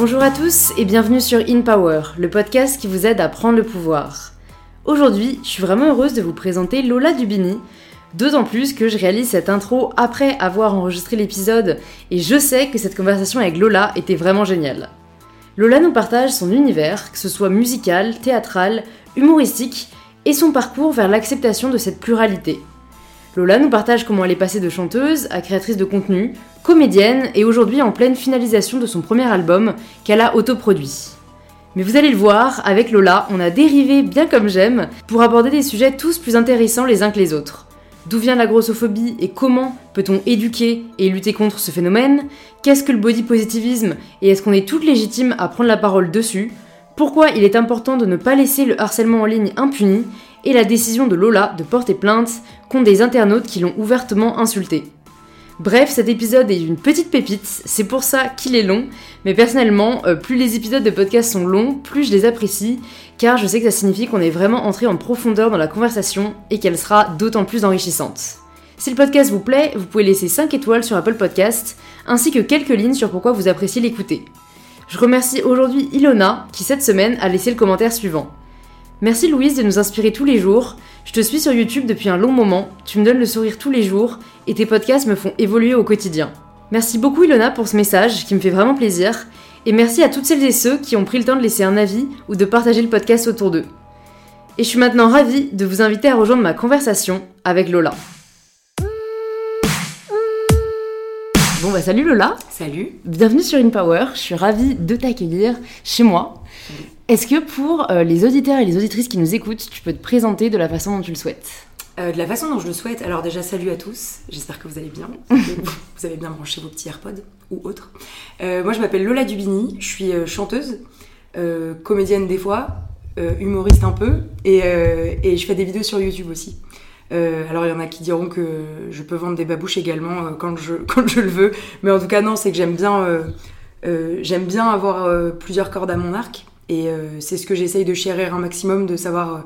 Bonjour à tous et bienvenue sur In Power, le podcast qui vous aide à prendre le pouvoir. Aujourd'hui, je suis vraiment heureuse de vous présenter Lola Dubini, d'autant plus que je réalise cette intro après avoir enregistré l'épisode et je sais que cette conversation avec Lola était vraiment géniale. Lola nous partage son univers, que ce soit musical, théâtral, humoristique, et son parcours vers l'acceptation de cette pluralité. Lola nous partage comment elle est passée de chanteuse à créatrice de contenu, comédienne et aujourd'hui en pleine finalisation de son premier album qu'elle a autoproduit. Mais vous allez le voir, avec Lola, on a dérivé bien comme j'aime pour aborder des sujets tous plus intéressants les uns que les autres. D'où vient la grossophobie et comment peut-on éduquer et lutter contre ce phénomène? Qu'est-ce que le body positivisme et est-ce qu'on est toutes légitimes à prendre la parole dessus? Pourquoi il est important de ne pas laisser le harcèlement en ligne impuni et la décision de Lola de porter plainte contre des internautes qui l'ont ouvertement insulté. Bref, cet épisode est une petite pépite, c'est pour ça qu'il est long, mais personnellement, euh, plus les épisodes de podcast sont longs, plus je les apprécie, car je sais que ça signifie qu'on est vraiment entré en profondeur dans la conversation et qu'elle sera d'autant plus enrichissante. Si le podcast vous plaît, vous pouvez laisser 5 étoiles sur Apple Podcast, ainsi que quelques lignes sur pourquoi vous appréciez l'écouter. Je remercie aujourd'hui Ilona, qui cette semaine a laissé le commentaire suivant. Merci Louise de nous inspirer tous les jours. Je te suis sur YouTube depuis un long moment, tu me donnes le sourire tous les jours et tes podcasts me font évoluer au quotidien. Merci beaucoup Ilona pour ce message qui me fait vraiment plaisir et merci à toutes celles et ceux qui ont pris le temps de laisser un avis ou de partager le podcast autour d'eux. Et je suis maintenant ravie de vous inviter à rejoindre ma conversation avec Lola. Bon bah salut Lola. Salut. Bienvenue sur InPower, je suis ravie de t'accueillir chez moi. Est-ce que pour euh, les auditeurs et les auditrices qui nous écoutent, tu peux te présenter de la façon dont tu le souhaites? Euh, De la façon dont je le souhaite, alors déjà salut à tous, j'espère que vous allez bien, vous avez bien branché vos petits AirPods ou autres. Euh, moi je m'appelle Lola Dubini, je suis chanteuse, comédienne des fois, humoriste un peu, et, et, je fais des vidéos sur YouTube aussi. Alors il y en a qui diront que je peux vendre des babouches également quand, je, quand je le veux, mais en tout cas non, c'est que j'aime bien, j'aime bien avoir plusieurs cordes à mon arc. Et euh, c'est ce que j'essaye de chérir un maximum, de savoir, euh,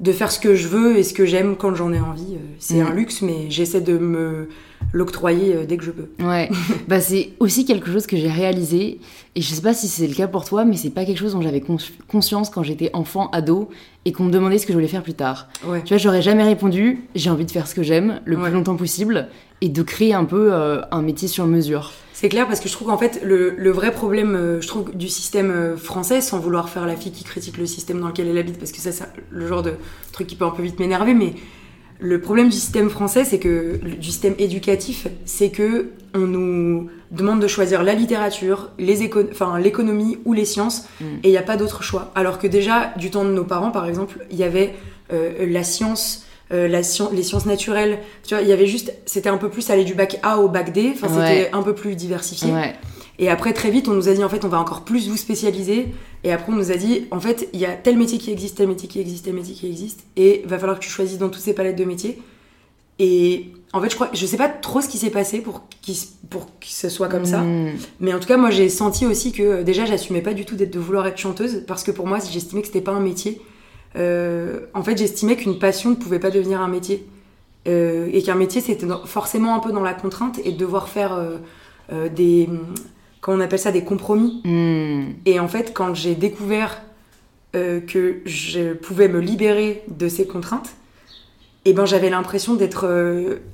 de faire ce que je veux et ce que j'aime quand j'en ai envie. Euh, c'est un mm. luxe, mais j'essaie de me l'octroyer dès que je peux. Ouais, bah c'est aussi quelque chose que j'ai réalisé, et je sais pas si c'est le cas pour toi, mais c'est pas quelque chose dont j'avais conscience quand j'étais enfant, ado, et qu'on me demandait ce que je voulais faire plus tard. Ouais. Tu vois, j'aurais jamais répondu, j'ai envie de faire ce que j'aime le plus longtemps possible, et de créer un peu un métier sur mesure. C'est clair parce que je trouve qu'en fait le, vrai problème, euh, je trouve, du système euh, français, sans vouloir faire la fille qui critique le système dans lequel elle habite, parce que ça c'est le genre de truc qui peut un peu vite m'énerver, mais le problème du système français, c'est que du système éducatif, c'est que on nous demande de choisir la littérature, les enfin l'économie ou les sciences, mm. et il n'y a pas d'autre choix. Alors que déjà du temps de nos parents, par exemple, il y avait euh, la science euh, la les sciences naturelles. Tu vois, il y avait juste, c'était un peu plus aller du bac A au bac D. Enfin, c'était un peu plus diversifié. Et après, très vite, on nous a dit, en fait, on va encore plus vous spécialiser. Et après, on nous a dit, en fait, il y a tel métier qui existe, tel métier qui existe, tel métier qui existe. Et va falloir que tu choisisses dans toutes ces palettes de métiers. Et en fait, je crois, je sais pas trop ce qui s'est passé pour, pour que ce soit comme ça. Hmm. Mais en tout cas, moi, j'ai senti aussi que déjà, j'assumais pas du tout d'être de vouloir être chanteuse. Parce que pour moi, j'estimais que c'était pas un métier. Euh, en fait, j'estimais qu'une passion ne pouvait pas devenir un métier. Euh, et qu'un métier, c'était forcément un peu dans la contrainte et de devoir faire euh, des. Comment on appelle ça Des compromis. Hmm. Et en fait, quand j'ai découvert que je pouvais me libérer de ces contraintes, et eh ben j'avais l'impression d'être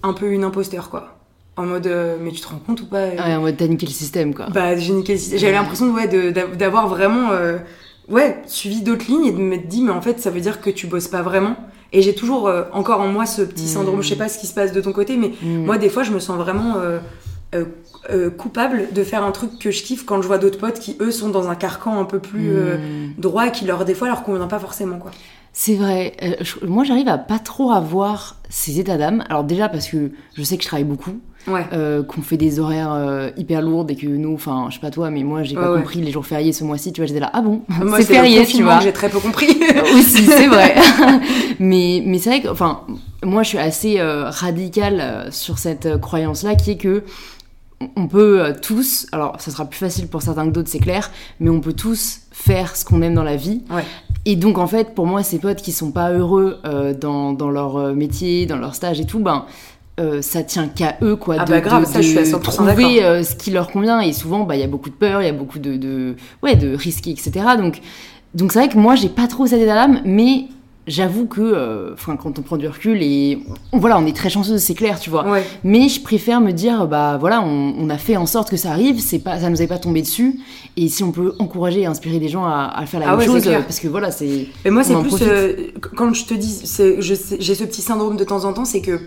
un peu une imposteur, quoi. En mode, mais tu te rends compte ou pas Ouais, en mode, t'as niqué le système, quoi. Bah, j'ai niqué le système. J'avais l'impression ouais, d'avoir vraiment ouais, suivi d'autres lignes et de me dire, mais en fait, ça veut dire que tu bosses pas vraiment. Et j'ai toujours euh, encore en moi ce petit syndrome, je sais pas ce qui se passe de ton côté, mais mm. moi, des fois, je me sens vraiment euh, euh, coupable de faire un truc que je kiffe quand je vois d'autres potes qui, eux, sont dans un carcan un peu plus mm. droit et qui, leur, des fois, leur convient pas forcément, quoi. C'est vrai. moi, j'arrive à pas trop avoir ces états d'âme. Alors déjà parce que je sais que je travaille beaucoup ouais. euh, qu'on fait des horaires euh, hyper lourds et que nous, enfin, je sais pas toi, mais moi, j'ai pas compris les jours fériés ce mois-ci, tu vois, j'étais là, ah bon, c'est férié, tu vois. J'ai très peu compris. Aussi, c'est vrai. mais mais c'est vrai que, enfin, moi, je suis assez euh, radicale euh, sur cette croyance-là qui est que on peut tous, alors ça sera plus facile pour certains que d'autres, c'est clair, mais on peut tous faire ce qu'on aime dans la vie. Ouais. Et donc en fait, pour moi, ces potes qui sont pas heureux dans, dans, leur métier, dans leur stage et tout, ben euh, ça tient qu'à eux quoi Ah de, bah grave, de- ça, je suis à de 100% trouver euh, ce qui leur convient et souvent bah il y a beaucoup de peur il y a beaucoup de, de ouais de risques etc donc donc c'est vrai que moi j'ai pas trop cet état d'âme mais j'avoue que euh, enfin quand on prend du recul et on- voilà on est très chanceuse c'est clair tu vois. Ouais. mais je préfère me dire bah voilà on, on a fait en sorte que ça arrive c'est pas ça nous est pas tombé dessus. Et si on peut encourager et inspirer les gens à, à faire la Ah même ouais, chose parce que voilà c'est Mais moi, c'est plus euh, quand je te dis, j'ai ce petit syndrome de temps en temps, c'est que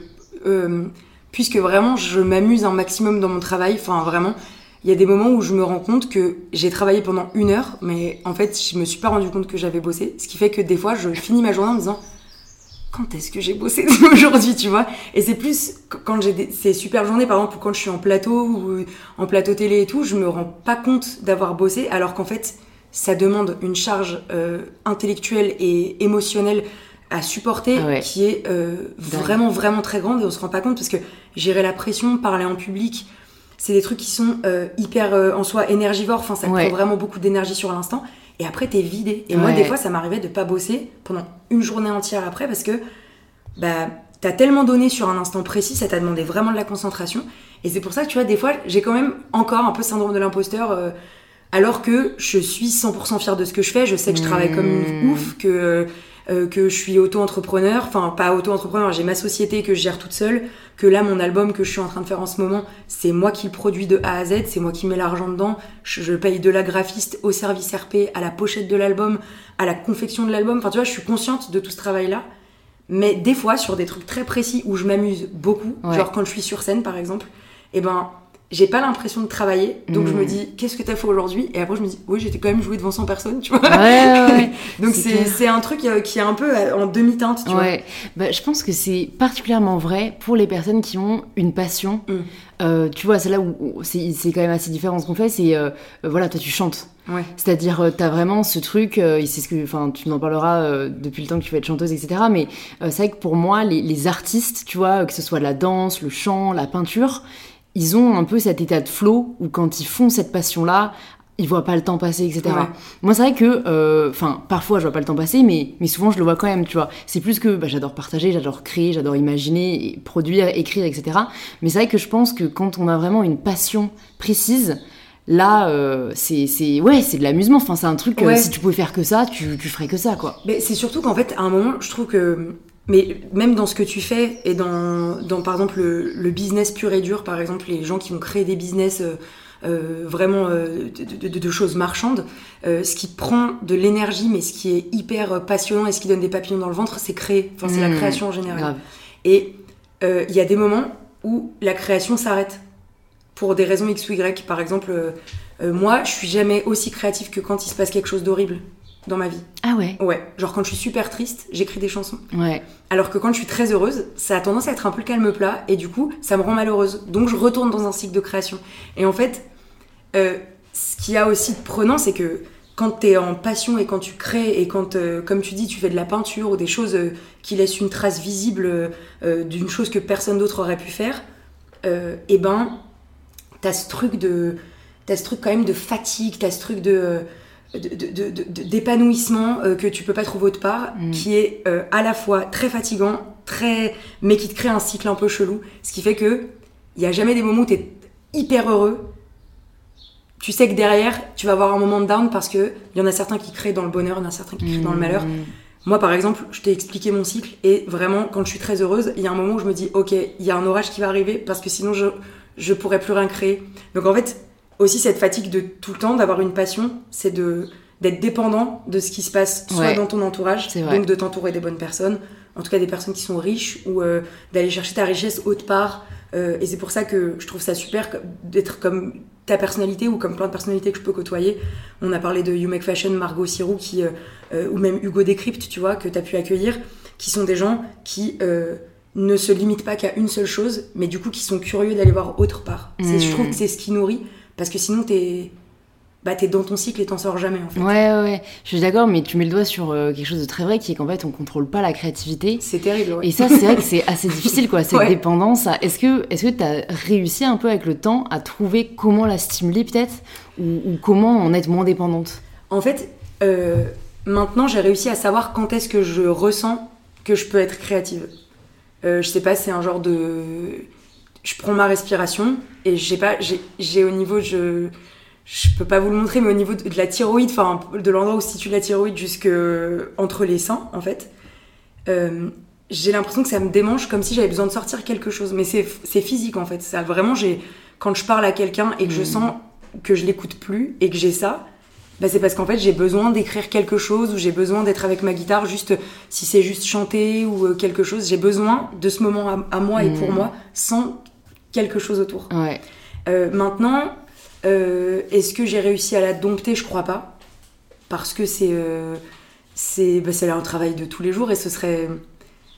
euh, puisque vraiment je m'amuse un maximum dans mon travail, enfin vraiment, il y a des moments où je me rends compte que j'ai travaillé pendant une heure, mais en fait, je me suis pas rendu compte que j'avais bossé, ce qui fait que des fois, je finis ma journée en me disant quand est-ce que j'ai bossé aujourd'hui, tu vois? Et c'est plus qu- quand j'ai des- ces super journées, par exemple, quand je suis en plateau ou en plateau télé et tout, je me rends pas compte d'avoir bossé, alors qu'en fait, ça demande une charge euh, intellectuelle et émotionnelle à supporter Ah ouais. qui est euh, vraiment, vraiment très grande. Et on se rend pas compte parce que gérer la pression, parler en public, c'est des trucs qui sont euh, hyper euh, en soi énergivores, enfin ça Ouais. prend vraiment beaucoup d'énergie sur l'instant et après t'es vidé. Et moi des fois ça m'arrivait de pas bosser pendant une journée entière après parce que bah t'as tellement donné sur un instant précis, ça t'a demandé vraiment de la concentration et c'est pour ça que tu vois des fois j'ai quand même encore un peu syndrome de l'imposteur euh, alors que je suis 100% fière de ce que je fais, je sais que je travaille comme une Mmh. ouf, que euh, que je suis auto-entrepreneur, enfin pas auto-entrepreneur, j'ai ma société que je gère toute seule, que là mon album que je suis en train de faire en ce moment, c'est moi qui le produis de A à Z, c'est moi qui mets l'argent dedans, je, je paye de la graphiste au service RP, à la pochette de l'album, à la confection de l'album, enfin tu vois, je suis consciente de tout ce travail-là, mais des fois sur des trucs très précis où je m'amuse beaucoup, Ouais. genre quand je suis sur scène par exemple, et ben j'ai pas l'impression de travailler, donc je me Mm. dis qu'est-ce que t'as fait aujourd'hui? Et après je me dis oui j'étais quand même joué devant 100 personnes, tu vois. ouais, ouais, ouais. Donc C'est un truc euh, qui est un peu euh, en demi-teinte, tu vois. Bah, je pense que c'est particulièrement vrai pour les personnes qui ont une passion. Mm. Euh, tu vois, c'est là où, c'est c'est quand même assez différent ce qu'on fait. C'est euh, voilà, toi tu chantes. Ouais. C'est-à-dire, euh, t'as vraiment ce truc, euh, et c'est ce que, enfin, tu nous en parleras euh, depuis le temps que tu vas être chanteuse, etc. Mais c'est vrai que pour moi, les, les artistes, tu vois, que ce soit la danse, le chant, la peinture, ils ont un peu cet état de flow où quand ils font cette passion-là, ils voient pas le temps passer, etc. Ouais. Moi, c'est vrai que, euh, enfin, parfois je vois pas le temps passer, mais, mais souvent je le vois quand même, tu vois. C'est plus que bah, j'adore partager, j'adore créer, j'adore imaginer, et produire, écrire, etc. Mais c'est vrai que je pense que quand on a vraiment une passion précise, là, euh, c'est, c'est, ouais, c'est de l'amusement. Enfin, c'est un truc, euh, Ouais. si tu pouvais faire que ça, tu, tu ferais que ça, quoi. Mais c'est surtout qu'en fait, à un moment, je trouve que. Mais même dans ce que tu fais, et dans, dans par exemple le, le business pur et dur, par exemple, les gens qui vont créer des business euh, euh, vraiment euh, de, de- de choses marchandes, ce qui prend de l'énergie, mais ce qui est hyper passionnant et ce qui donne des papillons dans le ventre, c'est créer. Enfin, c'est la Mmh, création en général. Grave. Et il y a des moments où la création s'arrête pour des raisons X ou Y. Par exemple, moi, je suis jamais aussi créative que quand il se passe quelque chose d'horrible dans ma vie. Ah ouais, Ouais, genre quand je suis super triste, j'écris des chansons. ouais. Alors que quand je suis très heureuse, ça a tendance à être un peu le calme plat et du coup, ça me rend malheureuse. Donc je retourne dans un cycle de création. Et en fait, euh, ce qu'il y a aussi de prenant, c'est que quand tu es en passion et quand tu crées et quand, euh, comme tu dis, tu fais de la peinture ou des choses euh, qui laissent une trace visible d'une chose que personne d'autre aurait pu faire, et ben, t'as ce truc de, t'as ce truc quand même de fatigue, t'as ce truc de- d'épanouissement euh, que tu peux pas trouver autre part, Mm. qui est euh, à la fois très fatigant, très mais qui te crée un cycle un peu chelou, ce qui fait que il y a jamais des moments où tu es hyper heureux. Tu sais que derrière, tu vas avoir un moment de down parce que il y en a certains qui créent dans le bonheur, il y en a certains qui créent dans le malheur. Mmh. Moi, par exemple, je t'ai expliqué mon cycle et vraiment, quand je suis très heureuse, il y a un moment où je me dis, ok, il y a un orage qui va arriver parce que sinon, je je pourrais plus rien créer. Donc en fait, aussi cette fatigue de tout le temps d'avoir une passion, c'est de d'être dépendant de ce qui se passe soit Ouais. dans ton entourage, donc de t'entourer des bonnes personnes, en tout cas des personnes qui sont riches ou euh, d'aller chercher ta richesse autre part. Euh, et c'est pour ça que je trouve ça super d'être comme ta personnalité ou comme plein de personnalités que je peux côtoyer. On a parlé de You Make Fashion, Margot Sirou, qui, euh, ou même Hugo Décrypte, tu vois, que tu as pu accueillir, qui sont des gens qui ne se limitent pas qu'à une seule chose, mais du coup qui sont curieux d'aller voir autre part. Je trouve que c'est ce qui nourrit, parce que sinon t'es bah, t'es dans ton cycle et t'en sors jamais en fait. Ouais, ouais. Je suis d'accord, mais tu mets le doigt sur euh, quelque chose de très vrai qui est qu'en fait, on contrôle pas la créativité. C'est terrible, ouais. Et ça, c'est vrai que c'est assez difficile, quoi, cette Ouais. dépendance. à- Est-ce que est-ce que tu as réussi un peu avec le temps à trouver comment la stimuler, peut-être ou, ou comment en être moins dépendante? En fait, euh, maintenant j'ai réussi à savoir quand est-ce que je ressens que je peux être créative. Euh, je sais pas, c'est un genre de. Je prends ma respiration et je sais pas, j'ai- j'ai au niveau. Je, je peux pas vous le montrer, mais au niveau de, de la thyroïde, enfin de l'endroit où se situe la thyroïde jusque entre les seins, en fait, euh, j'ai l'impression que ça me démange comme si j'avais besoin de sortir quelque chose. Mais c'est physique en fait. Ça vraiment, j'ai quand je parle à quelqu'un et que je Mm. sens que je l'écoute plus et que j'ai ça. Bah c'est parce qu'en fait j'ai besoin d'écrire quelque chose ou j'ai besoin d'être avec ma guitare juste si c'est juste chanter ou euh, quelque chose j'ai besoin de ce moment à, à moi et pour Mm. moi sans quelque chose autour Ouais. euh, maintenant, euh, est-ce que j'ai réussi à la dompter? Je crois pas. Parce que c'est euh, c'est bah, c'est un travail de tous les jours et ce serait,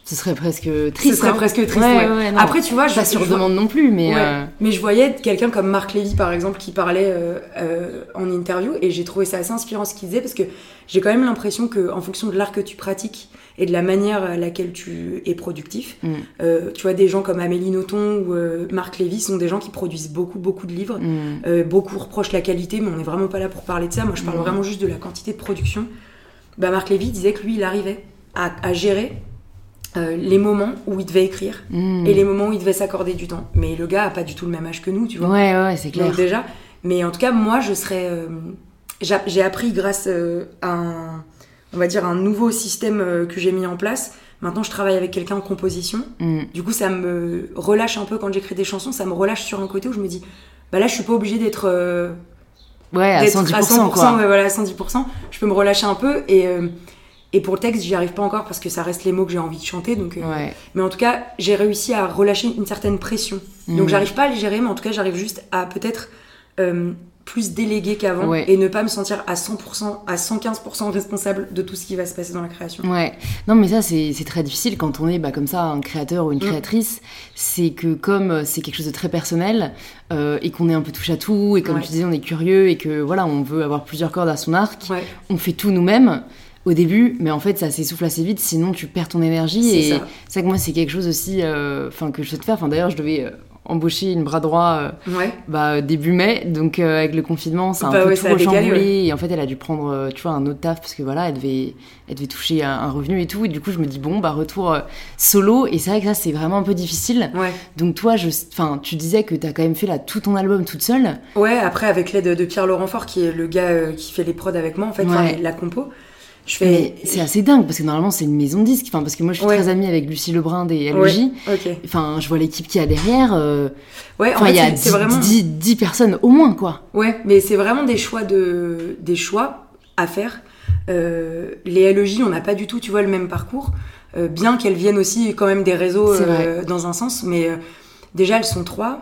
Ce serait presque ce triste. serait hein. presque triste. Ouais, ouais. ouais, non. Après, tu vois, je, Pas sur demande non plus, mais. Euh, Mais je voyais quelqu'un comme Marc Lévy, par exemple, qui parlait euh, euh, en interview et j'ai trouvé ça assez inspirant ce qu'il disait parce que j'ai quand même l'impression que en fonction de l'art que tu pratiques et de la manière à laquelle tu es productif, Mm. tu vois, des gens comme Amélie Nothomb ou Marc Lévy sont des gens qui produisent beaucoup, beaucoup de livres. mm. Beaucoup reprochent la qualité, mais on n'est vraiment pas là pour parler de ça. Moi, je parle Mhm. vraiment juste de la quantité de production. Bah, Marc Lévy disait que lui, il arrivait à, à gérer euh, les moments où il devait écrire Mm. et les moments où il devait s'accorder du temps. Mais le gars a pas du tout le même âge que nous, tu vois. Ouais, ouais, c'est clair. Donc déjà, mais en tout cas, moi, je serais. euh, j'a- j'ai appris grâce euh, à un, on va dire, un nouveau système que j'ai mis en place. Maintenant, je travaille avec quelqu'un en composition. Mm. Du coup, ça me relâche un peu quand j'écris des chansons. Ça me relâche sur un côté où je me dis, bah là, je suis pas obligée d'être Ouais, à d'être 110%, quoi. ouais, voilà, à 110%. Je peux me relâcher un peu et et pour le texte, j'y arrive pas encore parce que ça reste les mots que j'ai envie de chanter. Donc, euh, Ouais. mais en tout cas, j'ai réussi à relâcher une certaine pression. Donc, Mm. j'arrive pas à les gérer, mais en tout cas, j'arrive juste à peut-être euh, plus déléguer qu'avant Ouais. et ne pas me sentir à 100%, à 115% responsable de tout ce qui va se passer dans la création. Ouais, non mais ça c'est très difficile quand on est bah, comme ça un créateur ou une Mm. créatrice, c'est que comme euh, c'est quelque chose de très personnel euh, et qu'on est un peu touche à tout et comme Ouais. tu disais on est curieux et que voilà on veut avoir plusieurs cordes à son arc, Ouais, on fait tout nous-mêmes au début, mais en fait ça s'essouffle assez vite, sinon tu perds ton énergie c'est et ça. c'est que moi c'est quelque chose aussi, euh, enfin que je souhaite faire. Enfin d'ailleurs je devais euh, embaucher une bras droit euh, Ouais. bah, début mai, donc euh, avec le confinement, ça a un Bah peu ouais, tout ça rechamboulé. Et en fait, elle a dû prendre, tu vois, un autre taf parce que voilà, elle devait, elle devait toucher un, un revenu et tout. Et du coup, je me dis bon, bah retour euh, solo. Et c'est vrai que ça, c'est vraiment un peu difficile. Ouais. Donc toi, je, enfin, tu disais que t'as quand même fait là tout ton album toute seule. Ouais, après, avec l'aide de Pierre Laurent Fort, qui est le gars qui fait les prods avec moi, en fait, la compo, je fais. c'est assez dingue parce que normalement, c'est une maison de disques. Enfin, parce que moi, je suis Ouais. très amie avec Lucie Lebrun des LOJ. Ouais. Enfin, je vois l'équipe qu'il y a derrière. euh, Ouais, en Enfin, fait, il y a c'est- c'est 10, vraiment. 10 10 personnes au moins, quoi. Ouais, mais c'est vraiment des choix de des choix à faire. Euh, les LEJ, on n'a pas du tout, tu vois, le même parcours, Euh, bien qu'elles viennent aussi quand même des réseaux dans un sens, mais déjà elles sont trois.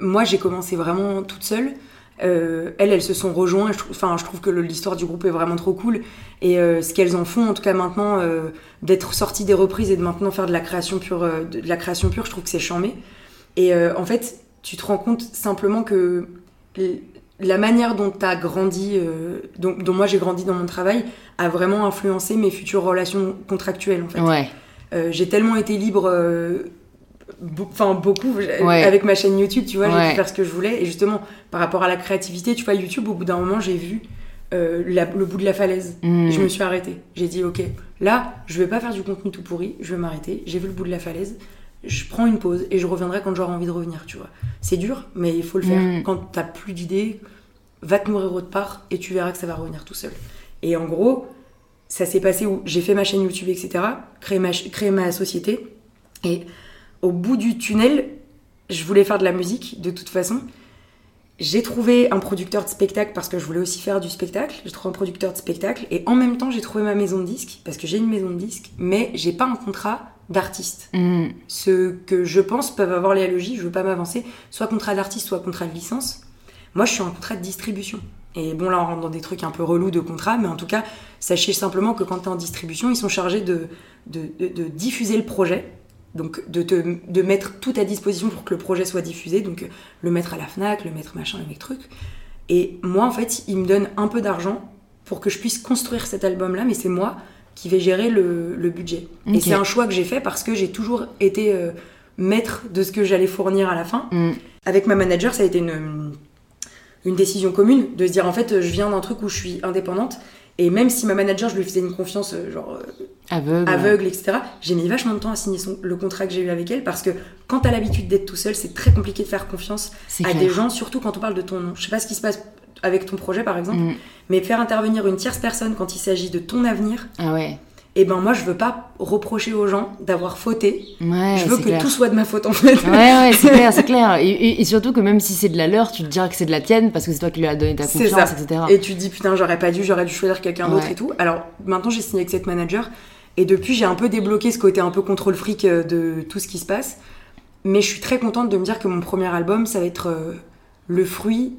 Moi, j'ai commencé vraiment toute seule. Euh, elles, elles se sont rejointes. Je, Enfin, je trouve que l'histoire du groupe est vraiment trop cool. Et euh, ce qu'elles en font, en tout cas maintenant, euh, d'être sorties des reprises et de maintenant faire de la création pure, de, de la création pure, je trouve que c'est charmé. Et en fait, tu te rends compte simplement que la manière dont tu as grandi, dont, dont moi j'ai grandi dans mon travail, a vraiment influencé mes futures relations contractuelles. En fait. Ouais. J'ai tellement été libre, be- enfin beaucoup, Ouais. avec ma chaîne YouTube, tu vois, j'ai pu faire ce que je voulais. Et justement, par rapport à la créativité, tu vois, YouTube, au bout d'un moment, j'ai vu euh, la- le bout de la falaise. Mm. Et je me suis arrêtée. J'ai dit, ok, là, je vais pas faire du contenu tout pourri, je vais m'arrêter. J'ai vu le bout de la falaise, je prends une pause et je reviendrai quand j'aurai envie de revenir, tu vois. C'est dur, mais il faut le faire. Mm. Quand t'as plus d'idées, va te nourrir autre part et tu verras que ça va revenir tout seul. Et en gros, ça s'est passé où j'ai fait ma chaîne YouTube, etc., créé ma, créé ma société. Et au bout du tunnel, je voulais faire de la musique de toute façon. J'ai trouvé un producteur de spectacle parce que je voulais aussi faire du spectacle. J'ai trouvé un producteur de spectacle et en même temps j'ai trouvé ma maison de disques parce que j'ai une maison de disques, mais j'ai pas un contrat d'artiste. Mm. Ce que je pense peuvent avoir les logiques, je veux pas m'avancer, soit contrat d'artiste, soit contrat de licence. Moi je suis en contrat de distribution. Et bon là on rentre dans des trucs un peu relous de contrat, mais en tout cas sachez simplement que quand tu es en distribution, ils sont chargés de, de, de- de diffuser le projet. Donc de, te, de mettre tout à disposition pour que le projet soit diffusé, donc le mettre à la FNAC, le mettre machin, le mettre truc. Et moi en fait, ils me donnent un peu d'argent pour que je puisse construire cet album-là, mais c'est moi qui vais gérer le, le budget. Et c'est un choix que j'ai fait parce que j'ai toujours été euh, maître de ce que j'allais fournir à la fin. Mm. Avec ma manager, ça a été une, une décision commune de se dire en fait, je viens d'un truc où je suis indépendante Et même si ma manager, je lui faisais une confiance euh, genre euh, Aveugle. aveugle, etc., j'ai mis vachement de temps à signer son- le contrat que j'ai eu avec elle parce que quand t'as l'habitude d'être tout seul, c'est très compliqué de faire confiance à clair. des gens, surtout quand on parle de ton nom. Je sais pas ce qui se passe avec ton projet par exemple, Mm. mais faire intervenir une tierce personne quand il s'agit de ton avenir, Ah ouais. Et ben moi je veux pas reprocher aux gens d'avoir fauté. Ouais, je veux que clair. tout soit de ma faute en fait. Ouais, ouais, c'est clair, c'est clair. Et, surtout que même si c'est de la leur, tu te diras que c'est de la tienne parce que c'est toi qui lui as donné ta confiance, ça. etc. Et tu te dis putain j'aurais pas dû, j'aurais dû choisir quelqu'un d'autre et tout. Alors maintenant j'ai signé avec cette manager et depuis j'ai un peu débloqué ce côté un peu contrôle fric euh, de tout ce qui se passe. Mais je suis très contente de me dire que mon premier album ça va être euh, le fruit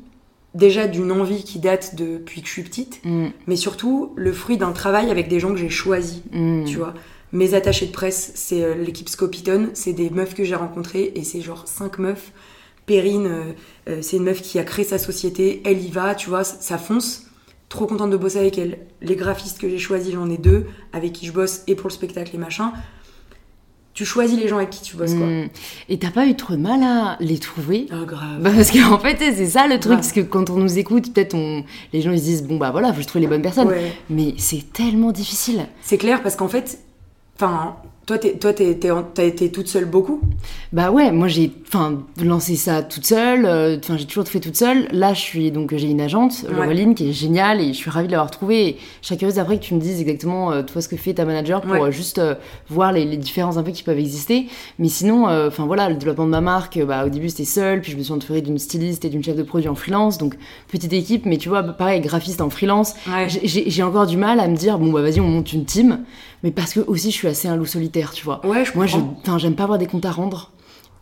déjà d'une envie qui date depuis que je suis petite, Mm, mais surtout le fruit d'un travail avec des gens que j'ai choisis. mm. Tu vois, mes attachés de presse, c'est euh, l'équipe Scopiton, c'est des meufs que j'ai rencontrées et c'est genre cinq meufs. Perrine, euh, euh, c'est une meuf qui a créé sa société, elle y va, tu vois, ça, ça fonce. Trop contente de bosser avec elle. Les graphistes que j'ai choisis, j'en ai deux, avec qui je bosse et pour le spectacle et machin. Tu choisis les gens avec qui tu bosses, quoi. Mm. Et t'as pas eu trop de mal à les trouver Ah, grave. Bah, parce qu'en fait, c'est ça le truc, parce que quand on nous écoute, peut-être on... les gens ils se disent bon bah voilà, faut que je trouve les bonnes personnes. Ouais. Mais c'est tellement difficile. C'est clair parce qu'en fait, enfin, toi, t'es- toi, t'es- t'es en- t'as été toute seule beaucoup? Bah ouais, moi j'ai enfin lancé ça toute seule, euh, enfin j'ai toujours fait toute seule. Là, je suis donc j'ai une agente, Ouais. Laureline, qui est géniale et je suis ravie de l'avoir trouvée. Et je serais curieuse après que tu me dises exactement euh, toi ce que fait ta manager pour Ouais. euh, juste euh, voir les, les différences un peu qui peuvent exister. Mais sinon, enfin voilà, le développement de ma marque, bah au début c'était seule, puis je me suis entourée d'une styliste et d'une chef de produit en freelance, donc petite équipe. Mais tu vois, pareil, graphiste en freelance, Ouais. j'ai encore du mal à me dire bon bah vas-y on monte une team, mais parce que aussi je suis assez un loup solitaire, tu vois. Ouais, je Moi, comprends. j'aime pas avoir des comptes à rendre.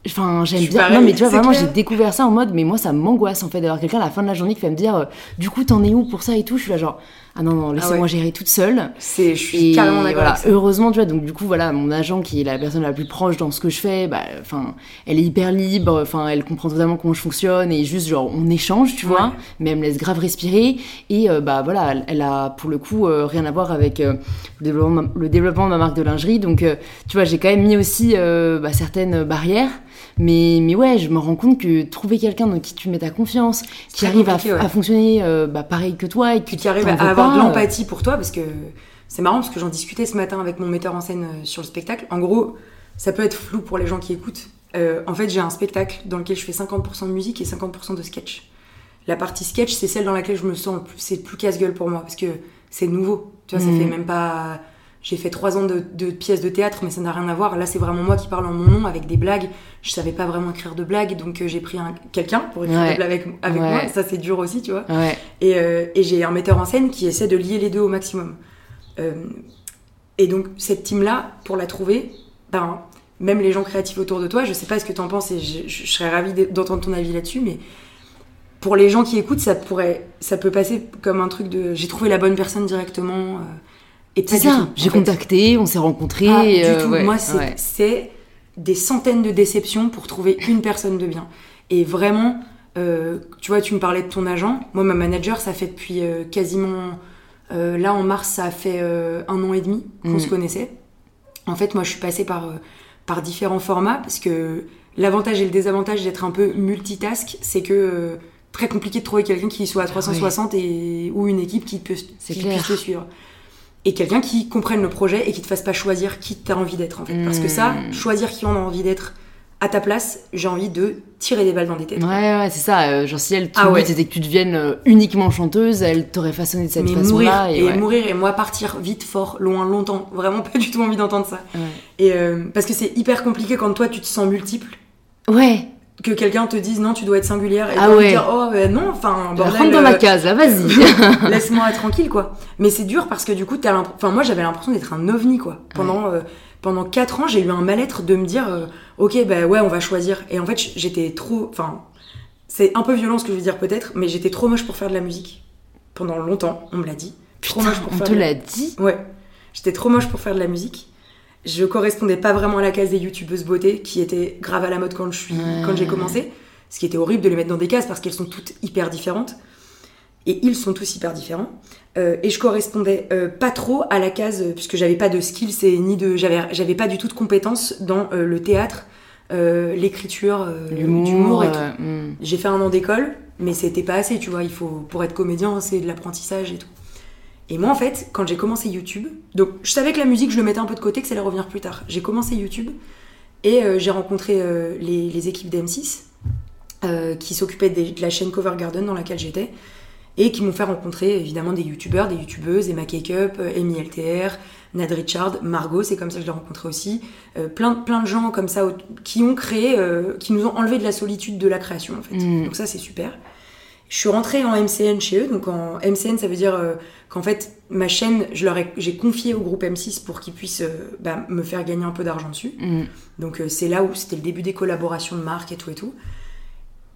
Enfin, j'aime bien. pareil, non, mais tu vois, vraiment, j'ai découvert ça en mode, mais moi, ça m'angoisse en fait d'avoir quelqu'un à la fin de la journée qui va me dire, euh, du coup, t'en es où pour ça et tout. Je suis là, genre, ah non, non, laissez-moi ouais. gérer toute seule. C'est, je suis Et carrément d'accord voilà, heureusement, tu vois, donc du coup, voilà, mon agent qui est la personne la plus proche dans ce que je fais, bah, enfin, elle est hyper libre, enfin, elle comprend totalement comment je fonctionne et juste, genre, on échange, tu Ouais. vois, mais elle me laisse grave respirer et, euh, bah, voilà, elle, elle a pour le coup euh, rien à voir avec euh, le, développement, de ma- le développement de ma marque de lingerie, donc, tu vois, j'ai quand même mis aussi bah, certaines barrières. Mais, mais ouais, je me rends compte que trouver quelqu'un dans qui tu mets ta confiance, qui arrive à, compliqué, ouais. à fonctionner euh, bah, pareil que toi et puis qui qui arrive à avoir pas, de euh, l'empathie pour toi parce que c'est marrant parce que j'en discutais ce matin avec mon metteur en scène euh, sur le spectacle. En gros, ça peut être flou pour les gens qui écoutent. Euh, en fait, j'ai un spectacle dans lequel je fais 50% de musique et 50% de sketch. La partie sketch, c'est celle dans laquelle je me sens le plus, c'est le plus casse-gueule pour moi parce que c'est nouveau. Tu vois, ça Mhm. fait même pas. J'ai fait trois ans de, de pièces de théâtre, mais ça n'a rien à voir. Là, c'est vraiment moi qui parle en mon nom avec des blagues. Je savais pas vraiment écrire de blagues, donc euh, j'ai pris un- quelqu'un pour écrire Ouais. des blagues avec, avec Ouais. moi. Ça, c'est dur aussi, tu vois. Ouais. Et, euh, et j'ai un metteur en scène qui essaie de lier les deux au maximum. Euh, et donc, cette team-là, pour la trouver, ben, même les gens créatifs autour de toi, je sais pas ce que tu en penses et je, je- je serais ravie d'entendre ton avis là-dessus, mais pour les gens qui écoutent, ça, pourrait, ça peut passer comme un truc de j'ai trouvé la bonne personne directement. euh, et C'est ça, j'ai contacté, on s'est rencontrés. Pas du euh, tout. ouais, Moi, c'est ouais. des centaines de déceptions pour trouver une personne de bien. Et vraiment, euh, tu vois, tu me parlais de ton agent. Moi, ma manager, ça fait depuis euh, quasiment. là, en mars, ça a fait un an et demi qu'on Mm. se connaissait. En fait, moi, je suis passée par, par différents formats parce que l'avantage et le désavantage d'être un peu multitask, c'est que. très compliqué de trouver quelqu'un qui soit à 360 et ou une équipe qui, peut, qui puisse te suivre et quelqu'un qui comprenne le projet et qui te fasse pas choisir qui t'as envie d'être en fait. Parce que ça, Mm. choisir qui on a envie d'être à ta place, j'ai envie de tirer des balles dans des têtes. Ouais, ouais, c'est ça. euh, genre, si elle, ton Ah ouais. but c'était que tu deviennes euh, uniquement chanteuse, elle t'aurait façonné de cette façon-là. et, Et, ouais. mourir et moi partir vite, fort, loin, longtemps. Vraiment pas du tout envie d'entendre ça. Ouais. Et euh, parce que c'est hyper compliqué quand toi tu te sens multiple, Ouais, que quelqu'un te dise non tu dois être singulière et Ah ouais. dire oh euh, non, enfin bordel, rentre dans ma euh, case, là, vas-y. laisse-moi tranquille quoi. Mais c'est dur parce que du coup t'as enfin moi j'avais l'impression d'être un ovni quoi. Pendant euh, pendant quatre ans j'ai eu un mal-être de me dire euh, ok bah ouais on va choisir et en fait j'étais trop enfin c'est un peu violent ce que je veux dire peut-être mais j'étais trop moche pour faire de la musique pendant longtemps on me l'a dit. Trop moche pour on faire te de la- l'a dit? Ouais, j'étais trop moche pour faire de la musique. Je correspondais pas vraiment à la case des youtubeuses beauté qui était grave à la mode quand je suis Ouais. quand j'ai commencé. Ce qui était horrible de les mettre dans des cases parce qu'elles sont toutes hyper différentes. Et ils sont tous hyper différents. Euh, et je correspondais euh, pas trop à la case, euh, puisque j'avais pas de skills et ni de. J'avais, j'avais pas du tout de compétences dans euh, le théâtre, l'écriture, L'humour. et tout. hmm. J'ai fait un an d'école, mais c'était pas assez, tu vois. Il faut, pour être comédien, c'est de l'apprentissage et tout. Et moi, en fait, quand j'ai commencé YouTube, donc je savais que la musique, je le mettais un peu de côté, que ça allait revenir plus tard. J'ai commencé YouTube et euh, j'ai rencontré euh, les, les équipes d'M6 euh, qui s'occupaient de la chaîne Cover Garden dans laquelle j'étais et qui m'ont fait rencontrer évidemment des youtubeurs, des youtubeuses, Emma Cake-up, Amy LTR, Nad Richard, Margot, c'est comme ça que je l'ai rencontré aussi. Euh, plein, plein de gens comme ça qui ont créé, euh, qui nous ont enlevé de la solitude de la création en fait. Mm. Donc ça c'est super. Je suis rentrée en MCN chez eux, donc en MCN ça veut dire euh, qu'en fait ma chaîne, je leur ai, j'ai confié au groupe M6 pour qu'ils puissent euh, bah, me faire gagner un peu d'argent dessus. Mm. Donc euh, c'est là où c'était le début des collaborations de marques et tout et tout.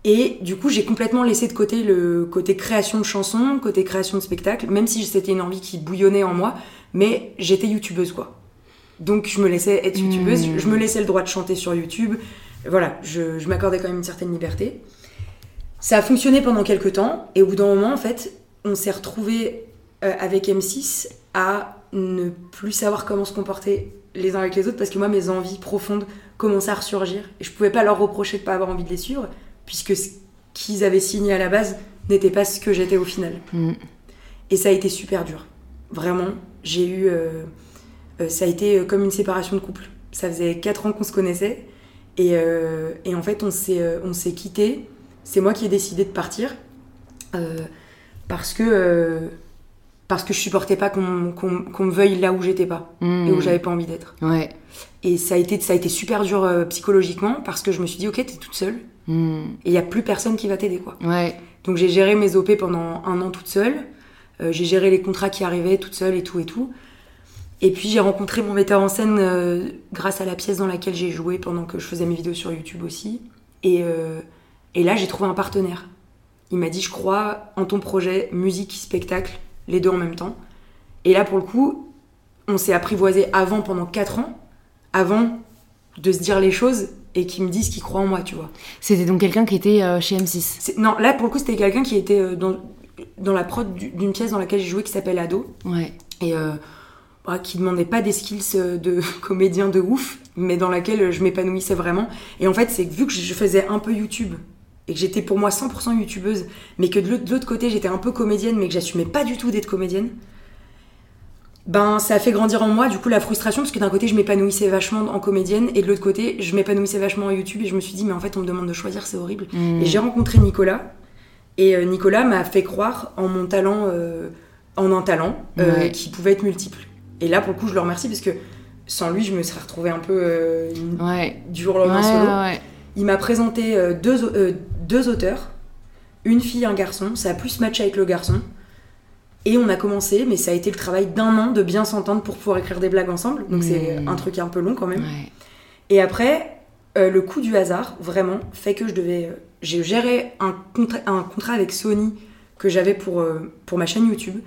Et du coup, j'ai complètement laissé de côté le côté création de chansons, côté création de spectacles, même si c'était une envie qui bouillonnait en moi, mais j'étais youtubeuse quoi. Donc je me laissais être youtubeuse, Mmh. je me laissais le droit de chanter sur YouTube. Voilà, je, je m'accordais quand même une certaine liberté. Ça a fonctionné pendant quelques temps, et au bout d'un moment, en fait, on s'est retrouvés euh, avec M6 à ne plus savoir comment se comporter les uns avec les autres, parce que moi, mes envies profondes commençaient à ressurgir, et je pouvais pas leur reprocher de pas avoir envie de les suivre, puisque ce qu'ils avaient signé à la base n'était pas ce que j'étais au final. Mm. Et ça a été super dur. Vraiment, j'ai eu. euh, euh, ça a été comme une séparation de couple. Ça faisait 4 ans qu'on se connaissait. Et, et en fait, on s'est, on s'est quittés. C'est moi qui ai décidé de partir. euh, parce que. euh, parce que je supportais pas qu'on, qu'on me veuille là où j'étais pas. Mm. Et où j'avais pas envie d'être. Ouais. Et ça a été, ça a été super dur euh, psychologiquement. Parce que je me suis dit, ok, t'es toute seule. Mm. Et il y a plus personne qui va t'aider, quoi. Ouais. Donc j'ai géré mes OP pendant un an toute seule. Euh, j'ai géré les contrats qui arrivaient toute seule et tout et tout. Et puis j'ai rencontré mon metteur en scène euh, grâce à la pièce dans laquelle j'ai joué pendant que je faisais mes vidéos sur YouTube aussi. Et, et là j'ai trouvé un partenaire. Il m'a dit je crois en ton projet musique spectacle les deux en même temps. Et là pour le coup on s'est apprivoisé avant pendant 4 ans avant de se dire les choses et qu'il me dise qu'il croit en moi tu vois. C'était donc quelqu'un qui était euh, chez M6. C'est- Non, là pour le coup, c'était quelqu'un qui était euh, dans, dans la prod du- d'une pièce dans laquelle j'ai joué qui s'appelle Ado Ouais. et euh, bah, qui demandait pas des skills euh, de comédien de ouf, mais dans laquelle je m'épanouissais vraiment. Et en fait, c'est que vu que je faisais un peu YouTube et que j'étais pour moi 100% youtubeuse, mais que de l'autre- côté j'étais un peu comédienne, mais que j'assumais pas du tout d'être comédienne. Ben, ça a fait grandir en moi du coup la frustration parce que d'un côté je m'épanouissais vachement en comédienne et de l'autre côté je m'épanouissais vachement en YouTube et je me suis dit mais en fait on me demande de choisir c'est horrible Mm. et j'ai rencontré Nicolas. Et euh, Nicolas m'a fait croire en mon talent, euh, en un talent euh, Ouais. qui pouvait être multiple. Et là, pour le coup, je le remercie parce que sans lui, je me serais retrouvée un peu euh, Ouais. du jour au lendemain Ouais, solo. Il m'a présenté euh, deux, euh, deux auteurs, une fille, un garçon. Ça a plus matché avec le garçon. Et on a commencé, mais ça a été le travail d'un an de bien s'entendre pour pouvoir écrire des blagues ensemble. Donc c'est Mm. un truc un peu long quand même. Ouais. Et après, euh, le coup du hasard, vraiment, fait que je devais. euh, j'ai géré un, contra- un contrat avec Sony que j'avais pour, euh, pour ma chaîne YouTube,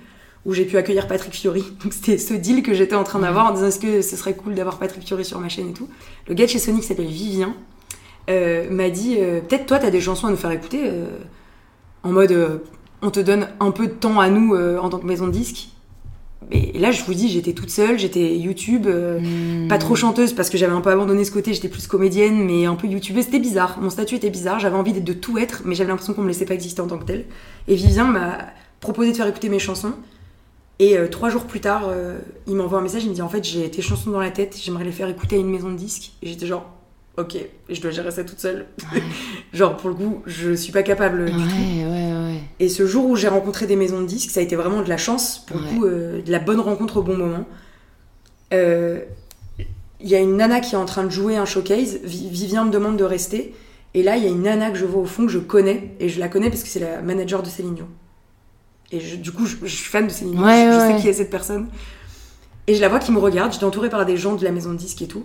où j'ai pu accueillir Patrick Fiori. Donc c'était ce deal que j'étais en train d'avoir en disant est-ce que ce serait cool d'avoir Patrick Fiori sur ma chaîne et tout. Le gars de chez Sony qui s'appelle Vivien euh, m'a dit euh, peut-être toi, t'as des chansons à nous faire écouter euh, en mode on te donne un peu de temps à nous en tant que maison de disque. Et là, je vous dis, j'étais toute seule, j'étais YouTube. euh, Mm. pas trop chanteuse parce que j'avais un peu abandonné ce côté, j'étais plus comédienne, mais un peu youtubeuse. C'était bizarre. Mon statut était bizarre. J'avais envie de tout être, mais j'avais l'impression qu'on me laissait pas exister en tant que tel. Et Vivien m'a proposé de faire écouter mes chansons. Et euh, trois jours plus tard, euh, il m'envoie un message. Il me dit En fait, j'ai tes chansons dans la tête, j'aimerais les faire écouter à une maison de disques. Et j'étais genre Ok, je dois gérer ça toute seule. genre, pour le coup, je suis pas capable du. Ouais, ouais, ouais. Et ce jour où j'ai rencontré des maisons de disques, ça a été vraiment de la chance, pour le coup, euh, de la bonne rencontre au bon moment. Euh, Il y a une nana qui est en train de jouer un showcase, Vi- Vivien me demande de rester, et là il y a une nana que je vois au fond que je connais, et je la connais parce que c'est la manager de Céline Dion. Et je- du coup, je, je suis fan de Céline Dion, Ouais, je, je sais qui est cette personne. Et je la vois qui me regarde, j'étais entourée par des gens de la maison de disques et tout.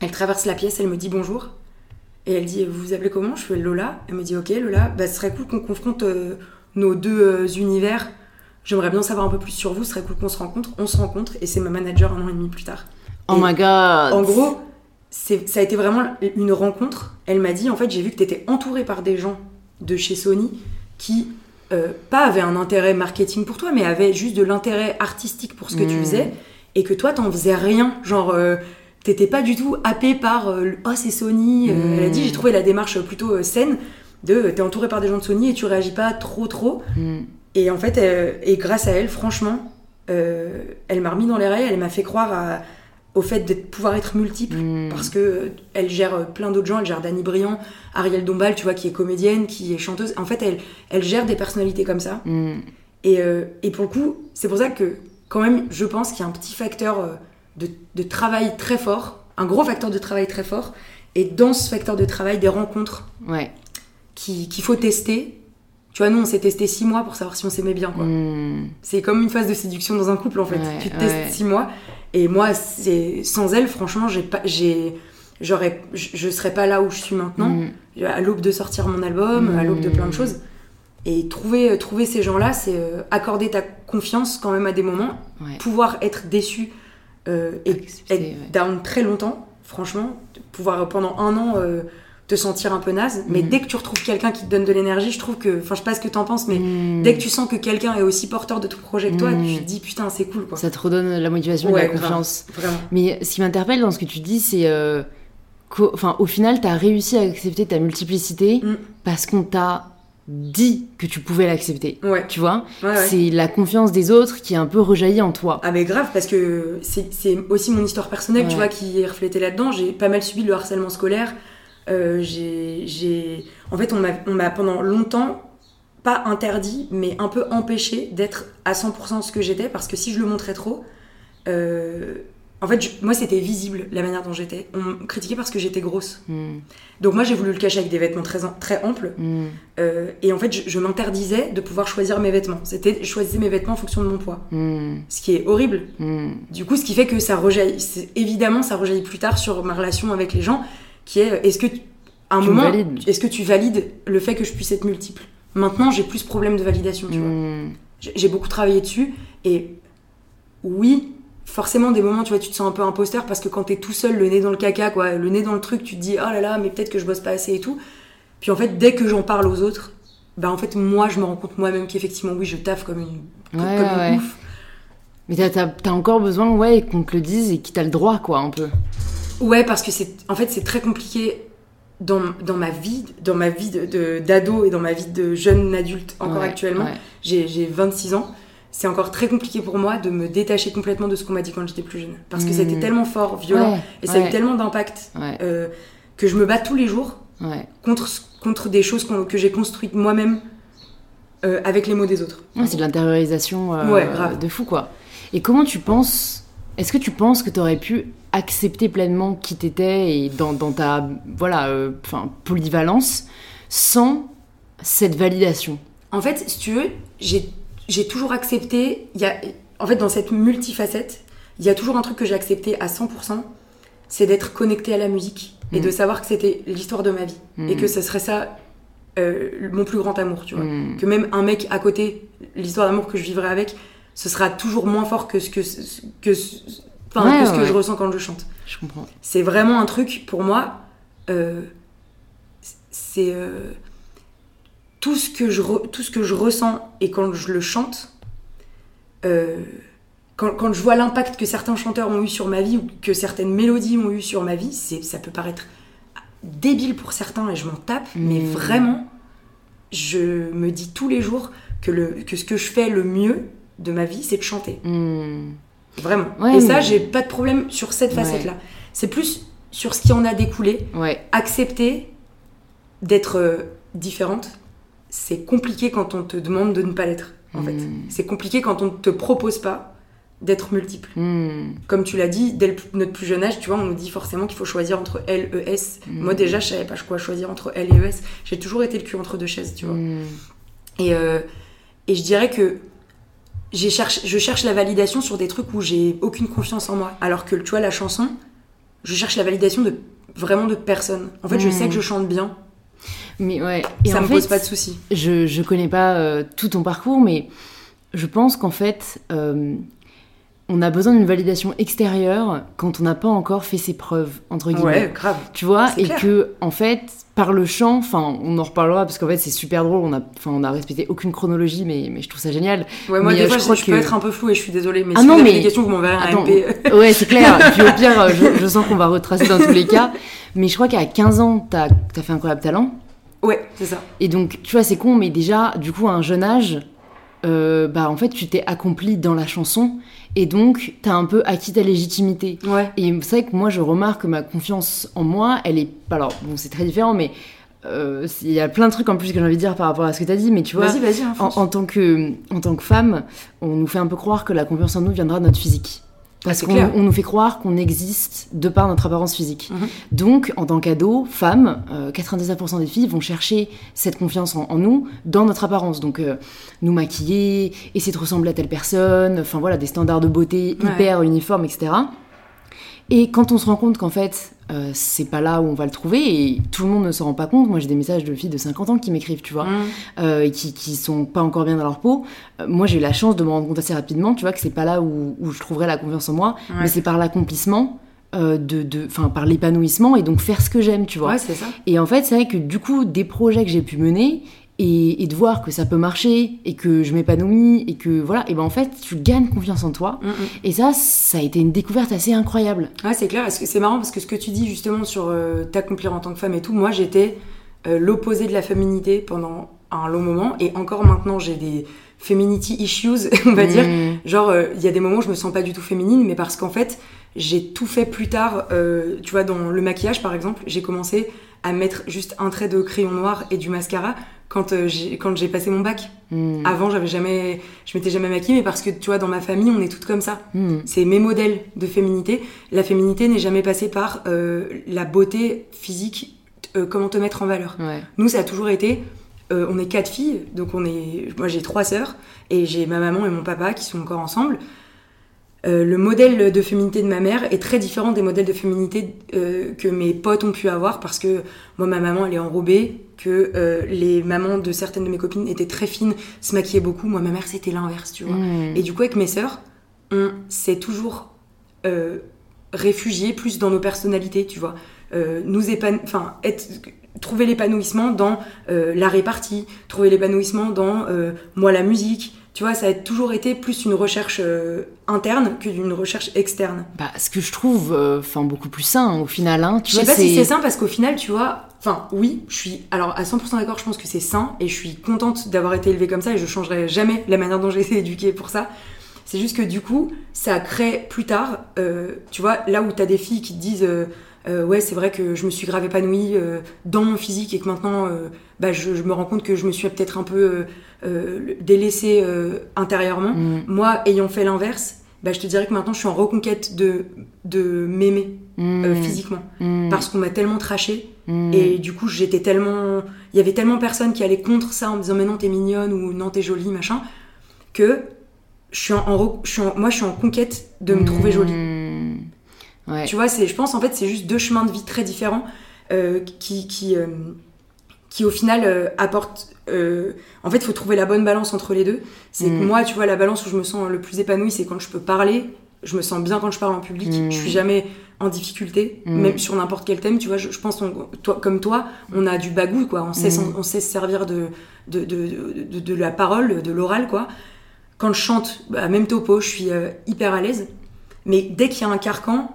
Elle traverse la pièce, elle me dit bonjour. Et elle dit Vous vous appelez comment? Je fais Lola. Elle me dit Ok, Lola, bah, ce serait cool qu'on confronte euh, nos deux euh, univers. J'aimerais bien savoir un peu plus sur vous, ce serait cool qu'on se rencontre. On se rencontre et c'est ma manager un an et demi plus tard. Oh Et my god. En gros, c'est- ça a été vraiment une rencontre. Elle m'a dit En fait, j'ai vu que tu étais entourée par des gens de chez Sony qui, euh, pas avaient un intérêt marketing pour toi, mais avaient juste de l'intérêt artistique pour ce que tu Mm. faisais et que toi, t'en faisais rien. Genre. T'étais pas du tout happé par euh, oh c'est Sony. Euh, Mm. Elle a dit j'ai trouvé la démarche plutôt euh, saine de t'es entouré par des gens de Sony et tu réagis pas trop trop. Mm. Et en fait, et grâce à elle, franchement, elle m'a remis dans les rails, elle m'a fait croire à- au fait de pouvoir être multiple. Mm. Parce que elle gère plein d'autres gens, elle gère Dany Briand, Ariel Dombal, tu vois, qui est comédienne, qui est chanteuse. En fait, elle, elle gère des personnalités comme ça. Et, euh, et pour le coup, c'est pour ça que, quand même, je pense qu'il y a un petit facteur de, de travail très fort, un gros facteur de travail très fort. Et dans ce facteur de travail, des rencontres Ouais. qui- qu'il faut tester. Tu vois, nous, on s'est testé six mois pour savoir si on s'aimait bien, quoi. Mm. C'est comme une phase de séduction dans un couple, en fait. Ouais, tu te testes six mois. Et moi, c'est sans elle, franchement, j'ai pas, j'ai, j'aurais, je serais pas là où je suis maintenant. Mm. À l'aube de sortir mon album, à l'aube de plein de Mm. choses. Et trouver, euh, trouver ces gens-là, c'est euh, accorder ta confiance quand même à des moments, pouvoir être déçu euh, et Accepter, être ouais. down très longtemps, franchement, pouvoir pendant un an euh, te sentir un peu naze. Mais Mhm. dès que tu retrouves quelqu'un qui te donne de l'énergie, je trouve que, enfin, je sais pas ce que t'en penses, mais Mm. dès que tu sens que quelqu'un est aussi porteur de ton projet que toi, Mhm. tu te dis putain, c'est cool quoi. Ça te redonne la motivation et la confiance. Vraiment. Mais ce qui m'interpelle dans ce que tu dis, c'est euh, au final, tu as réussi à accepter ta multiplicité Mm. parce qu'on t'a dit que tu pouvais l'accepter. Ouais. Tu vois? Ouais, ouais. C'est la confiance des autres qui est un peu rejaillie en toi. Ah mais grave parce que c'est aussi mon histoire personnelle, tu vois, qui est reflétée là-dedans. J'ai pas mal subi le harcèlement scolaire. Euh, j'ai, en fait, on m'a, on m'a pendant longtemps pas interdit, mais un peu empêché d'être à 100% ce que j'étais parce que si je le montrais trop, euh, en fait, je- moi c'était visible la manière dont j'étais. On me critiquait parce que j'étais grosse. Mm. Donc moi j'ai voulu le cacher avec des vêtements très, très amples. Mm. Euh, et en fait, je, je m'interdisais de pouvoir choisir mes vêtements. C'était je choisissais mes vêtements en fonction de mon poids, Mm. ce qui est horrible. Du coup, ce qui fait que ça rejaillit. Évidemment, ça rejaillit plus tard sur ma relation avec les gens, qui est euh, est-ce que tu- à un Tu me moment, est-ce que tu valides le fait que je puisse être multiple? Maintenant, j'ai plus ce problème de validation. Tu vois. J'ai j'ai beaucoup travaillé dessus et oui. Forcément, des moments, tu vois, tu te sens un peu imposteur parce que quand t'es tout seul, le nez dans le caca, quoi, le nez dans le truc, tu te dis, oh là là, mais peut-être que je bosse pas assez et tout. Puis en fait, dès que j'en parle aux autres, bah en fait, moi, je me rends compte moi-même qu'effectivement, oui, je taffe comme une, comme Ouais, une ouf. Mais t'as- encore besoin ouais, qu'on te le dise et qu'il t'a le droit, quoi, un peu. Ouais, parce que c'est, en fait, c'est très compliqué dans, dans ma vie, dans ma vie de, de- d'ado et dans ma vie de jeune adulte encore Ouais, actuellement. ouais. J'ai, j'ai 26 ans. C'est encore très compliqué pour moi de me détacher complètement de ce qu'on m'a dit quand j'étais plus jeune. Parce que c'était tellement fort, violent, Ouais, et ça a eu tellement d'impact Ouais, euh, que je me bats tous les jours contre, contre des choses que j'ai construites moi-même euh, avec les mots des autres. C'est de l'intériorisation euh, de fou, quoi. Et comment tu penses Est-ce que tu penses que tu aurais pu accepter pleinement qui t'étais et dans, dans ta voilà, enfin, polyvalence sans cette validation? En fait, si tu veux, j'ai j'ai toujours accepté. Y a, en fait, dans cette multifacette, il y a toujours un truc que j'ai accepté à 100%, c'est d'être connecté à la musique et Mm. de savoir que c'était l'histoire de ma vie et Mm. que ce serait ça euh, mon plus grand amour, tu vois. Mm. Que même un mec à côté, l'histoire d'amour que je vivrai avec, ce sera toujours moins fort que ce que, que, ce- enfin, Ouais, que, ce que je ressens quand je chante. Je comprends. C'est vraiment un truc, pour moi, euh, c'est euh, tout, ce que je re- tout ce que je ressens et quand je le chante, euh, quand, quand je vois l'impact que certains chanteurs ont eu sur ma vie ou que certaines mélodies ont eu sur ma vie, c'est, ça peut paraître débile pour certains et je m'en tape, mais Mm. vraiment, je me dis tous les jours que, le, que ce que je fais le mieux de ma vie, c'est de chanter. Mm. Vraiment. Ouais, et ça, mais- j'ai pas de problème sur cette Ouais. facette-là. C'est plus sur ce qui en a découlé. Ouais, Accepter d'être euh, différente, c'est compliqué quand on te demande de ne pas l'être, en fait. Mm. C'est compliqué quand on ne te propose pas d'être multiple. Mm. Comme tu l'as dit, dès le- notre plus jeune âge, tu vois, on nous dit forcément qu'il faut choisir entre L, E, S. Mm. Moi, déjà, je savais pas quoi choisir entre L et E, S. J'ai toujours été le cul entre deux chaises, tu vois. Et, euh, et je dirais que j'ai cherche, je cherche la validation sur des trucs où j'ai aucune confiance en moi. Alors que, tu vois, la chanson, je cherche la validation de vraiment de personne. En fait, je sais que je chante bien, Mais ouais. Et ça en me fait, pose pas de soucis. je, je connais pas euh, tout ton parcours, mais je pense qu'en fait, euh, on a besoin d'une validation extérieure quand on n'a pas encore fait ses preuves, entre guillemets. Ouais, grave. Tu vois, et clair. que en fait, par le chant, enfin, on en reparlera parce qu'en fait, c'est super drôle. On a, enfin, on a respecté aucune chronologie, mais, mais je trouve ça génial. Ouais, moi, Mais, des euh, fois, je crois je que- peux être un peu floue et je suis désolée, mais Ah si non, vous avez mais- des questions, vous m'enverrez un MP. ouais, c'est clair. Et puis au pire, je, je sens qu'on va retracer dans tous les cas. Mais je crois qu'à 15 ans, t'as as fait incroyable talent. Ouais, c'est ça. Et donc, tu vois, c'est con, mais déjà, du coup, à un jeune âge, euh, bah en fait tu t'es accompli dans la chanson et donc t'as un peu acquis ta légitimité. Ouais. Et c'est vrai que moi je remarque que ma confiance en moi, elle est alors bon c'est très différent mais euh, il y a plein de trucs en plus que j'ai envie de dire par rapport à ce que t'as dit mais tu vois Vas-y, vas-y. hein, en, fonce. en tant que en tant que femme, on nous fait un peu croire que la confiance en nous viendra de notre physique. Parce Ah, qu'on nous fait croire qu'on existe de par notre apparence physique. Mhm. Donc, en tant qu'ado, femme, euh, 99% des filles vont chercher cette confiance en, en nous dans notre apparence. Donc, euh, nous maquiller, essayer de ressembler à telle personne, enfin voilà, des standards de beauté Ouais. hyper uniformes, etc. Et quand on se rend compte qu'en fait, euh, c'est pas là où on va le trouver, et tout le monde ne se rend pas compte, moi j'ai des messages de filles de 50 ans qui m'écrivent, tu vois, Mmh. euh, et qui, qui sont pas encore bien dans leur peau. Euh, moi j'ai eu la chance de me rendre compte assez rapidement, tu vois, que c'est pas là où, où je trouverai la confiance en moi, Ouais. mais c'est par l'accomplissement, de, de, enfin par l'épanouissement et donc faire ce que j'aime, tu vois. Ouais, ça. Et en fait, c'est vrai que du coup, des projets que j'ai pu mener et, et de voir que ça peut marcher et que je m'épanouis et que voilà, et ben en fait, tu gagnes confiance en toi. Mm, mm. Et ça, ça a été une découverte assez incroyable. Ouais, c'est clair. C'est marrant parce que ce que tu dis justement sur euh, t'accomplir en tant que femme et tout, moi j'étais euh, l'opposé de la féminité pendant un long moment et encore maintenant j'ai des femininity issues, on va dire. Mm. Genre, euh, il y a des moments où je me sens pas du tout féminine, mais parce qu'en fait, j'ai tout fait plus tard. tu vois, dans le maquillage, par exemple, j'ai commencé à mettre juste un trait de crayon noir et du mascara quand euh, j'ai quand j'ai passé mon bac. Mm. Avant, j'avais jamais, je m'étais jamais maquillée, mais parce que tu vois, dans ma famille, on est toutes comme ça. Mm. C'est mes modèles de féminité. La féminité n'est jamais passée par euh, la beauté physique, euh, comment te mettre en valeur. Ouais. Nous, ça a toujours été. on est quatre filles, donc on est. Moi, j'ai trois sœurs et j'ai ma maman et mon papa qui sont encore ensemble. Euh, le modèle de féminité de ma mère est très différent des modèles de féminité euh, que mes potes ont pu avoir parce que moi, ma maman, elle est enrobée, que euh, les mamans de certaines de mes copines étaient très fines, se maquillaient beaucoup. Moi, ma mère, c'était l'inverse, tu vois. Mm. Et du coup, avec mes sœurs, on s'est toujours réfugié plus dans nos personnalités, tu vois. Nous épan- enfin, être, trouver l'épanouissement dans la répartie, trouver l'épanouissement dans moi la musique. Tu vois, ça a toujours été plus une recherche euh, interne que d'une recherche externe. Bah, ce que je trouve, euh, enfin, beaucoup plus sain au final. Hein, tu Je sais pas si c'est sain parce qu'au final, tu vois, enfin oui, je suis alors à 100% d'accord, je pense que c'est sain et je suis contente d'avoir été élevée comme ça et je changerai jamais la manière dont j'ai été éduquée pour ça. C'est juste que du coup, ça crée plus tard, euh, tu vois, là où t'as des filles qui te disent euh, ouais, c'est vrai que je me suis grave épanouie euh, dans mon physique et que maintenant, euh, bah, je, je me rends compte que je me suis peut-être un peu délaissée intérieurement. Mm. Moi, ayant fait l'inverse, bah, je te dirais que maintenant, je suis en reconquête de, de m'aimer Mm. physiquement Mm. parce qu'on m'a tellement traché et du coup j'étais tellement il y avait tellement personne qui allait contre ça en me disant mais non t'es mignonne ou non t'es jolie machin que je suis en, en je suis en- moi je suis en conquête de me trouver jolie. Ouais. tu vois c'est je pense en fait c'est juste deux chemins de vie très différents euh, qui qui euh, qui au final euh, apportent euh, en fait il faut trouver la bonne balance entre les deux c'est que Mm. moi tu vois la balance où je me sens le plus épanouie c'est quand je peux parler je me sens bien quand je parle en public Mm. je suis jamais en difficulté Mm. même sur n'importe quel thème tu vois je, je pense on- toi comme toi on a du bagou quoi on sait Mm. on sait se servir de de, de, de, de la parole de l'oral quoi quand je chante bah, même topo je suis hyper à l'aise mais dès qu'il y a un carcan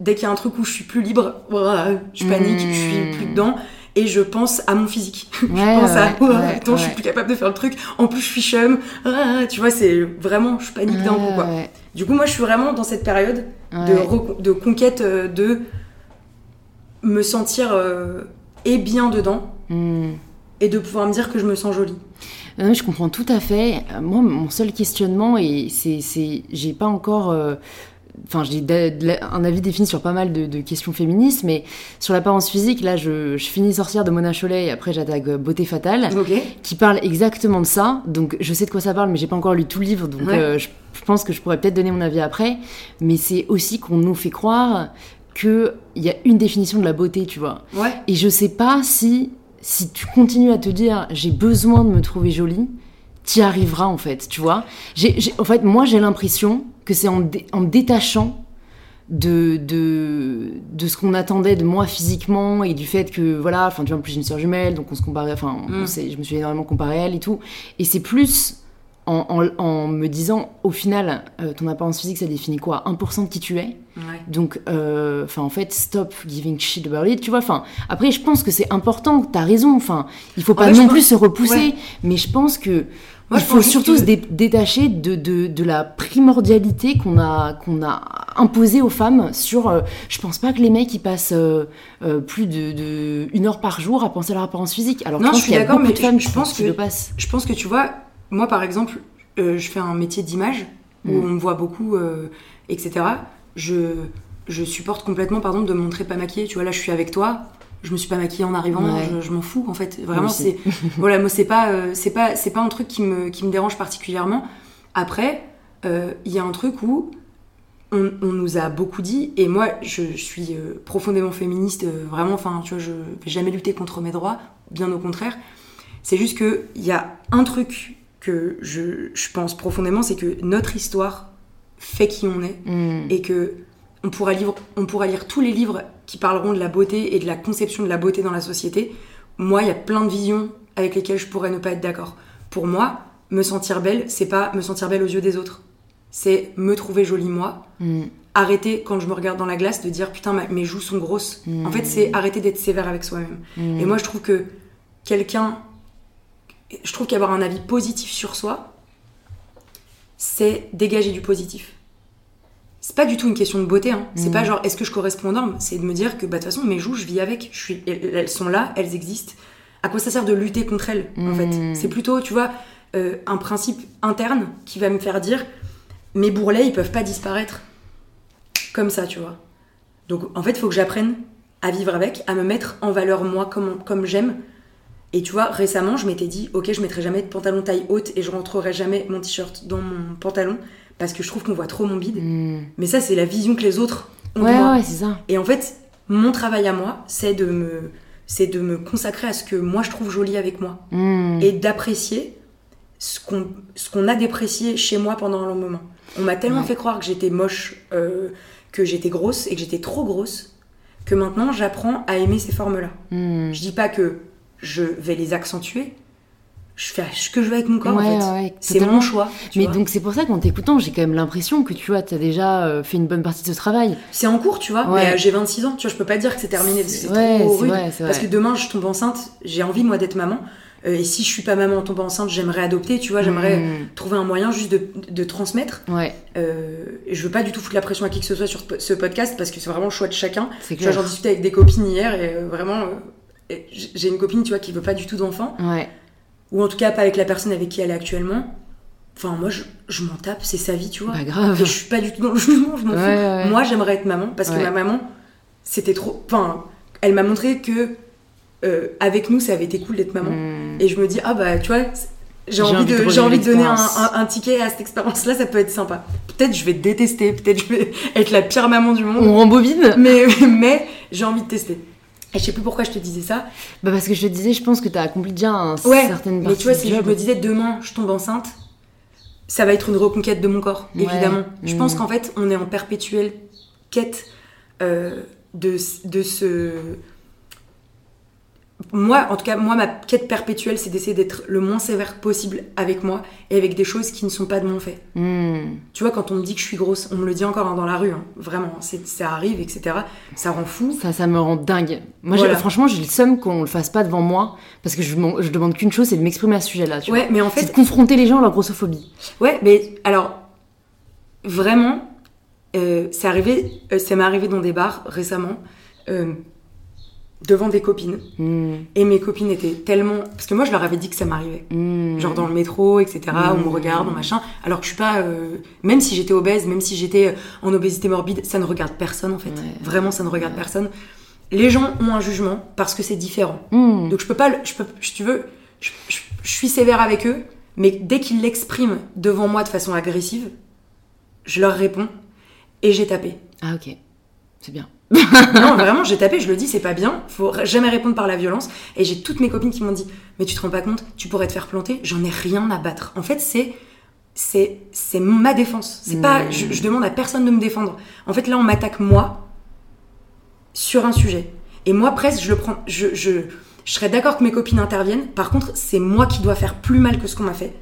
dès qu'il y a un truc où je suis plus libre ouah, je panique je suis Mm. plus dedans et je pense à mon physique je Ouais, pense à ouais, attends je suis plus capable de faire le truc en plus je suis chum Ah, tu vois c'est vraiment je panique d'un coup quoi du coup moi je suis vraiment dans cette période de, de conquête euh, de me sentir euh, et bien dedans Mm. et de pouvoir me dire que je me sens jolie. Non, je comprends tout à fait. Euh, Moi, mon seul questionnement, et c'est, c'est, j'ai pas encore, euh, enfin, j'ai un avis défini sur pas mal de, de questions féministes, mais sur l'apparence physique, là, je, je finis Sorcière de Mona Chollet et après j'attaque euh, Beauté Fatale, qui parle exactement de ça. Donc, je sais de quoi ça parle, mais j'ai pas encore lu tout le livre, donc Ouais. euh, je, je pense que je pourrais peut-être donner mon avis après. Mais c'est aussi qu'on nous fait croire qu'il y a une définition de la beauté, tu vois. Ouais. Et je sais pas si, si tu continues à te dire j'ai besoin de me trouver jolie, t'y arriveras en fait, tu vois. J'ai- en fait, moi j'ai l'impression que c'est en, dé- en me détachant de, de, de ce qu'on attendait de moi physiquement et du fait que, voilà, enfin, tu vois, en plus j'ai une soeur jumelle, donc on se comparait, enfin, Mm. je me suis énormément comparée à elle et tout. Et c'est plus en, en- en me disant, au final, euh, ton apparence physique, ça définit quoi? 1% de qui tu es Ouais. donc, euh, enfin, en fait, stop giving shit about it, tu vois. Enfin, après, je pense que c'est important. T'as raison. Enfin, il faut pas non pense- plus se repousser, Ouais. mais je pense que Moi, il je faut surtout que- se dé- détacher de, de, de la primordialité qu'on a qu'on a imposée aux femmes. Sur, euh, je pense pas que les mecs ils passent euh, euh, plus de, de une heure par jour à penser à leur apparence physique. Alors, Non, je pense je suis d'accord, mais de femmes je- pense que- le passent. Je pense que tu vois, moi par exemple, euh, je fais un métier d'image où Mm. on me voit beaucoup, etc. Je, je supporte complètement, par exemple, de me montrer pas maquillée. Tu vois, là, je suis avec toi. Je me suis pas maquillée en arrivant, Ouais. je, je m'en fous en fait. Vraiment, c'est voilà, moi c'est pas, euh, c'est pas, c'est pas un truc qui me, qui me dérange particulièrement. Après, euh, il y a un truc où on, on nous a beaucoup dit, et moi je, je suis euh, profondément féministe, vraiment, enfin, tu vois, je vais jamais lutter contre mes droits, bien au contraire. C'est juste que il y a un truc que je, je pense profondément, c'est que notre histoire fait qui on est, Mm. et que on pourra, lire, on pourra lire tous les livres qui parleront de la beauté et de la conception de la beauté dans la société. Moi, il y a plein de visions avec lesquelles je pourrais ne pas être d'accord. Pour moi, me sentir belle, c'est pas me sentir belle aux yeux des autres. C'est me trouver jolie moi. Mm. Arrêter quand je me regarde dans la glace de dire putain mes joues sont grosses. Mm. En fait, c'est arrêter d'être sévère avec soi-même. Mm. Et moi, je trouve que quelqu'un. Je trouve qu'avoir un avis positif sur soi, c'est dégager du positif. C'est pas du tout une question de beauté, hein. c'est Mm. pas genre est-ce que je corresponds aux normes, c'est de me dire que bah, de toute façon mes joues je vis avec, je suis, elles, sont là, elles existent. À quoi ça sert de lutter contre elles en Mm. fait C'est plutôt, tu vois, euh, un principe interne qui va me faire dire mes bourrelets ils peuvent pas disparaître comme ça, tu vois. Donc en fait il faut que j'apprenne à vivre avec, à me mettre en valeur moi comme, comme j'aime. Et tu vois, récemment, je m'étais dit, ok, je mettrai jamais de pantalon taille haute et je rentrerai jamais mon t-shirt dans mon pantalon parce que je trouve qu'on voit trop mon bide. Mm. Mais ça, c'est la vision que les autres ont de Ouais, moi. ouais, c'est ça. Et en fait, mon travail à moi, c'est de me, c'est de me consacrer à ce que moi je trouve joli avec moi Mm. et d'apprécier ce qu'on, a déprécié chez moi pendant un long moment. On m'a tellement Ouais. fait croire que j'étais moche, euh, que j'étais grosse et que j'étais trop grosse, que maintenant j'apprends à aimer ces formes-là. Mm. Je dis pas que je vais les accentuer. Je fais ce que je veux avec mon corps Ouais, en fait. ouais, c'est mon choix. Mais vois. donc c'est pour ça qu'en t'écoutant, j'ai quand même l'impression que tu vois, t'as déjà euh, fait une bonne partie de ce travail. C'est en cours, tu vois. Ouais. Mais euh, j'ai 26 ans, tu vois. Je peux pas dire que c'est terminé parce que c'est trop rude. vrai, Parce que demain, je tombe enceinte. J'ai envie moi d'être maman. Euh, et si je suis pas maman en tombant enceinte, j'aimerais adopter. Tu vois, j'aimerais Mm. trouver un moyen juste de, de transmettre. Ouais, Euh, je veux pas du tout foutre la pression à qui que ce soit sur ce podcast parce que c'est vraiment le choix de chacun. j'en discutais avec des copines hier et vraiment, j'ai une copine, tu vois, qui veut pas du tout d'enfant. Ouais. Ou en tout cas pas avec la personne avec qui elle est actuellement. Enfin, moi, je, je m'en tape, c'est sa vie, tu vois. Bah grave. Et je suis pas du tout dans le jugement, je m'en Ouais, fous. ouais. Moi, j'aimerais être maman parce que ma maman, c'était trop. Enfin, elle m'a montré que euh, avec nous, ça avait été cool d'être maman. Mm. Et je me dis, ah bah, tu vois, j'ai envie, envie de j'ai envie de donner un, un- un ticket à cette expérience-là, ça peut être sympa. Peut-être je vais te détester, peut-être je vais être la pire maman du monde, On rembobine mais, mais j'ai envie de tester. Et je sais plus pourquoi je te disais ça, Bah parce que je te disais, je pense que t'as accompli déjà un Ouais, certaine Mais tu vois, si je me disais demain, je tombe enceinte, ça va être une reconquête de mon corps, Ouais. évidemment. Je pense Mm. qu'en fait, on est en perpétuelle quête euh, de, de ce. Moi, en tout cas, moi, ma quête perpétuelle, c'est d'essayer d'être le moins sévère possible avec moi et avec des choses qui ne sont pas de mon fait. Mm. Tu vois, quand on me dit que je suis grosse, on me le dit encore hein, dans la rue, hein, vraiment, c'est- ça arrive, etc. Ça rend fou. Ça, ça me rend dingue. Moi, Voilà. franchement, j'ai le seum qu'on le fasse pas devant moi, parce que je, je demande qu'une chose, c'est de m'exprimer à ce sujet-là. Tu vois. Ouais, mais en C'est fait, de confronter les gens à leur grossophobie. Ouais, mais alors, vraiment, euh, c'est arrivé, euh, ça m'est arrivé dans des bars récemment, euh, devant des copines. Mm. Et mes copines étaient tellement. Parce que moi, je leur avais dit que ça m'arrivait. Mm. Genre dans le métro, etc., on me Mm. regarde, on machin. Alors que je suis pas. euh, même si j'étais obèse, même si j'étais en obésité morbide, ça ne regarde personne en fait. Ouais. Vraiment, ça ne regarde personne. Les gens ont un jugement parce que c'est différent. Donc je peux pas, je peux, si tu veux, je, je- je suis sévère avec eux, mais dès qu'ils l'expriment devant moi de façon agressive, je leur réponds et j'ai tapé. Ah ok, c'est bien. non, vraiment, j'ai tapé, je le dis, c'est pas bien, faut jamais répondre par la violence. Et j'ai toutes mes copines qui m'ont dit, mais tu te rends pas compte, tu pourrais te faire planter, j'en ai rien à battre. En fait, c'est c'est c'est ma défense. C'est pas, Mm. je, je demande à personne de me défendre. En fait, là, on m'attaque moi sur un sujet. Et moi, presque, je le prends, je, je, je serais d'accord que mes copines interviennent. Par contre, c'est moi qui dois faire plus mal que ce qu'on m'a fait.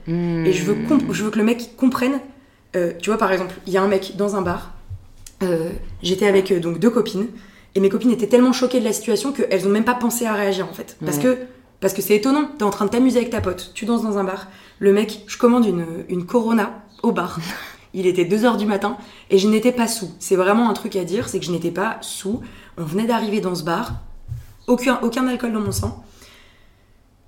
Et je veux, comp- je veux que le mec comprenne. euh, tu vois, par exemple, il y a un mec dans un bar. Euh, J'étais avec euh, donc deux copines. Et mes copines étaient tellement choquées de la situation qu'elles ont même pas pensé à réagir en fait. Parce Ouais. que parce que c'est étonnant. T'es en train de t'amuser avec ta pote. Tu danses dans un bar. Le mec, je commande une, une Corona au bar. Il était 2h du matin et je n'étais pas sous. C'est vraiment un truc à dire, c'est que je n'étais pas sous. On venait d'arriver dans ce bar. Aucun, aucun alcool dans mon sang.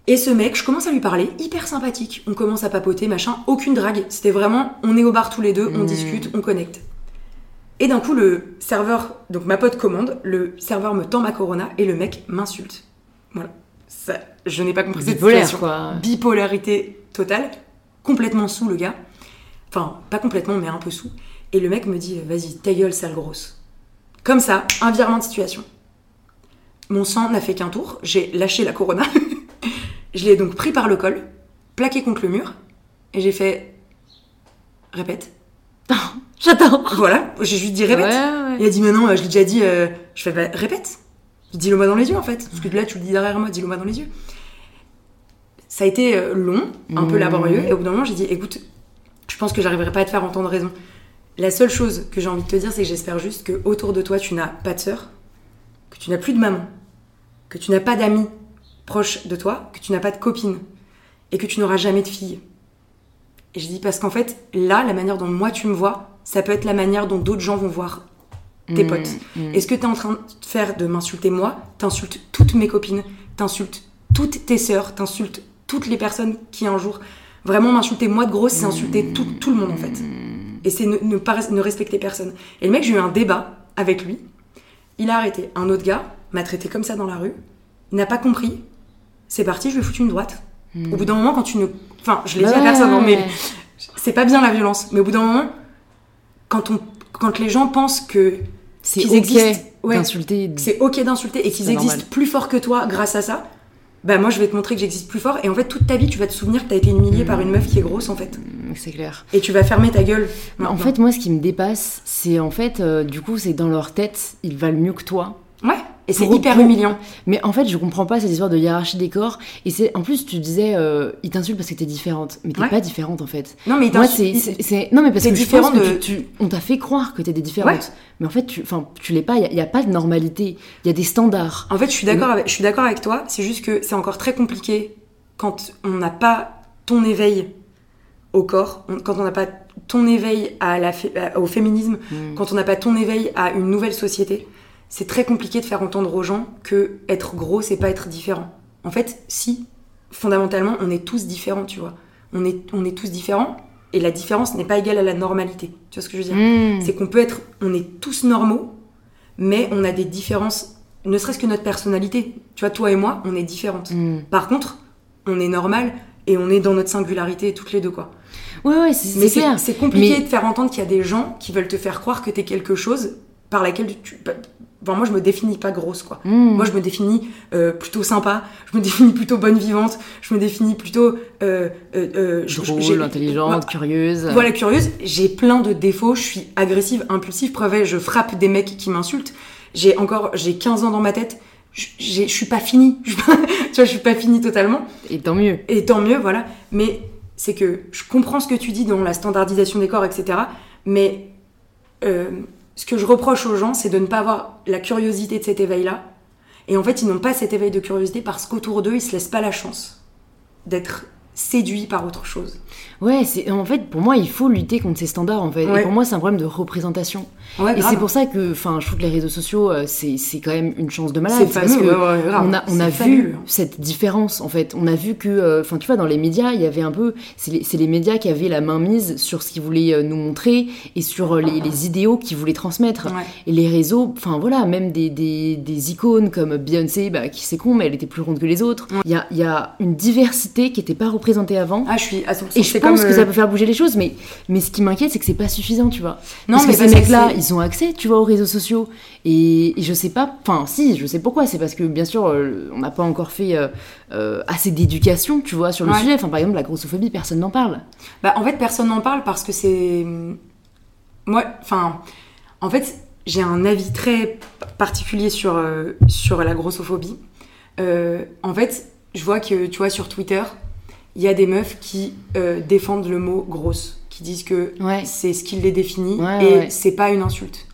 Et ce mec, je commence à lui parler, hyper sympathique. On commence à papoter, machin, aucune drague. C'était vraiment, on est au bar tous les deux, on Mm. discute, on connecte. Et d'un coup, le serveur, donc ma pote commande, le serveur me tend ma Corona et le mec m'insulte. Voilà. Ça, je n'ai pas compris cette Bipolaire, situation. quoi. Bipolarité totale, complètement sous le gars. Enfin, pas complètement, mais un peu sous. Et le mec me dit, vas-y, ta gueule, sale grosse. Comme ça, un virement de situation. Mon sang n'a fait qu'un tour, j'ai lâché la Corona. je l'ai donc pris par le col, plaqué contre le mur, et j'ai fait. Répète. J'adore. Voilà, j'ai juste dit répète. Ouais, ouais. Il a dit, mais non, je l'ai déjà dit. euh, Je fais, bah, répète. Dis-le moi dans les yeux, en fait. Parce que là, tu le dis derrière moi, dis-le moi dans les yeux. Ça a été euh, long, un peu Mhm. laborieux, et au bout d'un moment, j'ai dit, écoute, je pense que j'arriverai pas à te faire entendre raison. La seule chose que j'ai envie de te dire, c'est que j'espère juste que autour de toi, tu n'as pas de sœur, que tu n'as plus de maman, que tu n'as pas d'amis proches de toi, que tu n'as pas de copine, et que tu n'auras jamais de fille. Et je dis parce qu'en fait, là, la manière dont moi tu me vois, ça peut être la manière dont d'autres gens vont voir tes Mm, potes. mm. Et ce que tu es en train de faire de m'insulter moi, t'insultes toutes mes copines, t'insultes toutes tes sœurs, t'insultes toutes les personnes qui un jour vraiment m'insulter moi de grosse, c'est insulter tout, tout le monde en fait. Et c'est ne, ne pas ne respecter personne. Et le mec, j'ai eu un débat avec lui. Il a arrêté. Un autre gars m'a traité comme ça dans la rue. Il n'a pas compris. C'est parti, je lui ai foutu une droite. Au bout d'un moment, quand tu ne. Enfin, je l'ai dit à personne, hein, mais c'est pas bien la violence. Mais au bout d'un moment, quand, on, quand les gens pensent que C'est qu'ils existent, ouais, c'est ok d'insulter et qu'ils existent plus fort que toi grâce à ça, bah moi je vais te montrer que j'existe plus fort et en fait toute ta vie tu vas te souvenir que t'as été humilié par une meuf qui est grosse en fait Mm, C'est clair. et tu vas fermer ta gueule. En fait, moi, ce qui me dépasse, c'est en fait, euh, du coup, c'est dans leur tête, ils valent mieux que toi. Ouais, et c'est hyper pour- humiliant. Mais en fait, je comprends pas cette histoire de hiérarchie des corps. Et c'est, en plus, tu disais, euh, ils t'insultent parce que t'es différente. Mais t'es Ouais. pas différente, en fait. Non mais il t'insulte- non, mais parce que je pense que de- tu, tu- on t'a fait croire que t'étais différente. Ouais. Mais en fait, tu, enfin, tu l'es pas. Il y, a pas de normalité. Il y a des standards. En fait, je suis d'accord avec, je suis d'accord avec toi. C'est juste que c'est encore très compliqué quand on n'a pas ton éveil au corps, on- quand on n'a pas ton éveil à la au féminisme, Mm. quand on n'a pas ton éveil à une nouvelle société. C'est très compliqué de faire entendre aux gens que être gros, c'est pas être différent. En fait, si, fondamentalement, on est tous différents, tu vois. On est, on est tous différents, et la différence n'est pas égale à la normalité. Tu vois ce que je veux dire? Mm. c'est qu'on peut être, on est tous normaux, mais on a des différences, ne serait-ce que notre personnalité. Tu vois, toi et moi, on est différentes. Mm. Par contre, on est normal et on est dans notre singularité toutes les deux, quoi. Ouais, ouais, c'est, clair. c'est c'est compliqué Mais- de faire entendre qu'il y a des gens qui veulent te faire croire que t'es quelque chose par laquelle tu. Enfin, moi, je me définis pas grosse, quoi. Mm. Moi, je me définis euh, plutôt sympa, je me définis plutôt bonne vivante, je me définis plutôt. Euh, euh, euh, je- intelligente, curieuse. voilà, curieuse, j'ai plein de défauts, je suis agressive, impulsive, preuve, je frappe des mecs qui m'insultent. J'ai encore, j'ai 15 ans dans ma tête, je suis pas finie, tu vois, je suis pas finie totalement, Et tant mieux. et tant mieux, voilà. Mais c'est que je comprends ce que tu dis dans la standardisation des corps, etc. Mais euh, ce que je reproche aux gens, c'est de ne pas avoir la curiosité de cet éveil-là. Et en fait, ils n'ont pas cet éveil de curiosité parce qu'autour d'eux, ils se laissent pas la chance d'être séduits par autre chose. Ouais, c'est en fait pour moi il faut lutter contre ces standards en fait. Ouais. Et pour moi c'est un problème de représentation. Ouais, Et c'est pour ça que, enfin, je trouve que les réseaux sociaux euh, c'est c'est quand même une chance de malade. C'est parce fameux, que ouais, on a on a vu cette différence en fait. On a vu que, euh, enfin, tu vois, dans les médias il y avait un peu, c'est les, les médias qui avaient la main mise sur ce qu'ils voulaient euh, nous montrer et sur les, les idéaux qu'ils voulaient transmettre. Et les réseaux, enfin voilà, même des, des, des icônes comme Beyoncé, bah, qui c'est con, mais elle était plus ronde que les autres. Il y, a, il y a une diversité qui n'était pas représentée avant. Ah, je suis à 100%. Et je pense comme, que euh, ça peut faire bouger les choses, mais, mais ce qui m'inquiète, c'est que c'est pas suffisant, tu vois. Non, parce mais que ces parce mecs-là, ils ont accès, tu vois, aux réseaux sociaux. Et, et je sais pas, enfin, si, je sais pourquoi. C'est parce que, bien sûr, euh, on n'a pas encore fait euh, euh, assez d'éducation, tu vois, sur le Ouais. sujet. Enfin, par exemple, la grossophobie, personne n'en parle. Bah, en fait, personne n'en parle parce que c'est. Moi, enfin. En fait, j'ai un avis très particulier sur, euh, sur la grossophobie. Euh, en fait, je vois que, tu vois, sur Twitter, il y a des meufs qui euh, défendent le mot grosse, qui disent que Ouais. c'est ce qui les définit Ouais, et ouais. c'est pas une insulte.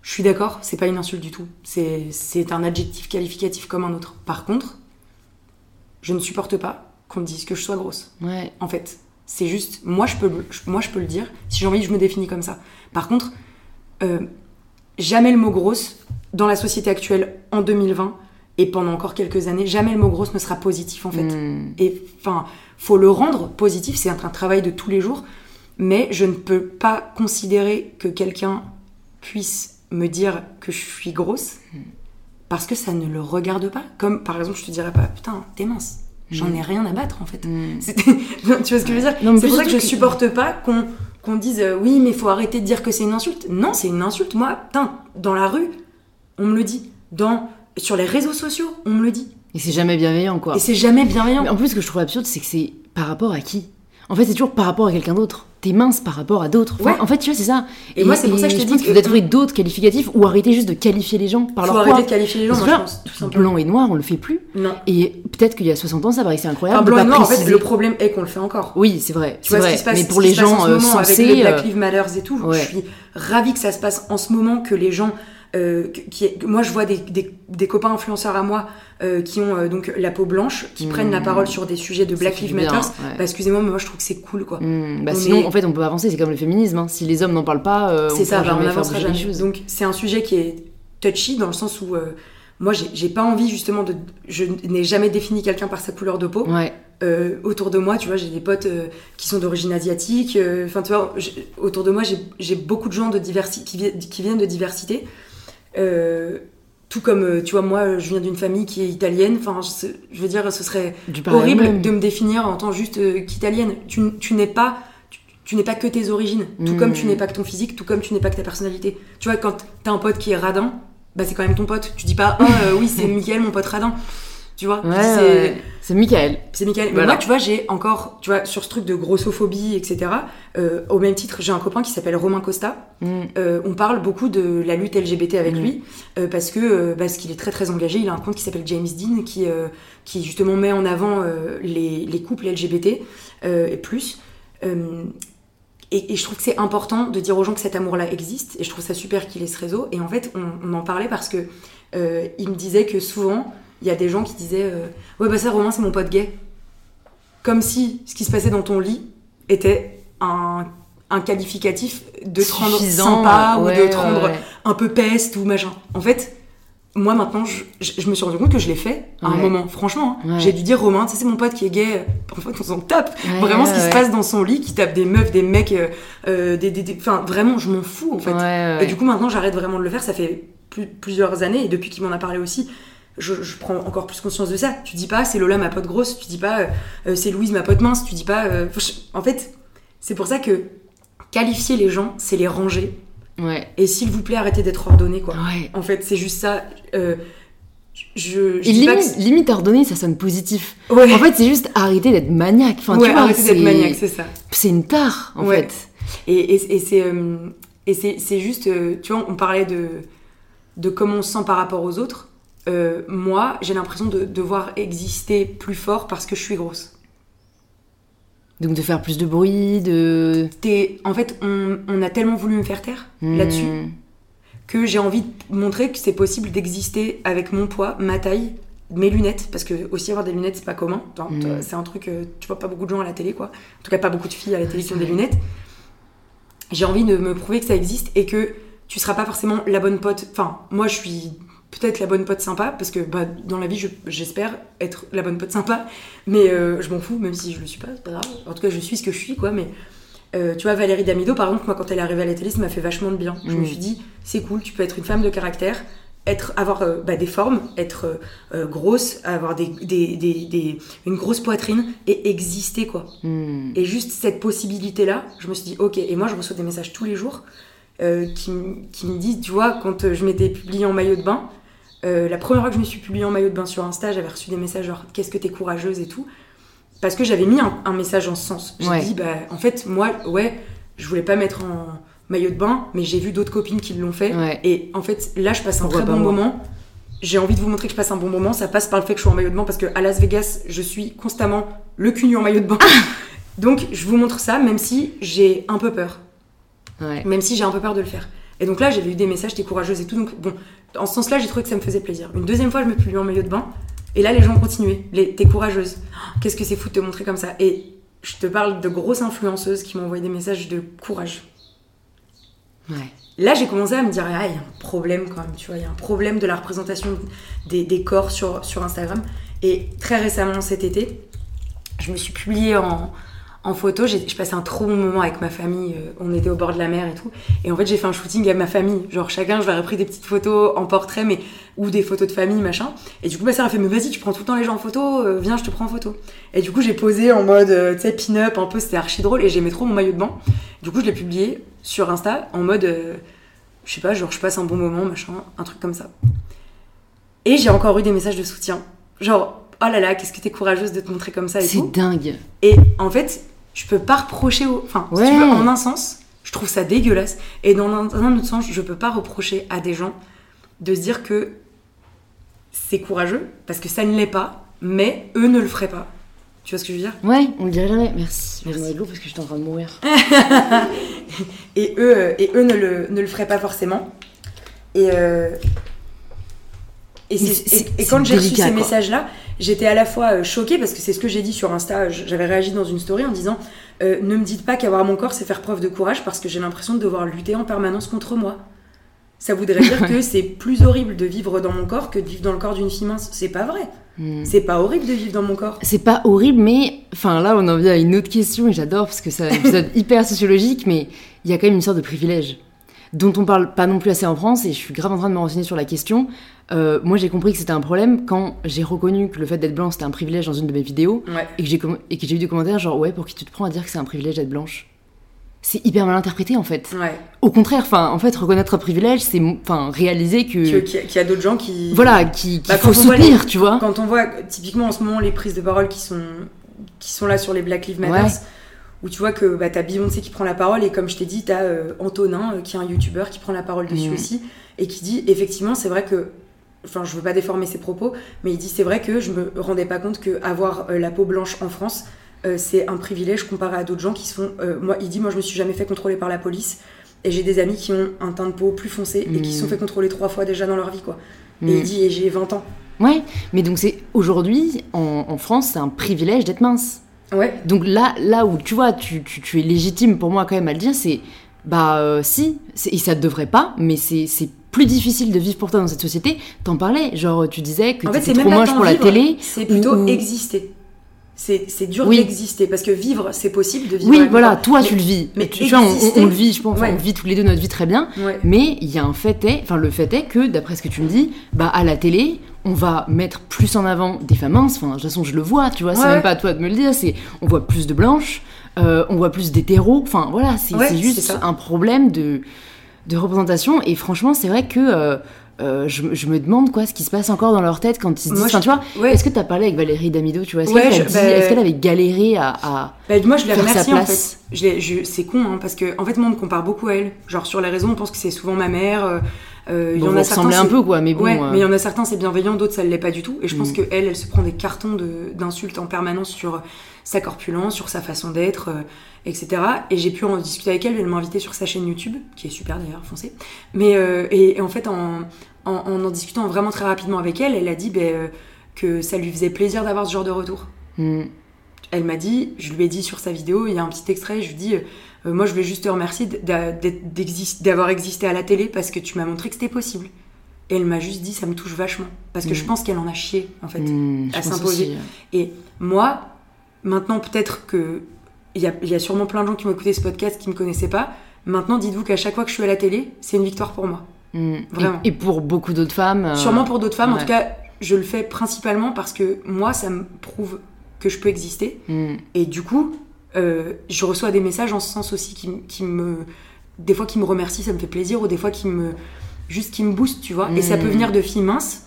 Je suis d'accord, c'est pas une insulte du tout. C'est un adjectif qualificatif comme un autre. Par contre, je ne supporte pas qu'on me dise que je sois grosse. En fait, c'est juste, moi je peux, moi je peux le dire. Si j'ai envie, je me définis comme ça. Par contre, euh, jamais le mot grosse dans la société actuelle en 2020 et pendant encore quelques années, jamais le mot grosse ne sera positif en fait. Hmm. Et enfin, faut le rendre positif, c'est un travail de tous les jours. Mais je ne peux pas considérer que quelqu'un puisse me dire que je suis grosse parce que ça ne le regarde pas. Comme par exemple, je te dirais pas, putain, t'es mince. J'en ai rien à battre en fait. Hmm. Tu vois ce que je veux dire? C'est pour ça que je supporte pas qu'on qu'on dise euh, oui, mais faut arrêter de dire que c'est une insulte. Non, c'est une insulte. Moi, putain, dans la rue, on me le dit. Dans, sur les réseaux sociaux, on me le dit. Et c'est jamais bienveillant, quoi. Et c'est jamais bienveillant. Mais en plus, ce que je trouve absurde, c'est que c'est par rapport à qui? En fait, c'est toujours par rapport à quelqu'un d'autre. T'es mince par rapport à d'autres. Enfin, Ouais. En fait, tu vois, c'est ça. Et moi, c'est pour ça que je te dis que- trouver d'autres qualificatifs ou arrêter juste de qualifier les gens par faut leur arrêter poids. de qualifier les gens, moi, je pense, tout simplement. Blanc et noir, on le fait plus. Non. Et peut-être qu'il y a 60 ans, ça paraissait incroyable Enfin, blanc et noir, en fait, le problème est qu'on le fait encore. Oui, c'est vrai. Tu vois vrai. ce qui se passe, Mais pour les gens euh, avec les Black euh, Lives et tout, je suis ravie que ça se passe en ce moment, que les gens, euh, qui, moi je vois des, des- des copains influenceurs à moi euh, qui ont euh, donc la peau blanche, qui Mm. prennent la parole sur des sujets de Black Lives Matter. ouais. Bah, excusez-moi, mais moi je trouve que c'est cool quoi. Hmm, bah On sinon, est- en fait, on peut avancer. C'est comme le féminisme. hein. Si les hommes n'en parlent pas, C'est on ça, bah, on les jamais. choses. Donc c'est un sujet qui est touchy dans le sens où moi j'ai pas envie justement de. Je n'ai jamais défini quelqu'un par sa couleur de peau. Ouais. Euh, autour de moi, tu vois, j'ai des potes euh, qui sont d'origine asiatique. euh, Enfin, tu vois, autour de moi, j'ai- beaucoup de gens de qui, vi- qui viennent de diversité. Euh, tout comme, euh, tu vois, moi, je viens d'une famille qui est italienne. Enfin, je, je veux dire, ce serait horrible même. de me définir en tant juste euh, qu'italienne. Tu, tu n'es pas. Tu, n'es pas que tes origines, tout Mm. comme tu n'es pas que ton physique, tout comme tu n'es pas que ta personnalité. Tu vois, quand t'as un pote qui est radin, bah c'est quand même ton pote. Tu dis pas, oh euh, oui, c'est Mickaël, mon pote radin. Tu vois, Ouais, c'est- ouais. Michael. c'est Michael. Mais moi, tu vois, j'ai encore, tu vois, sur ce truc de grossophobie, etc. euh, au même titre, j'ai un copain qui s'appelle Romain Costa. Hmm. Euh, on parle beaucoup de la lutte LGBT avec Mhm. lui euh, parce que parce qu'il est très très engagé. Il a un compte qui s'appelle James Dean qui qui justement met en avant les, les couples LGBT et plus. Et, et je trouve que c'est important de dire aux gens que cet amour-là existe. Et je trouve ça super qu'il ait ce réseau. Et en fait, on, on en parlait parce que il me disait que souvent, il y a des gens qui disaient euh, Ouais, bah ça, Romain, c'est mon pote gay. Comme si ce qui se passait dans ton lit était un, un qualificatif de te rendre sympa ouais, ou de te rendre ouais. un peu peste ou machin. En fait, moi maintenant, je, je- je me suis rendu compte que je l'ai fait à un moment. Franchement, hein. J'ai dû dire Romain, tu sais, c'est mon pote qui est gay. En fait, on s'en tape. Vraiment, ce qui se passe dans son lit, qui tape des meufs, des mecs, euh, euh, des, Enfin, vraiment, je m'en fous en fait. Et du coup, maintenant, j'arrête vraiment de le faire. Ça fait plus- plusieurs années et depuis qu'il m'en a parlé aussi. Je, je prends encore plus conscience de ça. Tu dis pas c'est Lola ma pote grosse, tu dis pas euh, c'est Louise ma pote mince, tu dis pas. euh, je- en fait, c'est pour ça que qualifier les gens, c'est les ranger. Ouais. Et s'il vous plaît, arrêtez d'être ordonnés, quoi. Ouais. En fait, c'est juste ça. Euh, je, que limite, limite ordonné, ça sonne positif. ouais, En fait, c'est juste arrêter d'être maniaque. Enfin, ouais, tu vois, arrêtez d'être maniaque, c'est ça. C'est une tare, en Ouais. fait. Et, et, et c'est juste, tu vois, on parlait de de comment on se sent par rapport aux autres. Euh, moi, j'ai l'impression de devoir exister plus fort parce que je suis grosse. Donc de faire plus de bruit, de. T'es- en fait, on, on a tellement voulu me faire taire Hmm. là-dessus que j'ai envie de montrer que c'est possible d'exister avec mon poids, ma taille, mes lunettes, parce que aussi avoir des lunettes c'est pas commun. Mm. toi, C'est un truc, euh, tu vois pas beaucoup de gens à la télé quoi. En tout cas pas beaucoup de filles à la télé qui ont des lunettes. J'ai envie de me prouver que ça existe et que tu seras pas forcément la bonne pote. Enfin, moi je suis peut-être la bonne pote sympa parce que bah, dans la vie je- j'espère être la bonne pote sympa, mais euh, je m'en fous même si je le suis pas, c'est pas grave. En tout cas je suis ce que je suis quoi, mais euh, tu vois, Valérie Damido, par exemple, moi, quand elle est arrivée à la télé, ça m'a fait vachement de bien. Je me suis dit, c'est cool, tu peux être une femme de caractère, être, avoir euh, bah, des formes, être euh, grosse, avoir des, des, des- des- une grosse poitrine et exister, quoi. Hmm. Et juste cette possibilité-là, je me suis dit, ok, et moi, je reçois des messages tous les jours euh, qui, me disent, tu vois, quand euh, je m'étais publiée en maillot de bain, euh, la première fois que je me suis publiée en maillot de bain sur Insta, j'avais reçu des messages genre, qu'est-ce que t'es courageuse et tout. Parce que j'avais mis un, un message en ce sens. J'ai Ouais. dit, bah, en fait, moi, ouais, je voulais pas mettre en maillot de bain, mais j'ai vu d'autres copines qui l'ont fait. Ouais. Et en fait, là, je passe un Pourquoi très bon moi moment. j'ai envie de vous montrer que je passe un bon moment, ça passe par le fait que je suis en maillot de bain parce que à Las Vegas, je suis constamment le cul nu en maillot de bain. donc je vous montre ça, même si j'ai un peu peur. Ouais. Même si j'ai un peu peur de le faire. Et donc là, j'avais eu des messages, t'es courageuse et tout. Donc bon, en ce sens-là, j'ai trouvé que ça me faisait plaisir. Une deuxième fois, je me suis mis en maillot de bain. Et là, les gens ont continué. Les, t'es courageuse. Oh, Qu'est-ce que c'est fou de te montrer comme ça. Et je te parle de grosses influenceuses qui m'ont envoyé des messages de courage. Ouais. Là, j'ai commencé à me dire, ah, il y a un problème quand même, tu vois, il y a un problème de la représentation des, des corps sur, sur Instagram. Et très récemment, cet été, je me suis publiée en, en photo. J'ai- Je passais un trop bon moment avec ma famille. euh, On était au bord de la mer et tout. Et en fait, j'ai fait un shooting avec ma famille. Genre, chacun, je leur ai pris des petites photos en portrait, mais ou des photos de famille, machin. Et du coup, ma sœur a fait, mais vas-y, tu prends tout le temps les gens en photo, euh, viens, je te prends en photo. Et du coup, j'ai posé en mode, euh, tu sais, pin-up, un peu, c'était archi drôle. Et j'aimais trop mon maillot de bain. Du coup, je l'ai publié sur Insta en mode, euh, je sais pas, genre, je passe un bon moment, machin, un truc comme ça. Et j'ai encore eu des messages de soutien. Genre, oh là là, qu'est-ce que t'es courageuse de te montrer comme ça et. C'est dingue. Et en fait, je peux pas reprocher au. Enfin, si Ouais. tu veux, en un sens, je trouve ça dégueulasse. Et dans un, un autre sens, je peux pas reprocher à des gens de se dire que c'est courageux, parce que ça ne l'est pas, mais eux ne le feraient pas. Tu vois ce que je veux dire? Ouais, on le dirait jamais. Merci. Merci. De parce que j'étais en train de mourir. et eux, et eux ne, le, ne le feraient pas forcément. Et, euh, et, quand j'ai reçu ces messages-là, j'étais à la fois euh, choquée parce que c'est ce que j'ai dit sur Insta. J'avais réagi dans une story en disant euh, Ne me dites pas qu'avoir mon corps, c'est faire preuve de courage parce que j'ai l'impression de devoir lutter en permanence contre moi. Ça voudrait dire que c'est plus horrible de vivre dans mon corps que de vivre dans le corps d'une fille mince. C'est pas vrai. Hmm. C'est pas horrible de vivre dans mon corps. C'est pas horrible, mais enfin là, on en vient à une autre question et j'adore parce que c'est un épisode hyper sociologique, mais il y a quand même une sorte de privilège dont on parle pas non plus assez en France et je suis grave en train de me renseigner sur la question. Euh, moi, j'ai compris que c'était un problème quand j'ai reconnu que le fait d'être blanc c'était un privilège dans une de mes vidéos Ouais. et que j'ai com- eu des commentaires genre ouais pour qui tu te prends à dire que c'est un privilège d'être blanche. C'est hyper mal interprété en fait. Ouais. Au contraire, enfin en fait reconnaître un privilège, c'est enfin réaliser que Qu'il y a- qu'il y a d'autres gens qui. voilà qui qu'il Bah, faut soutenir, tu vois. Quand on voit typiquement en ce moment les prises de parole qui sont, qui sont là sur les Black Lives Matter, Ouais. Où tu vois que bah, t'as Beyoncé qui prend la parole et comme je t'ai dit, t'as euh, Antonin euh, qui est un YouTuber qui prend la parole dessus aussi et qui dit effectivement c'est vrai que, enfin je veux pas déformer ses propos, mais il dit c'est vrai que je me rendais pas compte que avoir euh, la peau blanche en France c'est un privilège comparé à d'autres gens qui se font. moi il dit moi je me suis jamais fait contrôler par la police et j'ai des amis qui ont un teint de peau plus foncé et qui se sont Mhm. fait contrôler trois fois déjà dans leur vie quoi. Et Mm. il dit et j'ai 20 ans. Ouais, mais donc c'est aujourd'hui en, en France, c'est un privilège d'être mince. Ouais. Donc là, là où tu vois, tu, tu, tu es légitime pour moi quand même à le dire, c'est bah euh, si, et ça ne devrait pas, mais c'est c'est plus difficile de vivre pour toi dans cette société. T'en parlais, genre tu disais que En fait, t'étais c'est trop moche pour la vivre, télé. C'est plutôt ou- exister. C'est c'est dur Oui. d'exister parce que vivre, c'est possible de vivre. Oui, voilà, toi Mais- tu le vis. mais tu vois, on- le vit, je pense, Ouais. on vit tous les deux notre vie très bien. Ouais. Mais il y a un fait est, enfin le fait est que d'après ce que tu me dis, bah à la télé, on va mettre plus en avant des femmes minces. Enfin de toute façon je le vois, tu vois, c'est Ouais. même pas à toi de me le dire. C'est on voit plus de blanches, euh, on voit plus d'hétéros. Enfin voilà, c'est c'est c'est juste un problème de de représentation. Et franchement c'est vrai que euh, euh, je, je me demande quoi ce qui se passe encore dans leur tête quand ils se disent. Moi, Enfin, tu vois, Ouais. est-ce que tu as parlé avec Valérie Damido, tu vois, est-ce Ouais, qu'elle je- dit- bah, est-ce qu'elle avait galéré à, à- Bah, moi, je sa remerciée en fait. C'est con, hein, parce que en fait, moi, on me compare beaucoup à elle. Genre sur les réseaux, on pense que c'est souvent ma mère. euh, euh, y en a certains. un peu quoi, mais bon. ouais, euh, mais il y en a certains, c'est bienveillant, d'autres, ça ne l'est pas du tout. Et je pense Mm. que elle, elle se prend des cartons de- d'insultes en permanence sur sa corpulence, sur sa façon d'être, euh, etc. Et j'ai pu en discuter avec elle. Elle m'a invité sur sa chaîne YouTube, qui est super d'ailleurs, foncez. Mais euh, et, et en fait, en, en, en en discutant vraiment très rapidement avec elle, elle a dit ben, euh, que ça lui faisait plaisir d'avoir ce genre de retour. hmm. Elle m'a dit, je lui ai dit sur sa vidéo, il y a un petit extrait, je lui dis, euh, moi je voulais juste te remercier d'avoir existé à la télé parce que tu m'as montré que c'était possible. Et elle m'a juste dit, ça me touche vachement. Parce que Mm. je pense qu'elle en a chié, en fait. Hmm, à s'imposer. Et moi, maintenant peut-être que. Il y a, y a sûrement plein de gens qui m'ont écouté ce podcast qui me connaissaient pas. Maintenant, dites-vous qu'à chaque fois que je suis à la télé, c'est une victoire pour moi. Mm. Vraiment. Et, et pour beaucoup d'autres femmes. euh, Sûrement pour d'autres femmes, en tout cas, je le fais principalement parce que moi, ça me prouve que je peux exister. mm. Et du coup, euh, je reçois des messages en ce sens aussi qui, me. Des fois qui me remercient, ça me fait plaisir, ou des fois qui me. Juste qui me boostent, tu vois. Et ça Mm. peut venir de filles minces,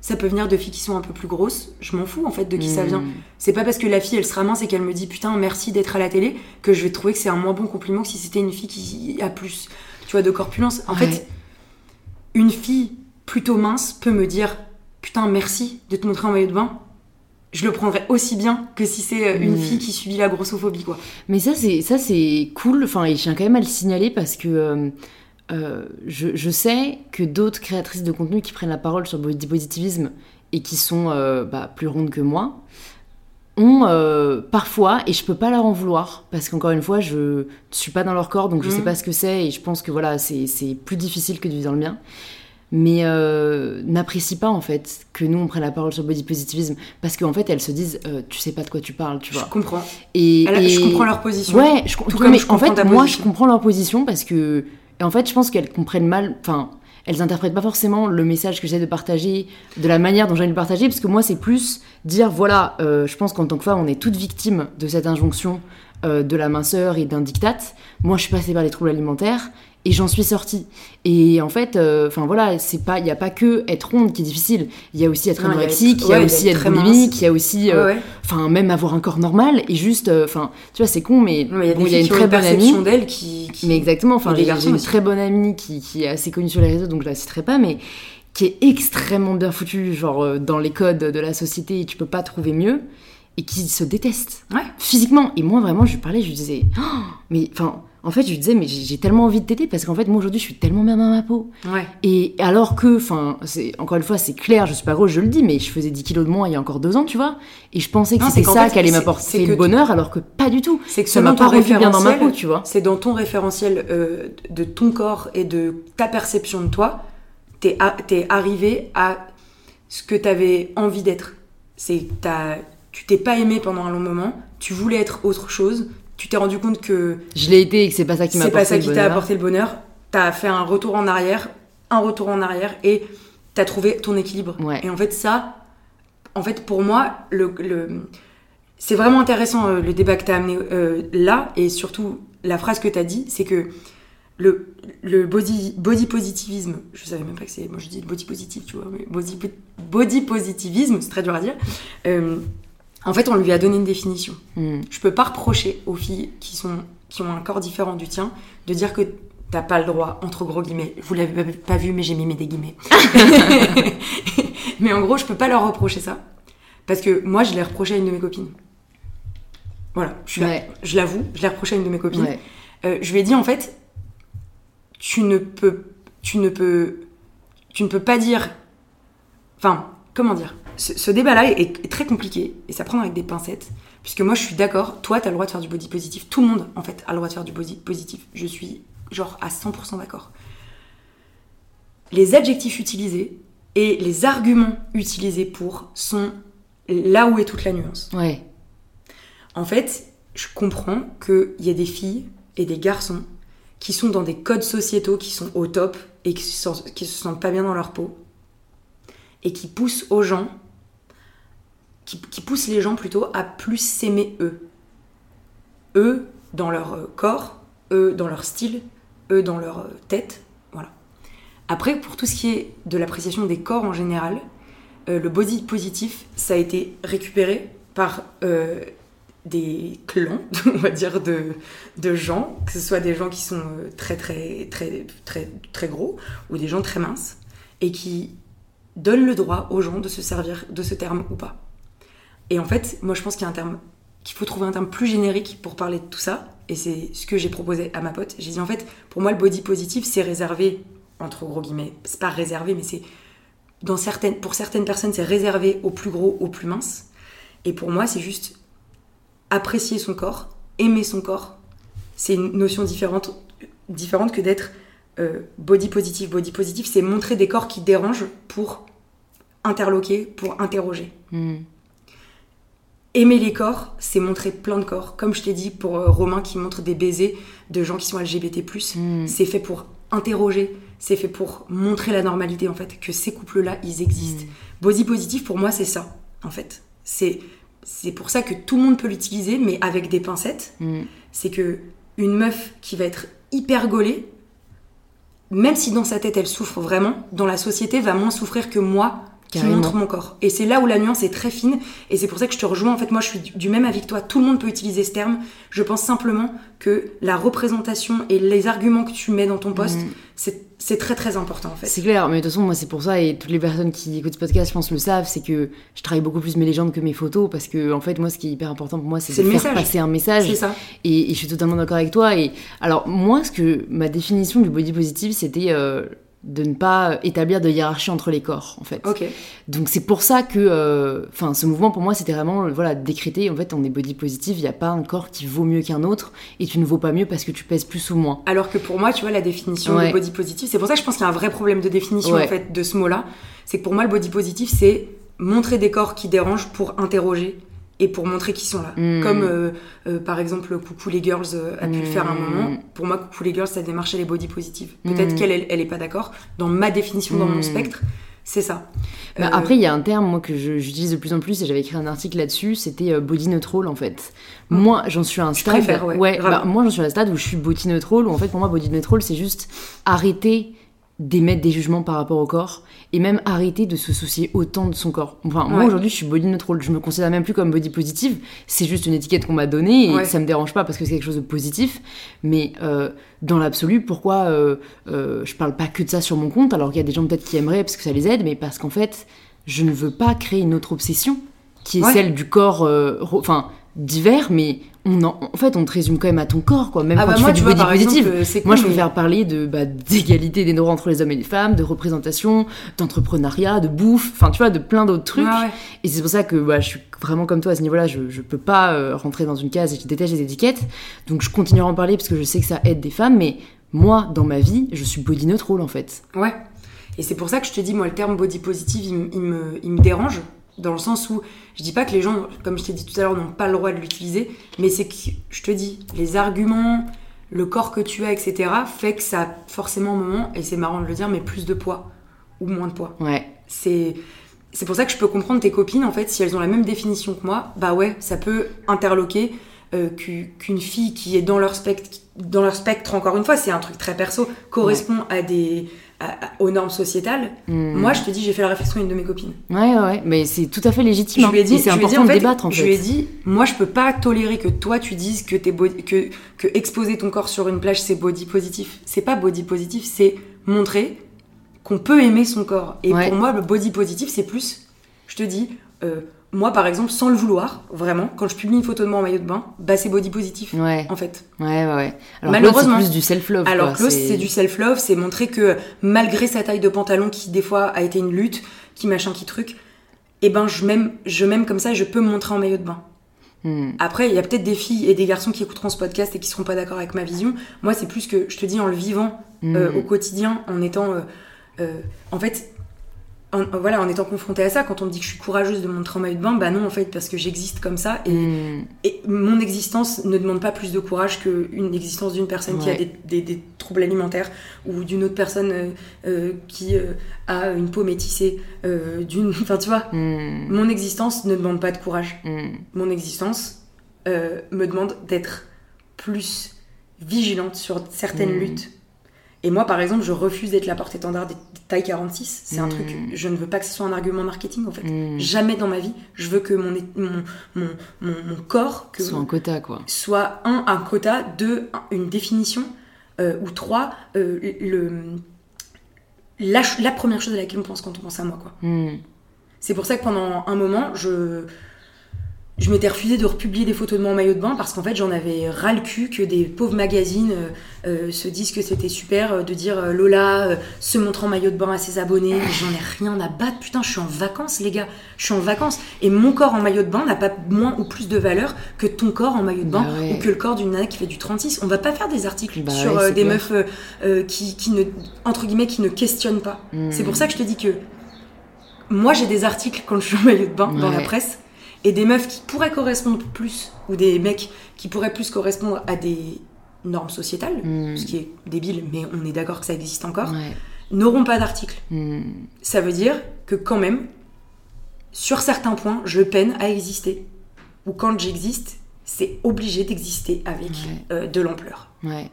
ça peut venir de filles qui sont un peu plus grosses. Je m'en fous en fait de qui ça Mm. vient. C'est pas parce que la fille elle sera mince et qu'elle me dit putain merci d'être à la télé que je vais trouver que c'est un moins bon compliment que si c'était une fille qui a plus, tu vois, de corpulence. En Ouais. fait, une fille plutôt mince peut me dire putain, merci de te montrer en maillot de bain, je le prendrais aussi bien que si c'est euh, une Mm. fille qui subit la grossophobie, quoi. Mais ça, c'est ça c'est cool. Enfin, et je tiens quand même à le signaler parce que euh, euh, je, je sais que d'autres créatrices de contenu qui prennent la parole sur le body positivisme et qui sont euh, bah, plus rondes que moi ont euh, parfois, et je peux pas leur en vouloir parce qu'encore une fois, je suis pas dans leur corps donc je sais Mhm. pas ce que c'est et je pense que voilà, c'est c'est plus difficile que de vivre dans le mien. Mais euh, n'apprécient pas en fait que nous on prenne la parole sur le body positivisme parce qu'en fait elles se disent euh, tu sais pas de quoi tu parles, tu Je vois. comprends. Et, Je comprends leur position. Ouais, je, Tout comme mais je en fait, moi, position. je comprends leur position parce que, et en fait, je pense qu'elles comprennent mal. Enfin, elles interprètent pas forcément le message que j'essaie de partager de la manière dont j'ai le partager, parce que moi, c'est plus dire voilà, euh, je pense qu'en tant que femme, on est toutes victimes de cette injonction euh, de la minceur et d'un diktat. Moi, je suis passée par les troubles alimentaires. Et j'en suis sortie. Et en fait, euh, enfin voilà, c'est pas, il y a pas que être ronde qui est difficile. Il y a aussi être anorexique, il y a aussi être boulimique, il y a aussi, euh, enfin même avoir un corps normal et juste, euh, enfin, tu vois, c'est con, mais il y a bon, y a une très bonne amie. d'elles qui, qui- Mais exactement, enfin, Et j'ai une aussi. très bonne amie qui, qui est assez connue sur les réseaux, donc je la citerai pas, mais qui est extrêmement bien foutue, genre dans les codes de la société, tu peux pas trouver mieux, et qui se déteste Ouais. physiquement. Et moi, vraiment, je lui parlais, je lui disais, Oh mais enfin, en fait, je lui disais, mais j'ai tellement envie de t'aider parce qu'en fait, moi aujourd'hui, je suis tellement bien dans ma peau. Ouais. Et alors que, enfin, encore une fois, c'est clair, je suis pas grosse, je le dis, mais je faisais 10 kilos de moins il y a encore deux ans, tu vois. Et je pensais que c'était ça qui allait m'apporter le bonheur, alors que pas du tout. C'est que Ça m'a pas rendu bien dans ma référentiel, peau, tu vois. c'est dans ton référentiel euh, de ton corps et de ta perception de toi, t'es arrivé à ce que t'avais envie d'être. C'est t'as- tu t'es pas aimé pendant un long moment, tu voulais être autre chose, tu t'es rendu compte que Je l'ai été et que c'est pas ça qui m'a c'est apporté pas ça le qui t'a bonheur. apporté le bonheur, t'as fait un retour en arrière, un retour en arrière et t'as trouvé ton équilibre. Ouais. Et en fait ça, en fait pour moi, le, le- c'est vraiment intéressant euh, le débat que t'as amené euh, là et surtout la phrase que t'as dit, c'est que le, le body, body positivisme, je savais même pas que c'est, moi je dis body positive, tu vois, mais body, body positivisme, c'est très dur à dire. Euh, en fait, on lui a donné une définition. Hmm. Je peux pas reprocher aux filles qui, sont, qui ont un corps différent du tien de dire que t'as pas le droit, entre gros guillemets. Vous l'avez pas- vu, mais j'ai mis mes des guillemets. mais en gros, je peux pas leur reprocher ça. Parce que moi, je l'ai reproché à une de mes copines. Voilà, je Ouais. je l'avoue, je l'ai reproché à une de mes copines. Ouais. Euh, je lui ai dit en fait, tu ne peux, tu ne peux, tu ne peux pas dire, enfin, comment dire, ce, ce débat-là est, est très compliqué et ça prend avec des pincettes, puisque moi je suis d'accord, toi tu as le droit de faire du body positif, tout le monde en fait a le droit de faire du body positif, je suis genre à 100% d'accord. Les adjectifs utilisés et les arguments utilisés pour sont là où est toute la nuance. Ouais. En fait, je comprends qu'il y a des filles et des garçons qui sont dans des codes sociétaux qui sont au top et qui sentent- qui se sentent pas bien dans leur peau et qui poussent aux gens, qui, qui poussent les gens plutôt à plus s'aimer eux. Eux dans leur euh, corps, eux dans leur style, eux dans leur euh, tête, voilà. Après, pour tout ce qui est de l'appréciation des corps en général, euh, le body positif, ça a été récupéré par des clans, on va dire, de, de gens, que ce soit des gens qui sont très très très très très gros ou des gens très minces, et qui donnent le droit aux gens de se servir de ce terme ou pas. Et en fait, moi je pense qu'il a faut trouver un terme plus générique pour parler de tout ça, et c'est ce que j'ai proposé à ma pote. J'ai dit en fait, pour moi le body positif c'est réservé, entre gros guillemets, c'est pas réservé, mais c'est dans certaines, pour certaines personnes c'est réservé aux plus gros, aux plus minces. Et pour moi c'est juste apprécier son corps, aimer son corps, c'est une notion différente, différente que d'être euh, body positif. Body positif, c'est montrer des corps qui dérangent pour interloquer, pour interroger. Hmm. Aimer les corps, c'est montrer plein de corps. Comme je t'ai dit pour euh, Romain qui montre des baisers de gens qui sont LGBT+, Hmm. c'est fait pour interroger, c'est fait pour montrer la normalité en fait, que ces couples-là, ils existent. Body positif, pour moi, c'est ça, en fait. C'est c'est pour ça que tout le monde peut l'utiliser, mais avec des pincettes. Hmm. C'est que une meuf qui va être hyper gaulée, même si dans sa tête elle souffre vraiment, dans la société va moins souffrir que moi qui Carrément. montre mon corps. Et c'est là où la nuance est très fine. Et c'est pour ça que je te rejoins. En fait, moi, je suis du- même avis que toi. Tout le monde peut utiliser ce terme. Je pense simplement que la représentation et les arguments que tu mets dans ton poste, Mm. c'est c'est très très important en fait. C'est clair, mais de toute façon, moi, c'est pour ça, et toutes les personnes qui écoutent ce podcast, je pense, le savent, c'est que je travaille beaucoup plus mes légendes que mes photos, parce que, en fait, moi, ce qui est hyper important pour moi, c'est C'est de le faire message. passer un message. C'est ça. Et, et je suis totalement d'accord avec toi. Et alors, moi, ce que ma définition du body positive, c'était euh, de ne pas établir de hiérarchie entre les corps, en fait. Donc c'est pour ça que, euh, enfin, ce mouvement pour moi, c'était vraiment, voilà, décréter. En fait, on est body positive. Il n'y a pas un corps qui vaut mieux qu'un autre, et tu ne vaux pas mieux parce que tu pèses plus ou moins. Alors que pour moi, tu vois, la définition Ouais. de body positive, c'est pour ça que je pense qu'il y a un vrai problème de définition Ouais. en fait de ce mot-là. C'est que pour moi, le body positive, c'est montrer des corps qui dérangent pour interroger et pour montrer qu'ils sont là. Mm. Comme euh, euh, par exemple, Coucou les Girls euh, a pu le faire à un Mm. moment. Pour moi, Coucou les Girls, ça démarchait les body positives. Peut-être Mm. qu'elle, elle, elle est pas d'accord. Dans ma définition, dans mon Mm. spectre, c'est ça. Bah, Après, il y a un terme moi que je- j'utilise de plus en plus et j'avais écrit un article là-dessus. C'était body neutral en fait. Moi, j'en suis à un Je stade. préfère, ouais, bah, moi, j'en suis à un stade où je suis body neutral. Où en fait, pour moi, body neutral, c'est juste arrêter d'émettre des jugements par rapport au corps et même arrêter de se soucier autant de son corps. Enfin, moi aujourd'hui, je suis body neutral. Je me considère même plus comme body positive. C'est juste une étiquette qu'on m'a donnée et Ouais. ça me dérange pas parce que c'est quelque chose de positif. Mais euh, dans l'absolu, pourquoi euh, euh, je parle pas que de ça sur mon compte? Alors qu'il y a des gens peut-être qui aimeraient parce que ça les aide, mais parce qu'en fait, je ne veux pas créer une autre obsession qui est Ouais. celle du corps, euh, enfin divers, mais on en, en fait on te résume quand même à ton corps quoi. Même Ah quand bah tu moi, fais du tu vois, body positive. exemple, Moi, je mais- préfère parler de bah, d'égalité des droits entre les hommes et les femmes, de représentation, d'entrepreneuriat, de bouffe, enfin tu vois, de plein d'autres trucs. Ouais. Et c'est pour ça que bah, je suis vraiment comme toi à ce niveau-là. Je, je peux pas euh, rentrer dans une case et je déteste les étiquettes. Donc je continuerai à en parler parce que je sais que ça aide des femmes. Mais moi, dans ma vie, je suis body neutral en fait. Ouais. Et c'est pour ça que je te dis, moi, le terme body positive, il, il me, il me dérange, dans le sens où je dis pas que les gens, comme je t'ai dit tout à l'heure, n'ont pas le droit de l'utiliser, mais c'est que, je te dis, les arguments, le corps que tu as, etc., fait que ça a forcément un moment, et c'est marrant de le dire, mais plus de poids ou moins de poids. Ouais. C'est c'est pour ça que je peux comprendre tes copines, en fait, si elles ont la même définition que moi, bah ouais, ça peut interloquer euh, qu'u- qu'une fille qui est dans leur spectre, dans leur spectre, encore une fois, c'est un truc très perso, correspond à des aux normes sociétales. Hmm. Moi, je te dis, j'ai fait la réflexion à une de mes copines. Ouais, ouais. Mais c'est tout à fait légitime. Je hein. lui ai dit, c'est je important dit, en de débattre en je fait. lui ai dit, moi, je peux pas tolérer que toi, tu dises que, body- que, que exposer ton corps sur une plage, c'est body positif. C'est pas body positif, c'est montrer qu'on peut aimer son corps. Et Ouais. pour moi, le body positif, c'est plus, je te dis, euh, moi, par exemple, sans le vouloir, vraiment, quand je publie une photo de moi en maillot de bain, bah, c'est body positif, Ouais, en fait. ouais, ouais. ouais. Alors l'autre, c'est Malheureusement. plus du self-love. Alors quoi. que c'est du self-love, c'est montrer que malgré sa taille de pantalon qui des fois a été une lutte, qui machin, qui truc, et ben je m'aime, je m'aime comme ça, et je peux me montrer en maillot de bain. Hmm. Après, il y a peut-être des filles et des garçons qui écouteront ce podcast et qui seront pas d'accord avec ma vision. Moi, c'est plus que je te dis en le vivant euh, Hmm. au quotidien, en étant, euh, euh, en fait, en, voilà, en étant confrontée à ça. Quand on me dit que je suis courageuse de montrer en maillot de bain, bah non, en fait, parce que j'existe comme ça et Hmm. et mon existence ne demande pas plus de courage qu'une existence d'une personne qui a des, des- des troubles alimentaires ou d'une autre personne euh, euh, qui euh, a une peau métissée. d'une, enfin, tu vois, Hmm. mon existence ne demande pas de courage. Hmm. Mon existence me demande d'être plus vigilante sur certaines luttes. Et moi, par exemple, je refuse d'être la porte-étendard des tailles 46. C'est un truc, je ne veux pas que ce soit un argument marketing, en fait. Hmm. Jamais dans ma vie, je veux que mon, mon, mon, mon, mon corps, que Soit un quota, quoi. soit un, un quota, deux, un- une définition, euh, ou trois, euh, le, la, la première chose à laquelle on pense quand on pense à moi. quoi. Hmm. C'est pour ça que pendant un moment, je, je m'étais refusée de republier des photos de moi en maillot de bain parce qu'en fait, j'en avais ras le cul que des pauvres magazines euh, euh, se disent que c'était super euh, de dire euh, Lola euh, se montre en maillot de bain à ses abonnés. J'en ai rien à battre, putain, je suis en vacances, les gars. Je suis en vacances. Et mon corps en maillot de bain n'a pas moins ou plus de valeur que ton corps en maillot de bain Bah ouais. ou que le corps d'une nana qui fait du 36. On va pas faire des articles Bah sur ouais, des clair. meufs qui, qui ne, entre guillemets, qui ne questionnent pas. Hmm. C'est pour ça que je te dis que moi j'ai des articles quand je suis en maillot de bain dans la presse et des meufs qui pourraient correspondre plus ou des mecs qui pourraient plus correspondre à des normes sociétales, Hmm. ce qui est débile, mais on est d'accord que ça existe encore, Ouais. n'auront pas d'article. Hmm. Ça veut dire que quand même, sur certains points, je peine à exister. Ou quand j'existe, c'est obligé d'exister avec Ouais. euh, de l'ampleur. Ouais.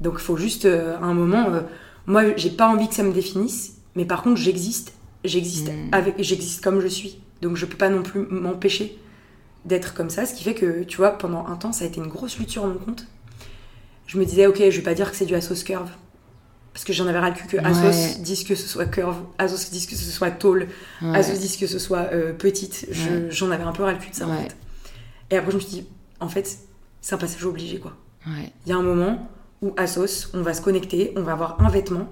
Donc il faut juste, euh, à un moment, euh, moi j'ai pas envie que ça me définisse, mais par contre j'existe j'existe Mm. avec, j'existe comme je suis. Donc je peux pas non plus m'empêcher d'être comme ça. Ce qui fait que, tu vois, pendant un temps, ça a été une grosse lutte sur mon compte. Je me disais, ok, je vais pas dire que c'est du Asos Curve. Parce que j'en avais ras le cul que Asos Ouais. dise que ce soit curve, Asos dise que ce soit tall, Ouais. Asos dise que ce soit euh, petite. Je- Ouais. J'en avais un peu ras le cul de ça, en fait. Et après, je me suis dit, en fait, c'est un passage obligé, quoi. Il y a un moment où Asos, on va se connecter, on va avoir un vêtement,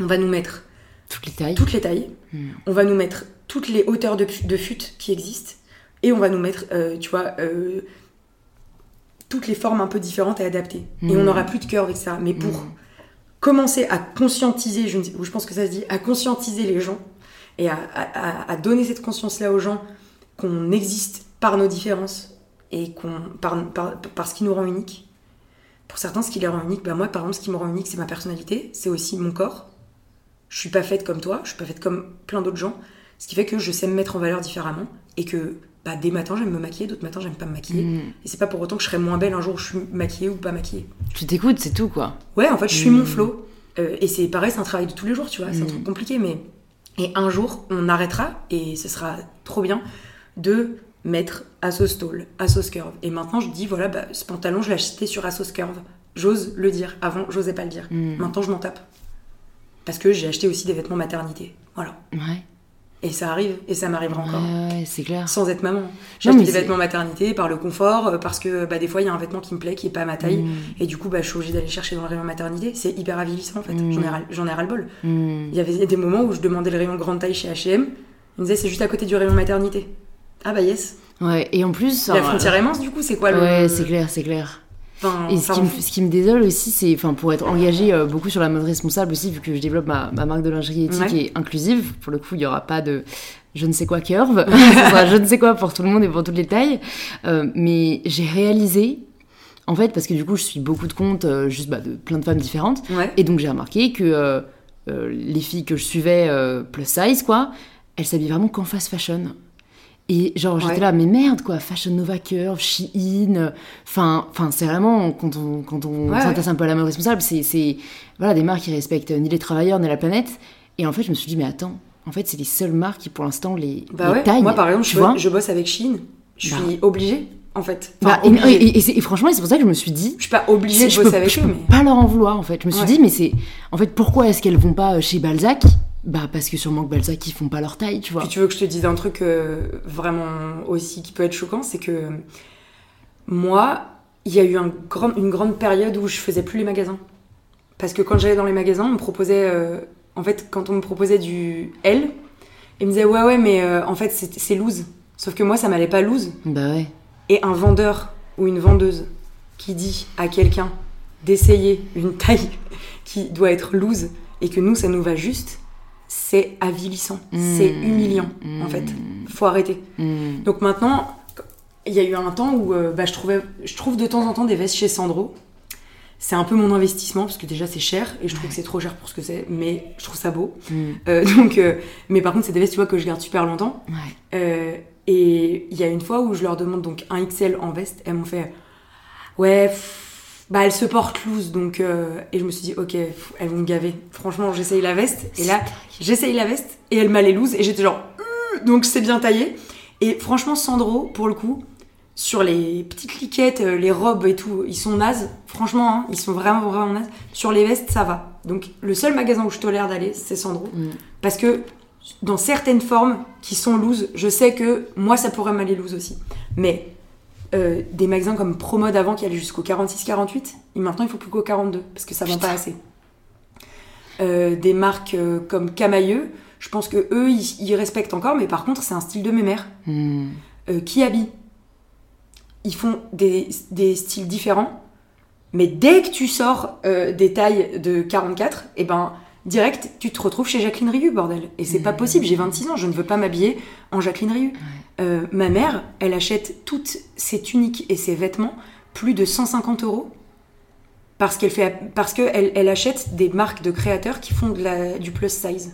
on va nous mettre Toutes les tailles. toutes les tailles, Mm. on va nous mettre toutes les hauteurs de, de fut qui existent, et on va nous mettre, euh, tu vois, euh, toutes les formes un peu différentes à adapter. Et Mm. on n'aura plus de curve, etc. Mais pour Mm. commencer à conscientiser, je, je pense que ça se dit, à conscientiser les gens, et à, à- donner cette conscience-là aux gens qu'on existe par nos différences, et qu'on par, par, par ce qui nous rend unique. Pour certains, ce qui les rend uniques, bah moi, par exemple, ce qui me rend unique, c'est ma personnalité, c'est aussi mon corps. Je suis pas faite comme toi, je suis pas faite comme plein d'autres gens, ce qui fait que je sais me mettre en valeur différemment, et que bah, des matins, j'aime me maquiller, d'autres matins, j'aime pas me maquiller. Mm. Et c'est pas pour autant que je serai moins belle un jour où je suis maquillée ou pas maquillée. Tu t'écoutes, c'est tout quoi. Ouais, en fait, je suis Mm. mon flow. Euh, et c'est pareil, c'est un travail de tous les jours, tu vois. C'est un Mm. truc compliqué, mais. Et un jour, on arrêtera, et ce sera trop bien, de mettre Asos Tall, Asos Curve. Et maintenant, je dis, voilà, bah, ce pantalon, je l'ai acheté sur Asos Curve. J'ose le dire. Avant, j'osais pas le dire. Mm. Maintenant, je m'en tape. Parce que j'ai acheté aussi des vêtements maternité. Voilà. Ouais. Et ça arrive, et ça m'arrivera encore. Ouais, ouais, c'est clair. Sans être maman. J'ai Non, acheté mais des vêtements maternité par le confort, euh, parce que bah, des fois, il y a un vêtement qui me plaît, qui est pas à ma taille. Mm. Et du coup, bah, je suis obligée d'aller chercher dans le rayon maternité. C'est hyper avilissant en fait. Mm. J'en ai, ras- j'en ai ras le bol. Mm. Il y avait des moments où je demandais le rayon grande taille chez HM. Ils me disaient c'est juste à côté du rayon maternité. Ah bah yes. Ouais, et en plus. La frontière mince du coup, c'est quoi le. Ouais, c'est clair, c'est clair. Enfin, Et ce qui, me, fou. ce qui me désole aussi, c'est, enfin, pour être engagée euh, beaucoup sur la mode responsable aussi, vu que je développe ma, ma marque de lingerie éthique Ouais. et inclusive, pour le coup, il n'y aura pas de je ne sais quoi curve, sera je ne sais quoi pour tout le monde et pour toutes les tailles. Euh, mais j'ai réalisé, en fait, parce que du coup, je suis beaucoup de comptes, euh, juste bah, de plein de femmes différentes, Ouais. et donc j'ai remarqué que les filles que je suivais plus size, quoi, elles s'habillent vraiment qu'en fast fashion. Et genre, j'étais Ouais. là, mais merde, quoi, Fashion Nova Curve, Shein, euh, enfin, enfin c'est vraiment, quand on, quand on Ouais, s'intéresse un peu à la mode responsable, c'est, voilà, des marques qui respectent ni les travailleurs ni la planète. Et en fait, je me suis dit, mais attends, en fait, c'est les seules marques qui, pour l'instant, les, Bah les ouais. taillent. Moi par exemple, tu je, vois je bosse avec Shein. Je Bah. suis obligée en fait. Bah, et, obligée. et- et c'est- et franchement, c'est pour ça que je me suis dit, Je suis pas obligée de je bosser peux, avec je eux, peux mais. pas leur en vouloir en fait. Je me suis Ouais. dit, mais c'est. En fait, pourquoi est-ce qu'elles vont pas chez Balzac Bah, parce que sûrement que Balzac, ils font pas leur taille, tu vois. Puis tu veux que je te dise un truc euh, vraiment aussi qui peut être choquant, c'est que moi, il y a eu un grand, une grande période où je faisais plus les magasins. Parce que quand j'allais dans les magasins, on me proposait, euh, en fait, quand on me proposait du L, ils me disaient ouais ouais mais euh, en fait c'est loose. Sauf que moi ça m'allait pas loose. Bah ouais. Et un vendeur ou une vendeuse qui dit à quelqu'un d'essayer une taille qui doit être loose et que nous ça nous va juste, c'est avilissant, c'est Mmh. humiliant en fait. Faut arrêter. Hmm. Donc maintenant, il y a eu un temps où euh, bah, je, trouvais, je trouve de temps en temps des vestes chez Sandro. C'est un peu mon investissement parce que déjà c'est cher et je trouve que c'est trop cher pour ce que c'est, mais je trouve ça beau. Hmm. Euh, donc, euh, mais par contre, c'est des vestes tu vois, que je garde super longtemps. Ouais. Et il y a une fois où je leur demande donc un XL en veste, elles m'ont fait ouais, pff, bah elle se porte loose donc euh, et je me suis dit ok, elles vont me gaver. Franchement, j'essaye la veste et là j'essaye la veste et elle m'allait loose et j'étais genre Hum donc c'est bien taillé. Et franchement, Sandro pour le coup. Sur les petites cliquettes, euh, les robes et tout, ils sont nazes. Franchement, hein, ils sont vraiment, vraiment nazes. Sur les vestes, ça va. Donc, le seul magasin où je tolère d'aller, c'est Sandro. Mm. Parce que dans certaines formes qui sont loose, je sais que moi ça pourrait m'aller loose aussi. Mais euh, des magasins comme Promode avant qui allaient jusqu'au 46-48, et maintenant il faut plus qu'au 42 parce que ça vend pas assez. Euh, des marques euh, comme Camailleux, je pense que eux ils, ils respectent encore, mais par contre c'est un style de mémère. Hmm. Euh, Kiabi, ils font des, des styles différents, mais dès que tu sors des tailles de 44, et ben direct tu te retrouves chez Jacqueline Rieu, bordel. Et c'est pas possible, j'ai 26 ans, je ne veux pas m'habiller en Jacqueline Rieu. Euh, ma mère, elle achète toutes ses tuniques et ses vêtements plus de 150 euros. Parce qu'elle fait, parce que elle, elle achète des marques de créateurs qui font de la, du plus size.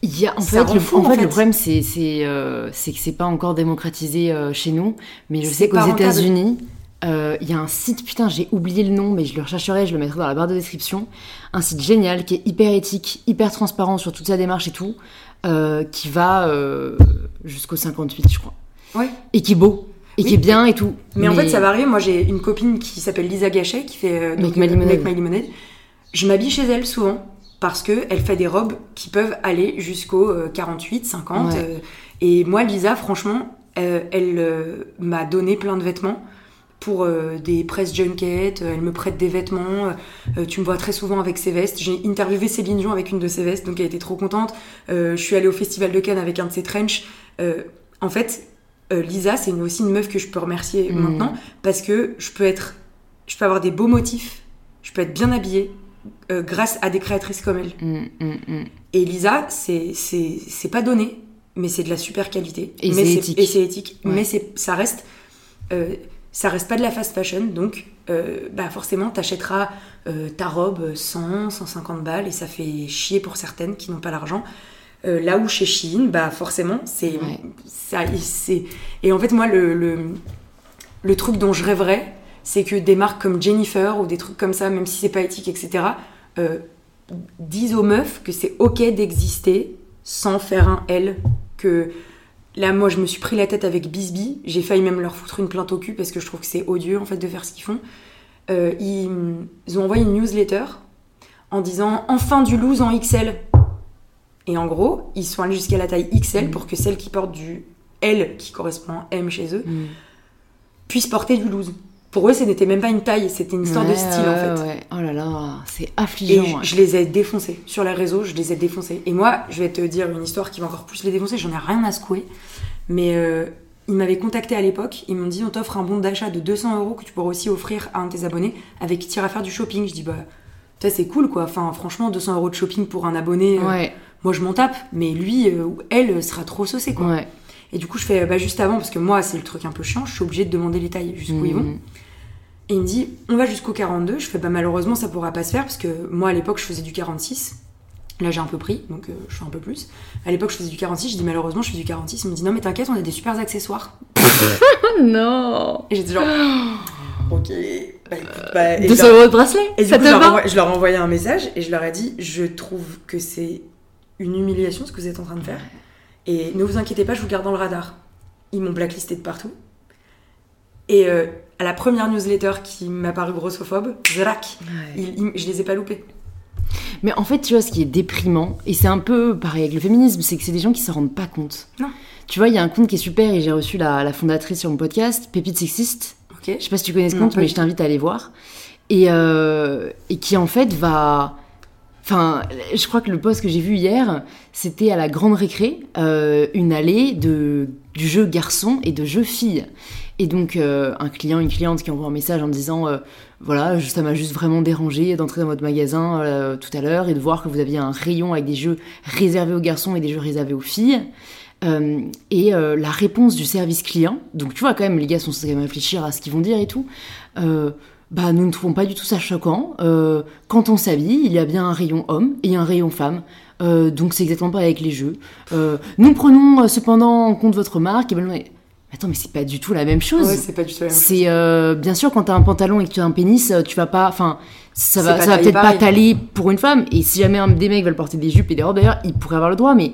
Il y a, en fait, le, fou, en en fait, fait. le problème, c'est euh, que c'est pas encore démocratisé euh, chez nous. Mais je sais qu'aux. États-Unis, Il y a un site, putain, j'ai oublié le nom, mais je le rechercherai, je le mettrai dans la barre de description. Un site génial qui est hyper éthique, hyper transparent sur toute sa démarche et tout, euh, qui va euh, jusqu'au 58, je crois. Ouais. Et qui est beau, et Oui. qui est bien et tout. Mais, en fait, ça varie. Moi, j'ai une copine qui s'appelle Lisa Gachet, qui fait euh, donc, Make My euh, Lemonade. Make My Lemonade. Je m'habille chez elle souvent parce que elle fait des robes qui peuvent aller jusqu'au euh, 48, 50. Ouais. euh, et moi, Lisa, franchement, euh, elle euh, m'a donné plein de vêtements pour euh, des presses junkets. euh, Elle me prête des vêtements. euh, tu me vois très souvent avec ses vestes. J'ai interviewé Céline Dion avec une de ses vestes, donc elle était trop contente. Euh, je suis allée au Festival de Cannes avec un de ses trench. En fait, Lisa, c'est aussi une meuf que je peux remercier Mm. maintenant parce que je peux être, je peux avoir des beaux motifs, je peux être bien habillée grâce à des créatrices comme elle. Mm, mm, mm. Et Lisa, c'est c'est pas donné, mais c'est de la super qualité. Et c'est éthique. Et c'est éthique. Ouais. Mais ça reste euh, ça reste pas de la fast fashion, donc euh, bah forcément t'achèteras euh, ta robe 100, 150 balles et ça fait chier pour certaines qui n'ont pas l'argent. Euh, là où chez Shein, bah forcément c'est Ouais. ça c'est et en fait moi le, le le truc dont je rêverais, c'est que des marques comme Jennifer ou des trucs comme ça, même si c'est pas éthique, etc., disent aux meufs que c'est ok d'exister sans faire un L. Que là, moi, je me suis pris la tête avec Bisbee. J'ai failli même leur foutre une plainte au cul parce que je trouve que c'est odieux en fait de faire ce qu'ils font. Euh, ils, ils ont envoyé une newsletter en disant enfin du loose en XL. Et en gros, ils sont allés jusqu'à la taille XL pour que celles qui portent du L, qui correspond à M chez eux, Mm. puissent porter du loose. Pour eux, ce n'était même pas une taille, c'était une histoire de Ouais, style en fait. ouais. Oh là là, c'est Et affligeant. je, ouais. je les ai défoncés. Sur les réseaux, je les ai défoncés. Et moi, je vais te dire une histoire qui va encore plus les défoncer. J'en ai rien à secouer. Mais euh, ils m'avaient contacté à l'époque. Ils m'ont dit on t'offre un bon d'achat de 200 euros que tu pourras aussi offrir à un de tes abonnés avec qui tu iras faire du shopping. Je dis bah, ça c'est cool quoi. Enfin, franchement, 200 euros de shopping pour un abonné, euh, moi je m'en tape. Mais lui euh, ou elle sera trop saucé quoi. Et du coup, je fais bah, juste avant, parce que moi, c'est le truc un peu chiant, je suis obligée de demander les tailles jusqu'où ils vont. Mm. Et il me dit, on va jusqu'au 42. Je fais, bah malheureusement, ça pourra pas se faire, parce que moi, à l'époque, je faisais du 46. Là, j'ai un peu pris, donc euh, je fais un peu plus. À l'époque, je faisais du 46. Je dis, malheureusement, je fais du 46. Il me dit, non, mais t'inquiète, on a des super accessoires. Oh non Et j'étais genre, ok. Bah, écoute, bah, et 200 je leur- euros de bracelet et du Ça coup, te je leur, va envoie- je leur ai envoyé un message et je leur ai dit Je trouve que c'est une humiliation ce que vous êtes en train de faire. Et ne vous inquiétez pas, je vous garde dans le radar. Ils m'ont blacklisté de partout. Et euh, à la première newsletter qui m'a paru grossophobe, zrac, ils- je les ai pas loupés. Mais en fait, tu vois, ce qui est déprimant, et c'est un peu pareil avec le féminisme, c'est que c'est des gens qui se rendent pas compte. Non. Tu vois, il y a un compte qui est super, et j'ai reçu la, la fondatrice sur mon podcast, Pépite Sexiste. Ok Je sais pas si tu connais ce compte, mais je t'invite à aller voir. Et, euh, et qui en fait va. Enfin, je crois que le post que j'ai vu hier, c'était à la grande récré, euh, une allée de, du jeu garçon et de jeu fille. Et donc, euh, un client, une cliente qui envoie un message en me disant euh, Voilà, ça m'a juste vraiment dérangé d'entrer dans votre magasin tout à l'heure et de voir que vous aviez un rayon avec des jeux réservés aux garçons et des jeux réservés aux filles. Et la réponse du service client, donc tu vois quand même, les gars sont censés réfléchir à ce qu'ils vont dire et tout. Bah, nous ne trouvons pas du tout ça choquant. Euh, quand on s'habille, il y a bien un rayon homme et un rayon femme. Euh, donc c'est exactement pareil avec les jeux. Euh, nous prenons euh, cependant en compte votre marque. Et ben, mais- attends, mais c'est pas du tout la même chose. Ouais, c'est pas du tout la même chose. C'est euh, bien sûr quand t'as un pantalon et que tu as un pénis, euh, tu vas pas, enfin, ça va, pas ça va peut-être pas t'aller pour une femme. Et si jamais un des mecs veulent porter des jupes et des robes, d'ailleurs, ils pourraient avoir le droit. Mais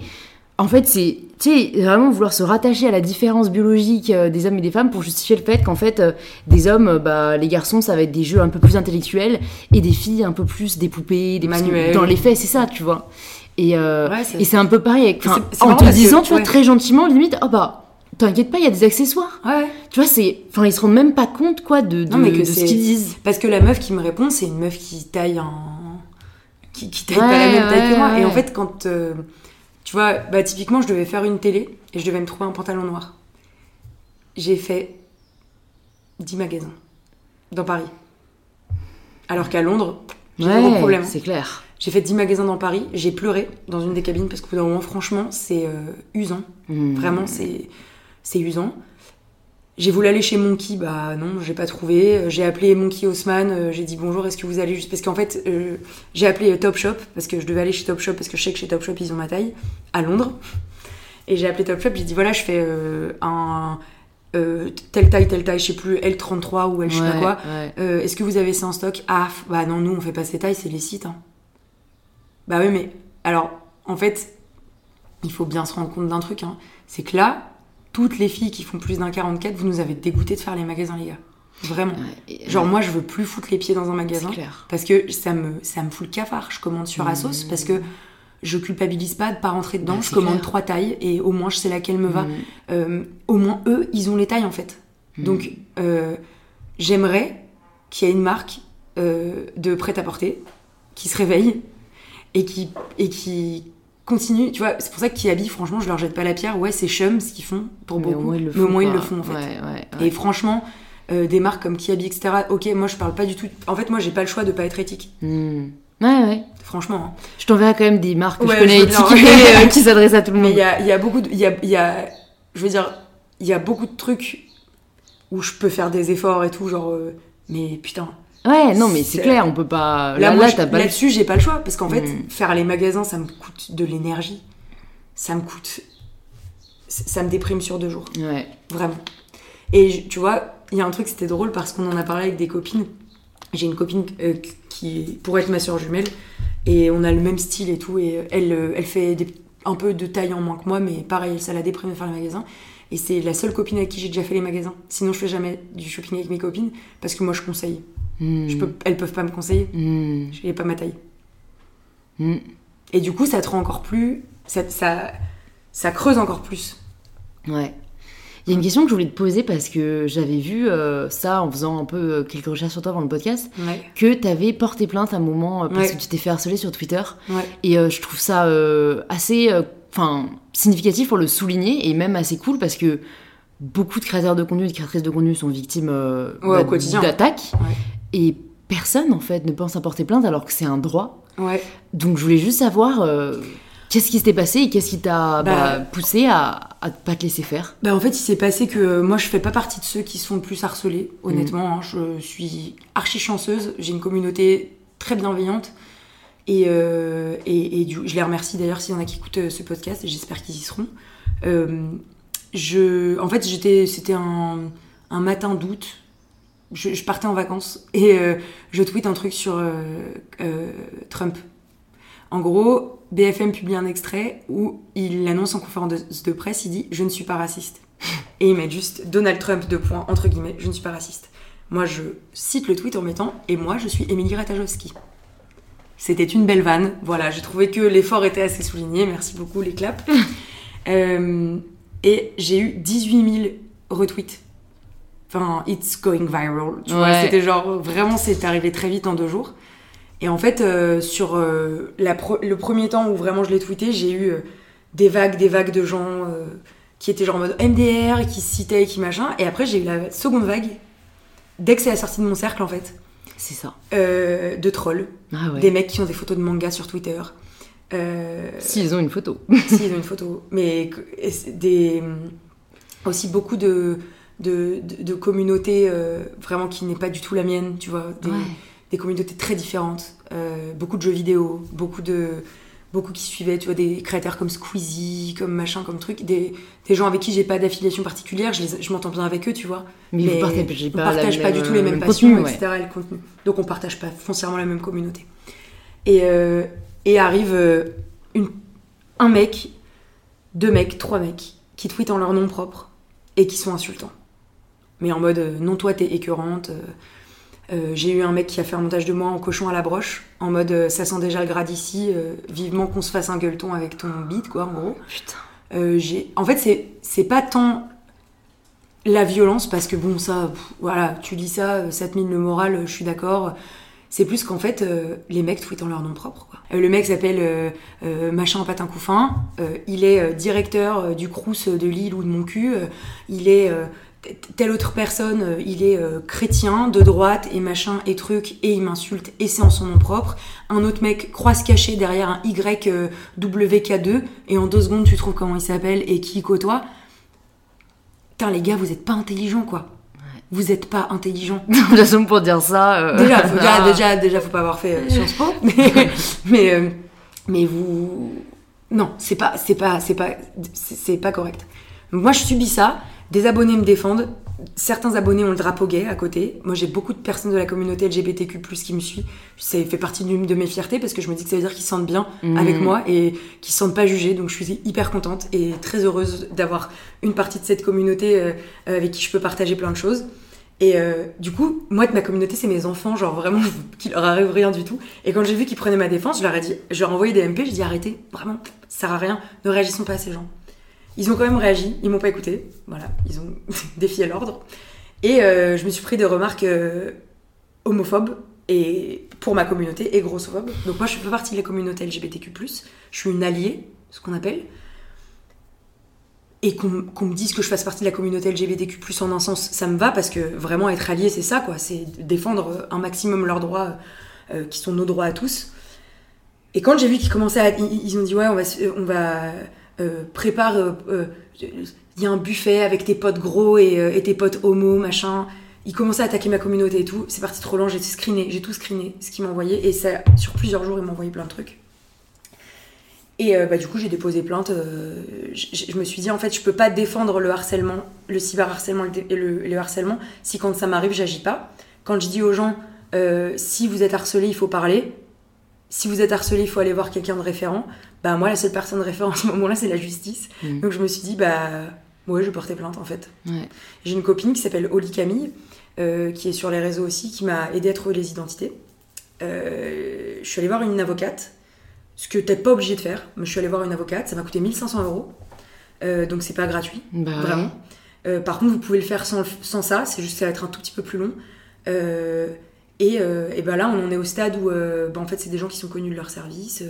en fait, c'est, vraiment vouloir se rattacher à la différence biologique euh, des hommes et des femmes pour justifier le fait qu'en fait, euh, des hommes, euh, bah, les garçons, ça va être des jeux un peu plus intellectuels et des filles un peu plus des poupées, des Manuels. Dans les faits, c'est ça, tu vois. Et, euh, Ouais, c'est- et c'est un peu pareil. En te que- disant, tu vois, ouais. très gentiment, limite, oh bah, t'inquiète pas, il y a des accessoires. Ouais. Tu vois, c'est. Enfin, ils se rendent même pas compte, quoi, de, de, Non, mais que de ce qu'ils disent. Parce que la meuf qui me répond, c'est une meuf qui taille en. qui, qui taille Ouais, pas la même taille que moi. Et en fait, quand. euh, tu vois, bah, typiquement, je devais faire une télé et je devais me trouver un pantalon noir. J'ai fait 10 magasins dans Paris. Alors qu'à Londres, j'ai zéro problème. c'est clair. J'ai fait 10 magasins dans Paris, j'ai pleuré dans une des cabines parce qu'au bout d'un moment, franchement, c'est euh, usant. Hmm. Vraiment, c'est usant. J'ai voulu aller chez Monkey, bah non, j'ai pas trouvé. J'ai appelé Monkey Haussmann, euh, j'ai dit bonjour, est-ce que vous allez juste. Parce qu'en fait, euh, j'ai appelé euh, Topshop, parce que je devais aller chez Topshop, parce que je sais que chez Topshop, ils ont ma taille, à Londres. Et j'ai appelé Topshop, j'ai dit voilà, je fais euh, un. euh, telle taille, telle taille, je sais plus, L33 ou L je sais pas quoi. ouais. Est-ce que vous avez ça en stock? Ah, bah non, nous on fait pas ces tailles, c'est les sites. hein. Bah oui, mais alors, en fait, il faut bien se rendre compte d'un truc. hein. C'est que là, toutes les filles qui font plus d'un 44, vous nous avez dégoûté de faire les magasins, les gars. Vraiment. Ouais, et- Genre, moi, je veux plus foutre les pieds dans un magasin. clair. Parce que ça me, ça me fout le cafard. Je commande sur Asos parce que je culpabilise pas de pas rentrer dedans. Bah, je commande clair. trois tailles et au moins je sais laquelle me va. Mm. Euh, au moins eux, ils ont les tailles en fait. Donc euh, j'aimerais qu'il y ait une marque euh, de prêt-à-porter qui se réveille et qui, et qui continue. Tu vois, c'est pour ça que Kiabi, franchement, je leur jette pas la pierre. Ouais, c'est chum ce qu'ils font pour Mais beaucoup. au moins ils le mais au font. moins ils le font en fait. Ouais, ouais, Et franchement, euh, des marques comme Kiabi, etc. Ok, moi je parle pas du tout. En fait, moi j'ai pas le choix de pas être éthique. Mm. Ouais, ouais. Franchement. hein. Je t'enverrai quand même des marques que Ouais, je connais je ouais. euh, qui s'adressent à tout le Mais monde. il y a, il y a beaucoup de. il Y a, il y a, je veux dire, il y a beaucoup de trucs où je peux faire des efforts et tout, genre. euh, mais putain. Ouais, non, mais c'est clair, on peut pas. Là, Là, moi, là, le là-dessus, j'ai pas le choix. Parce qu'en fait, Mm. faire les magasins, ça me coûte de l'énergie. Ça me coûte. Ça me déprime sur deux jours. Ouais. Vraiment. Et tu vois, il y a un truc, c'était drôle parce qu'on en a parlé avec des copines. J'ai une copine euh, qui pourrait être ma soeur jumelle et on a le même style et tout. Et elle, euh, elle fait des- un peu de taille en moins que moi, mais pareil, ça la déprime de faire les magasins. Et c'est la seule copine avec qui j'ai déjà fait les magasins. Sinon, je fais jamais du shopping avec mes copines parce que moi, je conseille. Mm. Je peux, elles peuvent pas me conseiller. Mm. Je n'ai pas ma taille. Mm. Et du coup, ça te rend encore plus. Ça, ça, ça creuse encore plus. Ouais. Il y a une question que je voulais te poser parce que j'avais vu euh, ça en faisant un peu euh, quelques recherches sur toi avant le podcast, Ouais. que t'avais porté plainte à un moment euh, parce Ouais. que tu t'es fait harceler sur Twitter. Ouais. Et euh, je trouve ça euh, assez enfin significatif pour le souligner et même assez cool parce que beaucoup de créateurs de contenu et de créatrices de contenu sont victimes quotidien. d'attaques. Et personne, en fait, ne pense à porter plainte alors que c'est un droit. Ouais. Donc je voulais juste savoir euh, qu'est-ce qui s'était passé et qu'est-ce qui t'a Bah- bah, poussé à, à pas te laisser faire? Bah en fait, il s'est passé que euh, moi, je fais pas partie de ceux qui se font le plus harceler, honnêtement. hein. je suis archi chanceuse. J'ai une communauté très bienveillante. Et, euh, et, et du- je les remercie d'ailleurs s'il y en a qui écoutent ce podcast, j'espère qu'ils y seront. Je, en fait, j'étais, c'était un, un matin d'août. Je, je partais en vacances et euh, je tweete un truc sur euh, euh, Trump. En gros, BFM publie un extrait où il annonce en conférence de, de presse, il dit Je ne suis pas raciste. Et il met juste Donald Trump, deux points, entre guillemets, je ne suis pas raciste. Moi, je cite le tweet en mettant Et moi, je suis Émilie Ratajkowski. C'était une belle vanne. Voilà, j'ai trouvé que l'effort était assez souligné. Merci beaucoup, les claps. Euh, et j'ai eu 18 000 retweets. Enfin, it's going viral. Tu vois, c'était genre, vraiment, c'est arrivé très vite en deux jours. Et en fait, euh, sur euh, la pro- le premier temps où vraiment je l'ai tweeté, j'ai eu euh, des vagues, des vagues de gens qui étaient genre en mode MDR, qui citaient, qui machin. Et après, j'ai eu la seconde vague, dès que c'est la sortie de mon cercle, en fait, C'est ça. de trolls. Ah ouais. Des mecs qui ont des photos de manga sur Twitter. S'ils ont une photo. si, ils ont une photo. Mais des, aussi beaucoup de, de, de, de communautés euh, vraiment qui n'est pas du tout la mienne, tu vois. Des, Ouais. des communautés très différentes. Euh, beaucoup de jeux vidéo, beaucoup de beaucoup qui suivaient, tu vois, des créateurs comme Squeezie, comme machin, comme truc, des, des gens avec qui j'ai pas d'affiliation particulière, je, les- je m'entends bien avec eux, tu vois. Mais, vous partagez on pas, partage pas même- du tout les mêmes même passions, contenu, ouais. etc. et le contenu. Donc on partage pas foncièrement la même communauté. Et, euh, et arrive une, un mec, deux mecs, trois mecs qui tweetent en leur nom propre et qui sont insultants. Mais en mode euh, non toi t'es écœurante. euh, euh, J'ai eu un mec qui a fait un montage de moi en cochon à la broche, en mode ça sent déjà le grade ici, vivement qu'on se fasse un gueuleton avec ton beat, quoi, en gros. Putain. Euh, j'ai- en fait, c'est, c'est pas tant la violence, parce que bon, ça, pff, voilà, tu dis ça, ça te mine le moral, je suis d'accord. C'est plus qu'en fait, euh, les mecs tweetent en leur nom propre. Quoi. Euh, le mec s'appelle euh, Machin Patin Couffin. il est directeur du Crous de Lille ou de mon cul. il est telle autre personne. euh, il est euh, chrétien, de droite et machin et truc. Et il m'insulte et c'est en son nom propre. Un autre mec croit se cacher derrière un YWK2. Et en deux secondes, tu trouves comment il s'appelle et qui il côtoie. Putain, les gars, vous êtes pas intelligents, quoi. Vous êtes pas intelligents. De toute façon, pour dire ça. euh, Déjà, faut, déjà, ah. déjà, déjà, faut pas avoir fait euh, Sciences Po, mais, mais, euh, mais vous, non, c'est pas, c'est pas, c'est pas, c'est c'est pas correct. Donc moi, je subis ça. Des abonnés me défendent. Certains abonnés ont le drapeau gay à côté. Moi, j'ai beaucoup de personnes de la communauté LGBTQ+, qui me suivent. Ça fait partie d'une de mes fiertés parce que je me dis que ça veut dire qu'ils se sentent bien Mhm. avec moi et qu'ils se sentent pas jugés. Donc, je suis hyper contente et très heureuse d'avoir une partie de cette communauté euh, avec qui je peux partager plein de choses. Et euh, du coup, moi, de ma communauté, c'est mes enfants, genre vraiment, qui leur arrive rien du tout. Et quand j'ai vu qu'ils prenaient ma défense, je leur ai dit, je leur ai envoyé des MP, j'ai dit arrêtez, vraiment, ça sert à rien, ne réagissons pas à ces gens. Ils ont quand même réagi, ils m'ont pas écouté, voilà, ils ont défié l'ordre. Et euh, je me suis pris des remarques euh, homophobes et pour ma communauté et grossophobes. Donc moi, je fais partie de la communauté LGBTQ+. Je suis une alliée, ce qu'on appelle. Et qu'on me dise que je fasse partie de la communauté LGBTQ+, en un sens, ça me va, parce que vraiment être allié, c'est ça, quoi. C'est défendre un maximum leurs droits, euh, qui sont nos droits à tous. Et quand j'ai vu qu'ils commençaient à... Ils, ont dit, ouais, on va... prépare... euh, euh, Il y a un buffet avec tes potes gros et, euh, tes potes homo, machin. Ils commençaient à attaquer ma communauté et tout. C'est parti trop loin, j'ai screené, j'ai tout screené, ce qu'ils m'envoyaient. Et ça, sur plusieurs jours, ils m'envoyaient plein de trucs. Et euh, bah, du coup, j'ai déposé plainte. euh, je me suis dit, en fait, je peux pas défendre le harcèlement, le cyberharcèlement et le, harcèlement si quand ça m'arrive, j'agis pas. Quand je dis aux gens, euh, si vous êtes harcelé, il faut parler. Si vous êtes harcelé, il faut aller voir quelqu'un de référent. Bah, moi, la seule personne de référent à ce moment-là, c'est la justice. Mhm. Donc, je me suis dit, bah, ouais, je vais porter plainte, en fait. Ouais. J'ai une copine qui s'appelle Oli Camille, euh, qui est sur les réseaux aussi, qui m'a aidé à trouver les identités. Euh, je suis allée voir une avocate, ce que t'es pas obligé de faire, mais je suis allée voir une avocate, ça m'a coûté 1500 euros, Euh, donc c'est pas gratuit, Bah vraiment. Euh, par contre, vous pouvez le faire sans, sans ça, c'est juste que ça va être un tout petit peu plus long. Et, et ben là, on en est au stade où, bah, en fait, c'est des gens qui sont connus de leur service.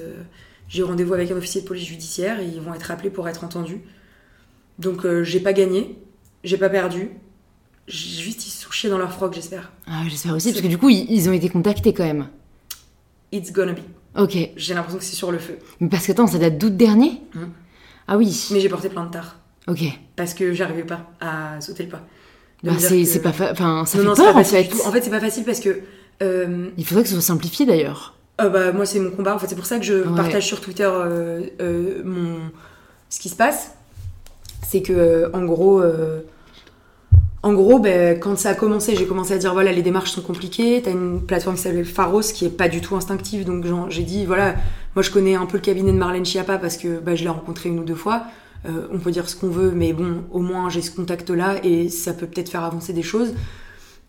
J'ai rendez-vous avec un officier de police judiciaire et ils vont être appelés pour être entendus. Donc, euh, j'ai pas gagné, j'ai pas perdu. Juste, ils se sont chiés dans leur froc, j'espère. Ah, j'espère aussi, parce que du coup, ils, ils ont été contactés quand même. It's gonna be. Ok. J'ai l'impression que c'est sur le feu. Mais parce que, attends, ça date d'août dernier Mhm. Ah oui. Mais j'ai porté plein de tard. Ok. Parce que j'arrivais pas à sauter le pas. Bah, c'est que- pas... fa- Enfin, ça non, fait non, peur, pas en facile fait. En fait, c'est pas facile parce que. euh, Il faudrait que ce soit simplifié, d'ailleurs. Ah bah moi c'est mon combat. En fait c'est pour ça que je Ouais. partage sur Twitter euh, euh, mon ce qui se passe. C'est que euh, en gros, euh, en gros, ben, quand ça a commencé, j'ai commencé à dire voilà les démarches sont compliquées. T'as une plateforme qui s'appelle Pharos qui est pas du tout instinctive, donc j'ai dit voilà moi je connais un peu le cabinet de Marlène Schiappa parce que bah, je l'ai rencontré une ou deux fois. Euh, on peut dire ce qu'on veut, mais bon au moins j'ai ce contact là et ça peut peut-être faire avancer des choses.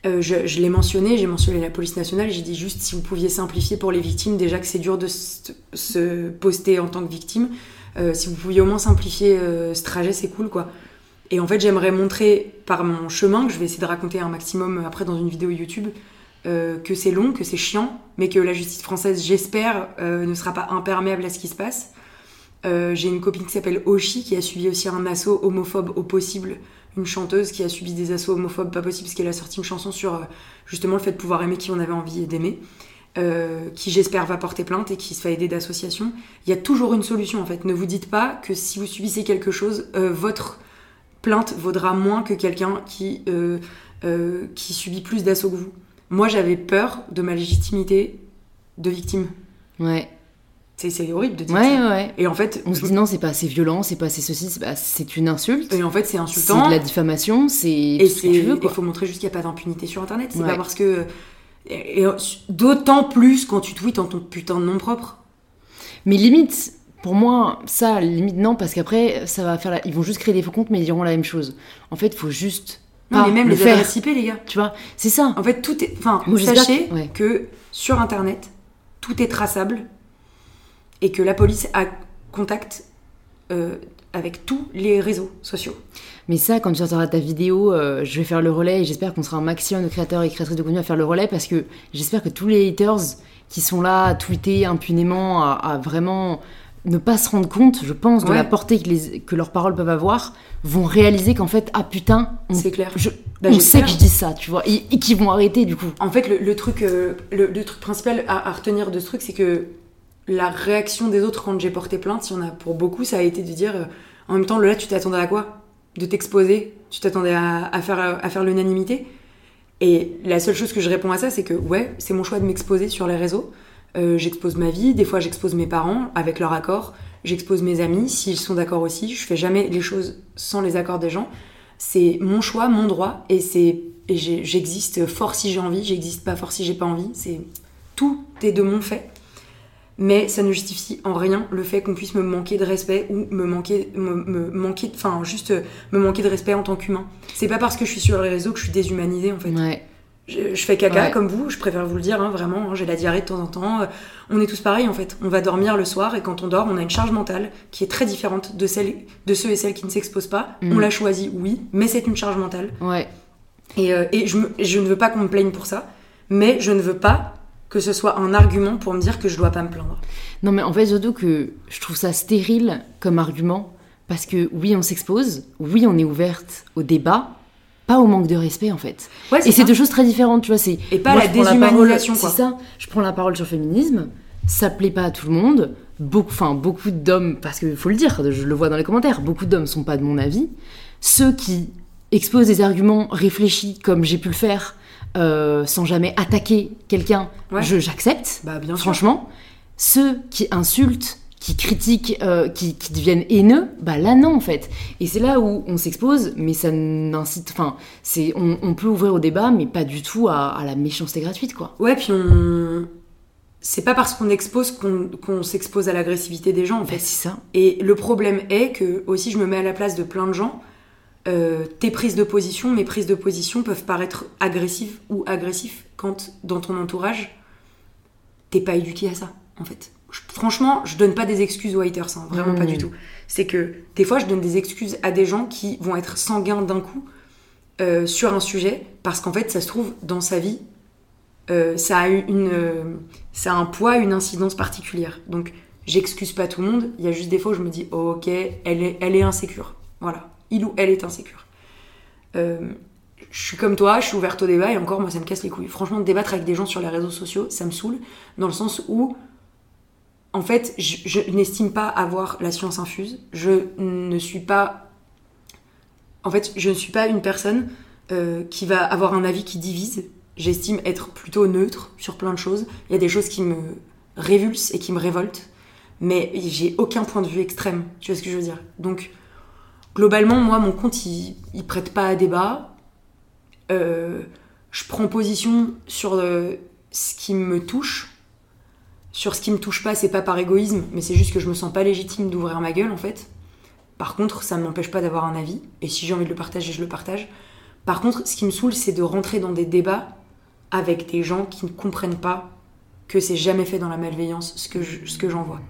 Euh, je, l'ai mentionné, j'ai mentionné la police nationale, j'ai dit juste si vous pouviez simplifier pour les victimes, déjà que c'est dur de se, poster en tant que victime, euh, si vous pouviez au moins simplifier euh, ce trajet, c'est cool quoi. Et en fait, j'aimerais montrer par mon chemin, que je vais essayer de raconter un maximum après dans une vidéo YouTube, que c'est long, que c'est chiant, mais que la justice française, j'espère, ne sera pas imperméable à ce qui se passe. J'ai une copine qui s'appelle Oshi qui a subi aussi un assaut homophobe au possible une chanteuse qui a subi des assauts homophobes pas possible parce qu'elle a sorti une chanson sur euh, justement le fait de pouvoir aimer qui on avait envie d'aimer, euh, qui j'espère va porter plainte et qui se fait aider d'associations. Il y a toujours une solution en fait. Ne vous dites pas que si vous subissez quelque chose, euh, votre plainte vaudra moins que quelqu'un qui, qui subit plus d'assauts que vous. Moi j'avais peur de ma légitimité de victime. Ouais. C'est c'est horrible de dire Ouais, ça. ouais. Et en fait, On se dit non, c'est pas assez violent, c'est pas assez ceci, c'est c'est une insulte. et en fait c'est C'est insultant. de la diffamation, c'est Et ce c'est, il faut montrer juste qu'il n'y a pas d'impunité sur Internet. C'est Ouais. pas parce que. D'autant plus quand tu tweets en ton putain de nom propre. Mais limite, pour moi, ça, limite non, parce qu'après, ça va faire la... ils vont juste créer des faux comptes, mais ils diront la même chose. En fait, il faut juste Non, pas mais même le les faire. adresses IP, les gars. Tu vois, c'est ça. En fait, tout est. Enfin, Moi, sachez que- ouais. que sur Internet, tout est traçable et que la police a contact euh, avec tous les réseaux sociaux. Mais ça, quand tu sortiras ta vidéo, euh, je vais faire le relais et j'espère qu'on sera un maximum de créateurs et créatrices de contenu à faire le relais parce que j'espère que tous les haters qui sont là à tweeter impunément, à, à vraiment ne pas se rendre compte, je pense, de Ouais. la portée que, les- que leurs paroles peuvent avoir, vont réaliser qu'en fait, ah putain, on, C'est clair. je- Bah, on sait que je dis ça, tu vois, et, et qu'ils vont arrêter du coup. En fait, le, le truc, euh, le, le truc principal à, à retenir de ce truc, c'est que la réaction des autres quand j'ai porté plainte, y en a pour beaucoup, ça a été de dire euh, en même temps, Lola, tu t'attendais à quoi? De t'exposer? Tu t'attendais à, faire, à faire l'unanimité? Et la seule chose que je réponds à ça, c'est que ouais, c'est mon choix de m'exposer sur les réseaux. Euh, j'expose ma vie, des fois j'expose mes parents avec leur accord, j'expose mes amis s'ils sont d'accord aussi. Je fais jamais les choses sans les accords des gens. C'est mon choix, mon droit, et c'est j'existe fort si j'ai envie, j'existe pas fort si j'ai pas envie. C'est tout est de mon fait. Mais ça ne justifie en rien le fait qu'on puisse me manquer de respect ou me manquer, me, me manquer, enfin juste euh, me manquer de respect en tant qu'humain. C'est pas parce que je suis sur les réseaux que je suis déshumanisée en fait. Ouais. Je, je fais caca Ouais. comme vous, je préfère vous le dire, hein, vraiment. hein, J'ai la diarrhée de temps en temps. euh, On est tous pareils en fait. On va dormir le soir et quand on dort, on a une charge mentale qui est très différente de, celle, de ceux et celles qui ne s'exposent pas. Mm. On l'a choisi, oui, mais c'est une charge mentale. Ouais. Et, euh, et je, me- je ne veux pas qu'on me plaigne pour ça, mais je ne veux pas que ce soit un argument pour me dire que je dois pas me plaindre. Non, mais en fait, surtout que je trouve ça stérile comme argument. Parce que oui, on s'expose, oui, on est ouverte au débat, pas au manque de respect en fait. Ouais, Et c'est deux choses très différentes, tu vois. C'est Et pas moi, la déshumanisation. C'est ça. Je prends la parole sur le féminisme. Ça plaît pas à tout le monde. Beaucoup, enfin beaucoup d'hommes, parce qu'il faut le dire, je le vois dans les commentaires. Beaucoup d'hommes sont pas de mon avis. Ceux qui exposent des arguments réfléchis, comme j'ai pu le faire, euh, sans jamais attaquer quelqu'un, Ouais. je j'accepte. Bah, bien sûr. Franchement, ceux qui insultent, qui critiquent, euh, qui, qui deviennent haineux, bah là non en fait. Et c'est là où on s'expose, mais ça n'incite, enfin, c'est, on, on peut ouvrir au débat, mais pas du tout à, à la méchanceté gratuite quoi. Ouais, puis on. C'est pas parce qu'on expose qu'on qu'on s'expose à l'agressivité des gens en Bah, fait. c'est ça. Et le problème est que, aussi, je me mets à la place de plein de gens. Euh, tes prises de position, mes prises de position peuvent paraître agressives ou agressifs quand, dans ton entourage, t'es pas éduqué à ça, en fait. Je- franchement, je donne pas des excuses aux haters, hein, vraiment pas Mmh. du tout. C'est que des fois, je donne des excuses à des gens qui vont être sanguins d'un coup euh, sur un sujet, parce qu'en fait, ça se trouve, dans sa vie, euh, ça, a une, ça a un poids, une incidence particulière. Donc, j'excuse pas tout le monde. Il y a juste des fois où je me dis, oh, ok, elle est, elle est insécure. Voilà, il ou elle est insécure. Euh, je suis comme toi, je suis ouverte au débat et encore, moi, ça me casse les couilles. Franchement, débattre avec des gens sur les réseaux sociaux, ça me saoule, dans le sens où, en fait, je, n'estime pas avoir la science infuse. Je ne suis pas. En fait, je ne suis pas une personne euh, qui va avoir un avis qui divise. J'estime être plutôt neutre sur plein de choses. Il y a des choses qui me révulsent et qui me révoltent, mais j'ai aucun point de vue extrême. Tu vois ce que je veux dire? Donc, globalement, moi, mon compte, il, prête pas à débat. Euh, je prends position sur euh, ce qui me touche. Sur ce qui me touche pas, c'est pas par égoïsme, mais c'est juste que je me sens pas légitime d'ouvrir ma gueule en fait. Par contre, ça ne m'empêche pas d'avoir un avis, et si j'ai envie de le partager, je le partage. Par contre, ce qui me saoule, c'est de rentrer dans des débats avec des gens qui ne comprennent pas que c'est jamais fait dans la malveillance ce que je- ce que j'en vois.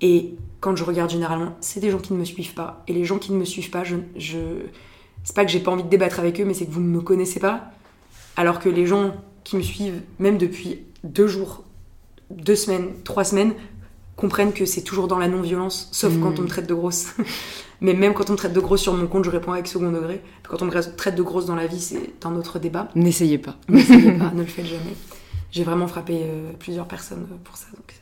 Et quand je regarde généralement, c'est des gens qui ne me suivent pas. Et les gens qui ne me suivent pas, je, je... c'est pas que j'ai pas envie de débattre avec eux, mais c'est que vous ne me connaissez pas. Alors que les gens qui me suivent, même depuis deux jours, deux semaines, trois semaines, comprennent que c'est toujours dans la non-violence, sauf quand on me traite de grosse. Mais même quand on me traite de grosse sur mon compte, je réponds avec second degré. Quand on me traite de grosse dans la vie, c'est un autre débat. N'essayez pas. N'essayez pas, ne le faites jamais. J'ai vraiment frappé euh, plusieurs personnes pour ça. Donc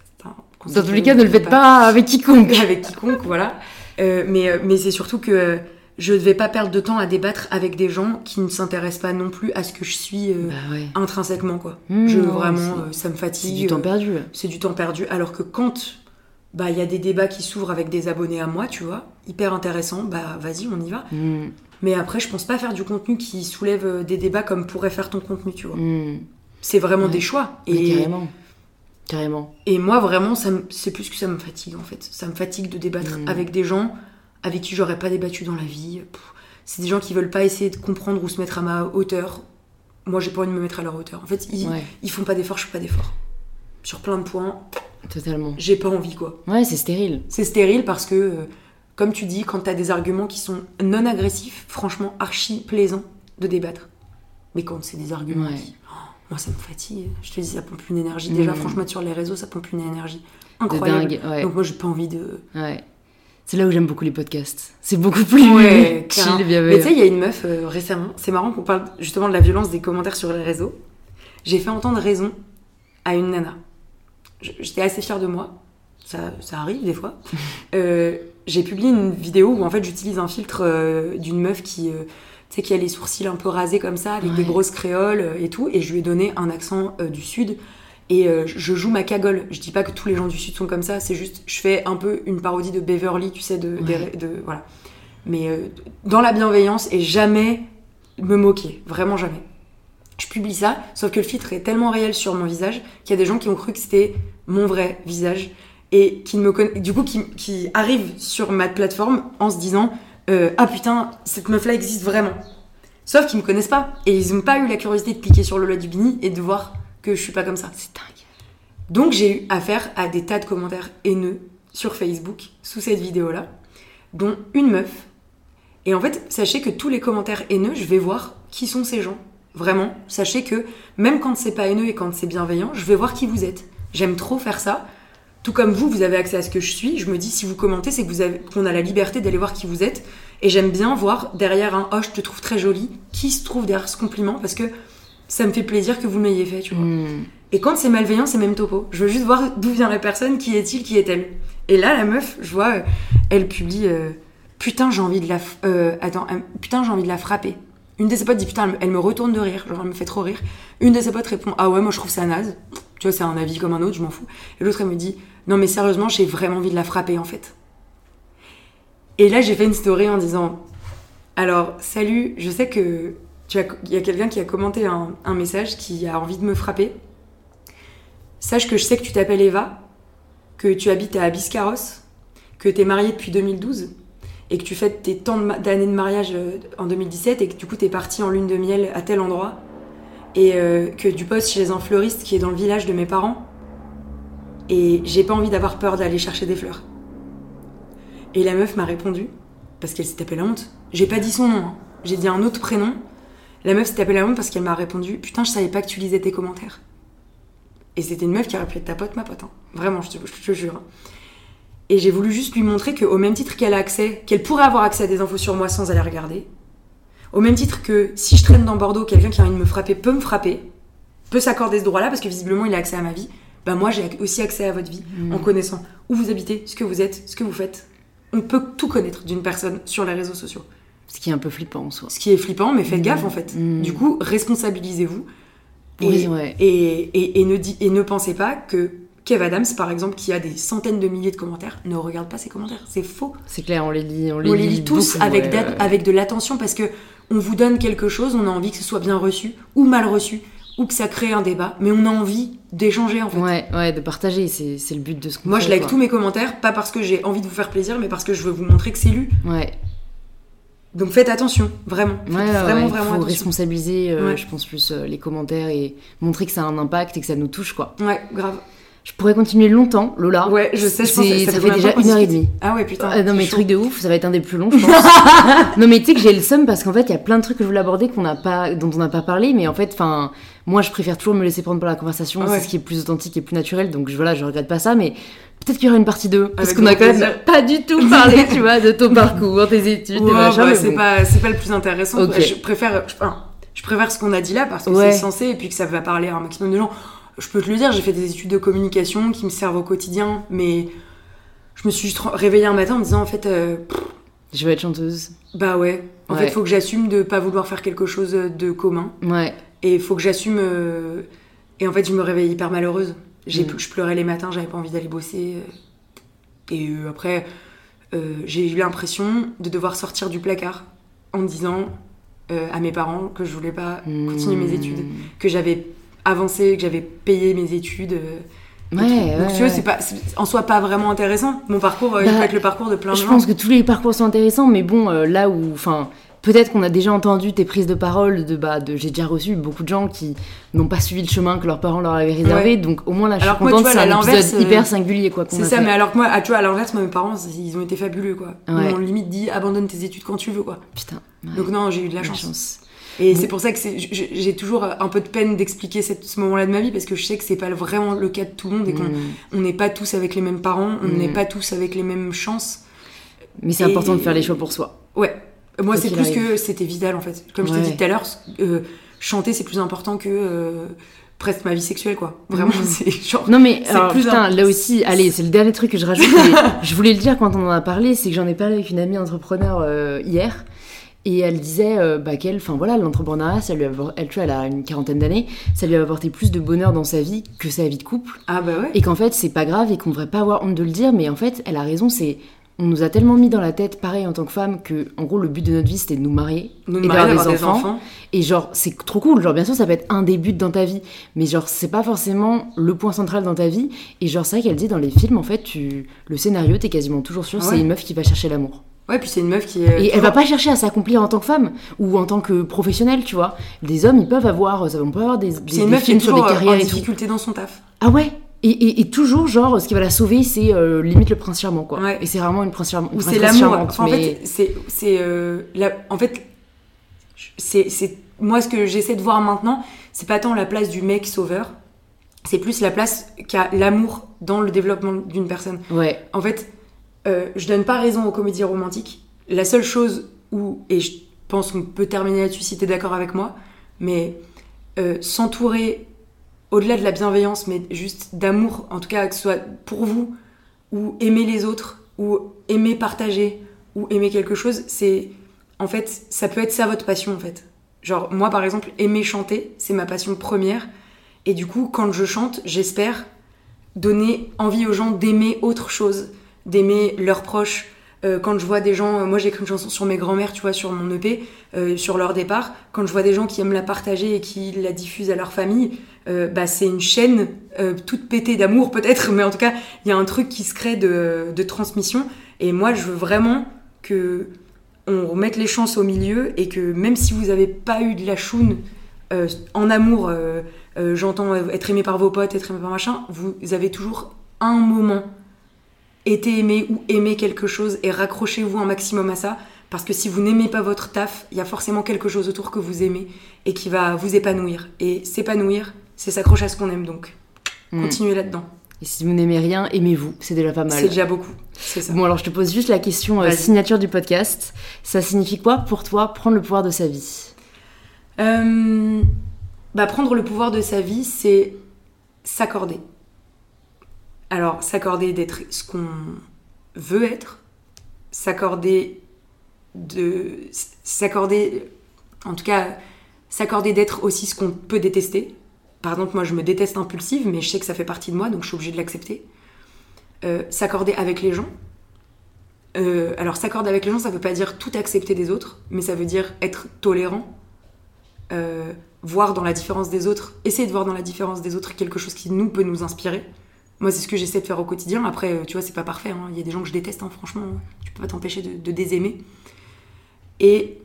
c'est Dans tous les cas, ne le faites pas avec quiconque. avec quiconque, voilà. Euh, mais euh, mais c'est surtout que euh, je ne vais pas perdre de temps à débattre avec des gens qui ne s'intéressent pas non plus à ce que je suis euh, Bah ouais. intrinsèquement, quoi. Mmh, je vraiment, c'est- euh, ça me C'est fatigue. du temps euh, perdu. c'est du temps perdu. Alors que quand bah il y a des débats qui s'ouvrent avec des abonnés à moi, tu vois, hyper intéressant, bah vas-y, on y va. Mm, Mais après, je pense pas faire du contenu qui soulève des débats comme pourrait faire ton contenu, tu vois. mm. C'est vraiment Ouais. des choix. Mais Et, carrément. Carrément. et moi, vraiment, c'est plus que ça me fatigue, en fait. Ça me fatigue de débattre Mm. avec des gens avec qui j'aurais pas débattu dans la vie. C'est des gens qui veulent pas essayer de comprendre ou se mettre à ma hauteur. Moi, j'ai pas envie de me mettre à leur hauteur. En fait, ils, Ouais, ils font pas d'efforts, je fais pas d'efforts. Sur plein de points, totalement. j'ai pas envie, quoi. Ouais, c'est stérile. C'est stérile parce que, euh, comme tu dis, quand t'as des arguments qui sont non agressifs, franchement, archi plaisant de débattre. Mais quand c'est des arguments Ouais. qui. Moi, ça me fatigue. Je te dis, ça pompe une énergie. Déjà, Mhm. franchement, sur les réseaux, ça pompe une énergie incroyable. dingue. Ouais. Donc, moi, j'ai pas envie de. ouais. C'est là où j'aime beaucoup les podcasts. C'est beaucoup plus Ouais, chill, Mais tu sais, bienveillant. il y a une meuf euh, récemment, c'est marrant qu'on parle justement de la violence des commentaires sur les réseaux. J'ai fait entendre raison à une nana. J'étais assez fière de moi. Ça, ça arrive des fois. Euh, J'ai publié une vidéo où en fait j'utilise un filtre euh, d'une meuf qui, tu sais, qui a les sourcils un peu rasés comme ça, avec des grosses créoles euh, et tout. Et je lui ai donné un accent euh, du sud. Et euh, je joue ma cagole. Je dis pas que tous les gens du sud sont comme ça, c'est juste, je fais un peu une parodie de Beverly, tu sais, de, des- Ouais. de- voilà. mais euh, dans la bienveillance et jamais me moquer, vraiment jamais. Je publie ça, sauf que le filtre est tellement réel sur mon visage qu'il y a des gens qui ont cru que c'était mon vrai visage et qui me conna- du coup qui, qui arrivent sur ma plateforme en se disant euh, ah putain cette meuf là existe vraiment. Sauf qu'ils me connaissent pas et ils n'ont pas eu la curiosité de cliquer sur Lola Dubini et de voir que je suis pas comme ça. C'est dingue. Donc j'ai eu affaire à des tas de commentaires haineux sur Facebook sous cette vidéo-là, dont une meuf. Et en fait, sachez que tous les commentaires haineux, je vais voir qui sont ces gens. Vraiment, sachez que même quand c'est pas haineux et quand c'est bienveillant, je vais voir qui vous êtes. J'aime trop faire ça. Tout comme vous, vous avez accès à ce que je suis. Je me dis, si vous commentez, c'est que vous avez, qu'on a la liberté d'aller voir qui vous êtes. Et j'aime bien voir derrière un oh, je te trouve très jolie, qui se trouve derrière ce compliment, parce que ça me fait plaisir que vous m'ayez fait, tu vois. Hmm. Et quand c'est malveillant, c'est même topo. Je veux juste voir d'où vient la personne, qui est-il, qui est-elle. Et là, la meuf, je vois, euh, elle publie euh, Putain, j'ai envie de la. euh, attends, putain, j'ai envie de la frapper. Une de ses potes dit Putain, elle me- elle me retourne de rire, genre elle me fait trop rire. Une de ses potes répond Ah ouais, moi je trouve ça naze. Tu vois, c'est un avis comme un autre, je m'en fous. Et l'autre, elle me dit Non, mais sérieusement, j'ai vraiment envie de la frapper en fait. Et là, j'ai fait une story en disant Alors, salut, je sais que. Il y a quelqu'un qui a commenté un, message qui a envie de me frapper. Sache que je sais que tu t'appelles Eva, que tu habites à Biscarros, que tu es mariée depuis 2012 et que tu fêtes tes tant d'années de mariage euh, en 2017 et que du coup tu es partie en lune de miel à tel endroit et euh, que tu postes chez un fleuriste qui est dans le village de mes parents et j'ai pas envie d'avoir peur d'aller chercher des fleurs. Et la meuf m'a répondu parce qu'elle s'est tapée la honte. J'ai pas dit son nom, hein. j'ai dit un autre prénom. La meuf s'est tapée la honte parce qu'elle m'a répondu Putain, je savais pas que tu lisais tes commentaires. Et c'était une meuf qui aurait pu être ta pote, ma pote. hein. Vraiment, je te, je te jure. hein. Et j'ai voulu juste lui montrer qu'au même titre qu'elle a accès, qu'elle pourrait avoir accès à des infos sur moi sans aller regarder, au même titre que si je traîne dans Bordeaux, quelqu'un qui a envie de me frapper peut me frapper, peut s'accorder ce droit-là parce que visiblement il a accès à ma vie, bah moi j'ai aussi accès à votre vie en connaissant où vous habitez, ce que vous êtes, ce que vous faites. On peut tout connaître d'une personne sur les réseaux sociaux. Ce qui est un peu flippant en soi. Ce qui est flippant, mais faites gaffe en fait. Mm. Du coup, responsabilisez-vous. Et, Oui, ouais. et, et, et ne di- et ne pensez pas que Kev Adams, par exemple, qui a des centaines de milliers de commentaires, ne regarde pas ses commentaires. C'est faux. C'est clair, on les lit, on les, On les lit tous beaucoup, avec, ouais, avec de l'attention parce que on vous donne quelque chose, on a envie que ce soit bien reçu ou mal reçu ou que ça crée un débat, mais on a envie d'échanger en fait. Ouais, ouais, de partager, c'est le but de ce qu'on Moi, je like tous mes commentaires, pas parce que j'ai envie de vous faire plaisir, mais parce que je veux vous montrer que c'est lu. Ouais, Donc faites attention, vraiment. Faites ouais, vraiment, ouais, vraiment faut attention. responsabiliser, euh, Ouais. je pense, plus euh, les commentaires et montrer que ça a un impact et que ça nous touche, quoi. Ouais, grave. Je pourrais continuer longtemps, Lola. Ouais, je sais, je pense que ça ça fait déjà une heure et demie. Ah ouais, putain. Ah, non mais chaud. truc de ouf, ça va être un des plus longs je pense. non mais tu sais que j'ai le seum parce qu'en fait il y a plein de trucs que je voulais aborder qu'on n'a pas, dont on n'a pas parlé, mais en fait, enfin, moi je préfère toujours me laisser prendre par la conversation, Ouais. c'est ce qui est plus authentique et plus naturel, donc voilà, je regrette pas ça, mais peut-être qu'il y aura une partie 2 parce qu'on a quand même pas du tout parlé, tu vois, de ton parcours, tes études, tes machins. bah, mais c'est bon. pas, c'est pas le plus intéressant. Ok. Je préfère, je, enfin, je préfère ce qu'on a dit là parce que Ouais. c'est censé et puis que ça va parler à un maximum de gens. Je peux te le dire, j'ai fait des études de communication qui me servent au quotidien, mais je me suis juste réveillée un matin en me disant en fait, euh, Je veux être chanteuse. bah ouais, en Ouais. fait, faut que j'assume de pas vouloir faire quelque chose de commun Ouais. et il faut que j'assume. euh, Et en fait, je me réveille hyper malheureuse. J'ai, Mm. Je pleurais les matins, j'avais pas envie d'aller bosser. euh. Et après, euh, j'ai eu l'impression de devoir sortir du placard en disant euh, à mes parents que je voulais pas continuer mes Hmm. études, que j'avais avancé, que j'avais payé mes études. euh, Ouais, ouais, Donc, tu vois, c'est pas, en soi pas vraiment intéressant. Mon parcours, euh, il Bah, peut être le parcours de plein de Je gens. pense que tous les parcours sont intéressants, mais bon, euh, là où, enfin, peut-être qu'on a déjà entendu tes prises de parole de, bah, de, j'ai déjà reçu beaucoup de gens qui n'ont pas suivi le chemin que leurs parents leur avaient réservé, Ouais. donc au moins là, je Alors suis contente, c'est à un l'inverse, épisode euh, hyper singulier, quoi. C'est ça, fait. mais alors que moi, ah, tu vois, à l'inverse, mes parents, ils ont été fabuleux, quoi. Ils m'ont limite dit abandonne tes études quand tu veux, quoi. Putain. Donc non, j'ai eu de la la chance. chance. Et c'est pour ça que j'ai toujours un peu de peine d'expliquer ce moment-là de ma vie parce que je sais que c'est pas vraiment le cas de tout le monde et qu'on Mm. n'est pas tous avec les mêmes parents, on Mm. n'est pas tous avec les mêmes chances. Mais c'est important de faire les choix pour soi. Ouais. Moi, c'est plus arrive. que c'était vital en fait. Comme je t'ai dit tout à l'heure, euh, chanter c'est plus important que euh, presque ma vie sexuelle quoi. Vraiment, Mm. c'est genre. Non mais C'est alors, plus putain, un- là aussi, allez, c'est le dernier truc que je rajoute. je voulais le dire quand on en a parlé, c'est que j'en ai parlé avec une amie entrepreneur euh, hier. Et elle disait euh, bah, qu'elle, enfin voilà, l'entrepreneuriat, ça lui a, elle, tu vois, elle a une quarantaine d'années, ça lui a apporté plus de bonheur dans sa vie que sa vie de couple. Ah bah ouais. Et qu'en fait, c'est pas grave et qu'on devrait pas avoir honte de le dire, mais en fait, elle a raison, c'est on nous a tellement mis dans la tête, pareil en tant que femme, que en gros le but de notre vie c'était de nous marier Nous, et d'avoir des, enfants. Et genre c'est trop cool. Genre bien sûr ça peut être un des buts dans ta vie, mais genre c'est pas forcément le point central dans ta vie. Et genre c'est vrai qu'elle dit dans les films en fait, tu le scénario t'es quasiment toujours sûr Ah c'est une meuf qui va chercher l'amour. Ouais, puis c'est une meuf qui est. Et elle va pas chercher à s'accomplir en tant que femme ou en tant que professionnelle, tu vois. Les hommes ils peuvent avoir, ça on peut avoir des, des, une des meuf qui est films sur des euh, en carrières tout. difficulté dans son taf. Ah ouais. Et, et, et toujours, genre, ce qui va la sauver, c'est euh, limite le prince charmant, quoi. Ouais. Et c'est vraiment une prince charmante. Ou c'est l'amour. En fait, c'est. c'est, euh, la- En fait, c'est. c'est- Moi, ce que j'essaie de voir maintenant, c'est pas tant la place du mec sauveur, c'est plus la place qu'a l'amour dans le développement d'une personne. Ouais. En fait, euh, je donne pas raison aux comédies romantiques. La seule chose où, et je pense qu'on peut terminer là-dessus si t'es d'accord avec moi, mais euh, s'entourer, au-delà de la bienveillance, mais juste d'amour, en tout cas que ce soit pour vous, ou aimer les autres, ou aimer partager, ou aimer quelque chose, c'est. En fait, ça peut être ça votre passion, en fait. Genre, moi, par exemple, aimer chanter, c'est ma passion première. Et du coup, quand je chante, j'espère donner envie aux gens d'aimer autre chose, d'aimer leurs proches. Euh, quand je vois des gens, euh, moi j'ai écrit une chanson sur mes grands-mères, tu vois, sur mon EP, euh, sur leur départ. Quand je vois des gens qui aiment la partager et qui la diffusent à leur famille, bah c'est une chaîne toute pétée d'amour peut-être, mais en tout cas il y a un truc qui se crée de, de transmission. Et moi je veux vraiment que on remette les chances au milieu et que même si vous n'avez pas eu de la choune en amour, j'entends être aimé par vos potes, être aimé par machin, vous avez toujours un moment été aimé ou aimé quelque chose et raccrochez-vous un maximum à ça parce que si vous n'aimez pas votre taf, il y a forcément quelque chose autour que vous aimez et qui va vous épanouir. Et s'épanouir, c'est s'accrocher à ce qu'on aime donc. Mm. Continuez là-dedans. Et si vous n'aimez rien, aimez-vous. C'est déjà pas mal. C'est déjà beaucoup. C'est ça. Bon, alors je te pose juste la question euh, signature du podcast. Ça signifie quoi pour toi prendre le pouvoir de sa vie? Euh, bah, prendre le pouvoir de sa vie, c'est s'accorder. Alors, s'accorder d'être ce qu'on veut être, s'accorder de. s'accorder. En tout cas, s'accorder d'être aussi ce qu'on peut détester. Par exemple, moi, je me déteste impulsive, mais je sais que ça fait partie de moi, donc je suis obligée de l'accepter. Euh, s'accorder avec les gens. Euh, alors, s'accorder avec les gens, ça veut pas dire tout accepter des autres, mais ça veut dire être tolérant, euh, voir dans la différence des autres, essayer de voir dans la différence des autres quelque chose qui nous peut nous inspirer. Moi, c'est ce que j'essaie de faire au quotidien. Après, euh, tu vois, c'est pas parfait. hein. Il y a des gens que je déteste, hein, franchement. Tu peux pas t'empêcher de, de désaimer. Et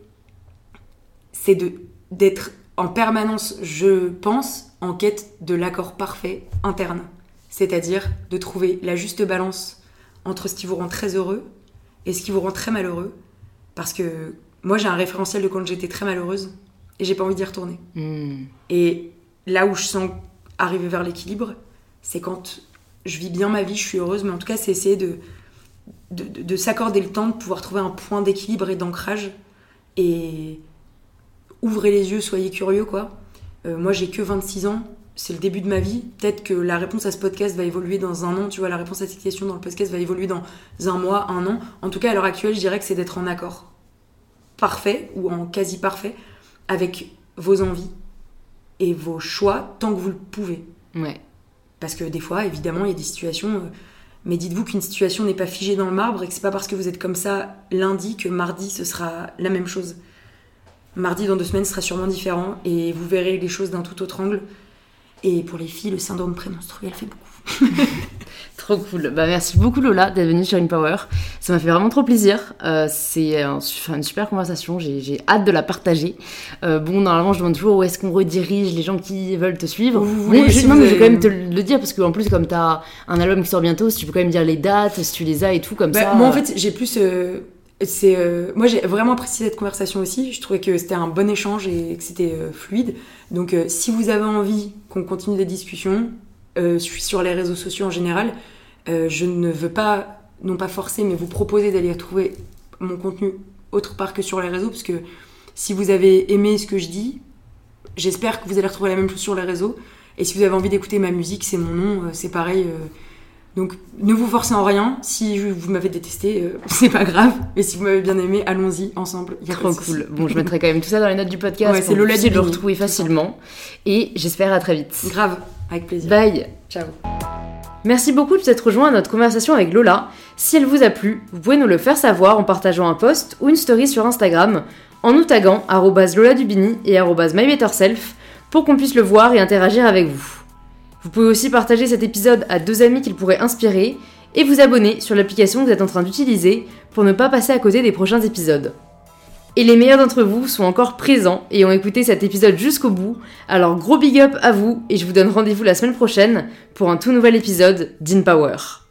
c'est de d'être en permanence, je pense, en quête de l'accord parfait interne. C'est-à-dire de trouver la juste balance entre ce qui vous rend très heureux et ce qui vous rend très malheureux. Parce que moi, j'ai un référentiel de quand j'étais très malheureuse et j'ai pas envie d'y retourner. Hmm. Et là où je sens arriver vers l'équilibre, c'est quand je vis bien ma vie, je suis heureuse, mais en tout cas, c'est essayer de, de, de- de s'accorder le temps de pouvoir trouver un point d'équilibre et d'ancrage. Et ouvrez les yeux, soyez curieux, quoi. Euh, moi, j'ai que 26 ans, c'est le début de ma vie. Peut-être que la réponse à ce podcast va évoluer dans un an, tu vois, la réponse à cette question dans le podcast va évoluer dans un mois, un an. En tout cas, à l'heure actuelle, je dirais que c'est d'être en accord parfait ou en quasi parfait avec vos envies et vos choix tant que vous le pouvez. Ouais. Parce que des fois, évidemment, il y a des situations. euh, mais dites-vous qu'une situation n'est pas figée dans le marbre et que c'est pas parce que vous êtes comme ça lundi que mardi ce sera la même chose. Mardi dans deux semaines sera sûrement différent et vous verrez les choses d'un tout autre angle. Et pour les filles, le syndrome prémenstruel fait beaucoup. Trop cool. Bah, merci beaucoup Lola d'être venue sur InPower. Ça m'a fait vraiment trop plaisir. Euh, c'est un une super conversation. J'ai hâte de la partager. Euh, bon, normalement, je demande toujours où est-ce qu'on redirige les gens qui veulent te suivre. Vous Bon, voulez, je, si non, mais je vais quand même te le dire parce qu'en plus, comme tu as un album qui sort bientôt, si tu peux quand même dire les dates, si tu les as et tout, comme Bah, ça. Moi, en fait, j'ai plus. euh, c'est, euh, moi, j'ai vraiment apprécié cette conversation aussi. Je trouvais que c'était un bon échange et que c'était euh, fluide. Donc, euh, si vous avez envie qu'on continue des discussions, euh, sur les réseaux sociaux en général. Euh, je ne veux pas, non pas forcer, mais vous proposer d'aller retrouver mon contenu autre part que sur les réseaux, parce que si vous avez aimé ce que je dis, j'espère que vous allez retrouver la même chose sur les réseaux. Et si vous avez envie d'écouter ma musique, c'est mon nom, euh, c'est pareil. Donc ne vous forcez en rien. Si vous m'avez détesté, euh, c'est pas grave. Mais si vous m'avez bien aimé, allons-y ensemble. Y a Trop de cool. Bon, je mettrai quand même tout ça dans les notes du podcast. Ouais, c'est pour que Lola vous puissiez le retrouver facilement. Et j'espère à très vite. Grave, avec plaisir. Bye. Ciao. Merci beaucoup de vous être rejoint à notre conversation avec Lola. Si elle vous a plu, vous pouvez nous le faire savoir en partageant un post ou une story sur Instagram en nous taguant Lola Dubini et mybetterself pour qu'on puisse le voir et interagir avec vous. Vous pouvez aussi partager cet épisode à deux amis qu'il pourrait inspirer et vous abonner sur l'application que vous êtes en train d'utiliser pour ne pas passer à côté des prochains épisodes. Et les meilleurs d'entre vous sont encore présents et ont écouté cet épisode jusqu'au bout, alors gros big up à vous et je vous donne rendez-vous la semaine prochaine pour un tout nouvel épisode d'InPower.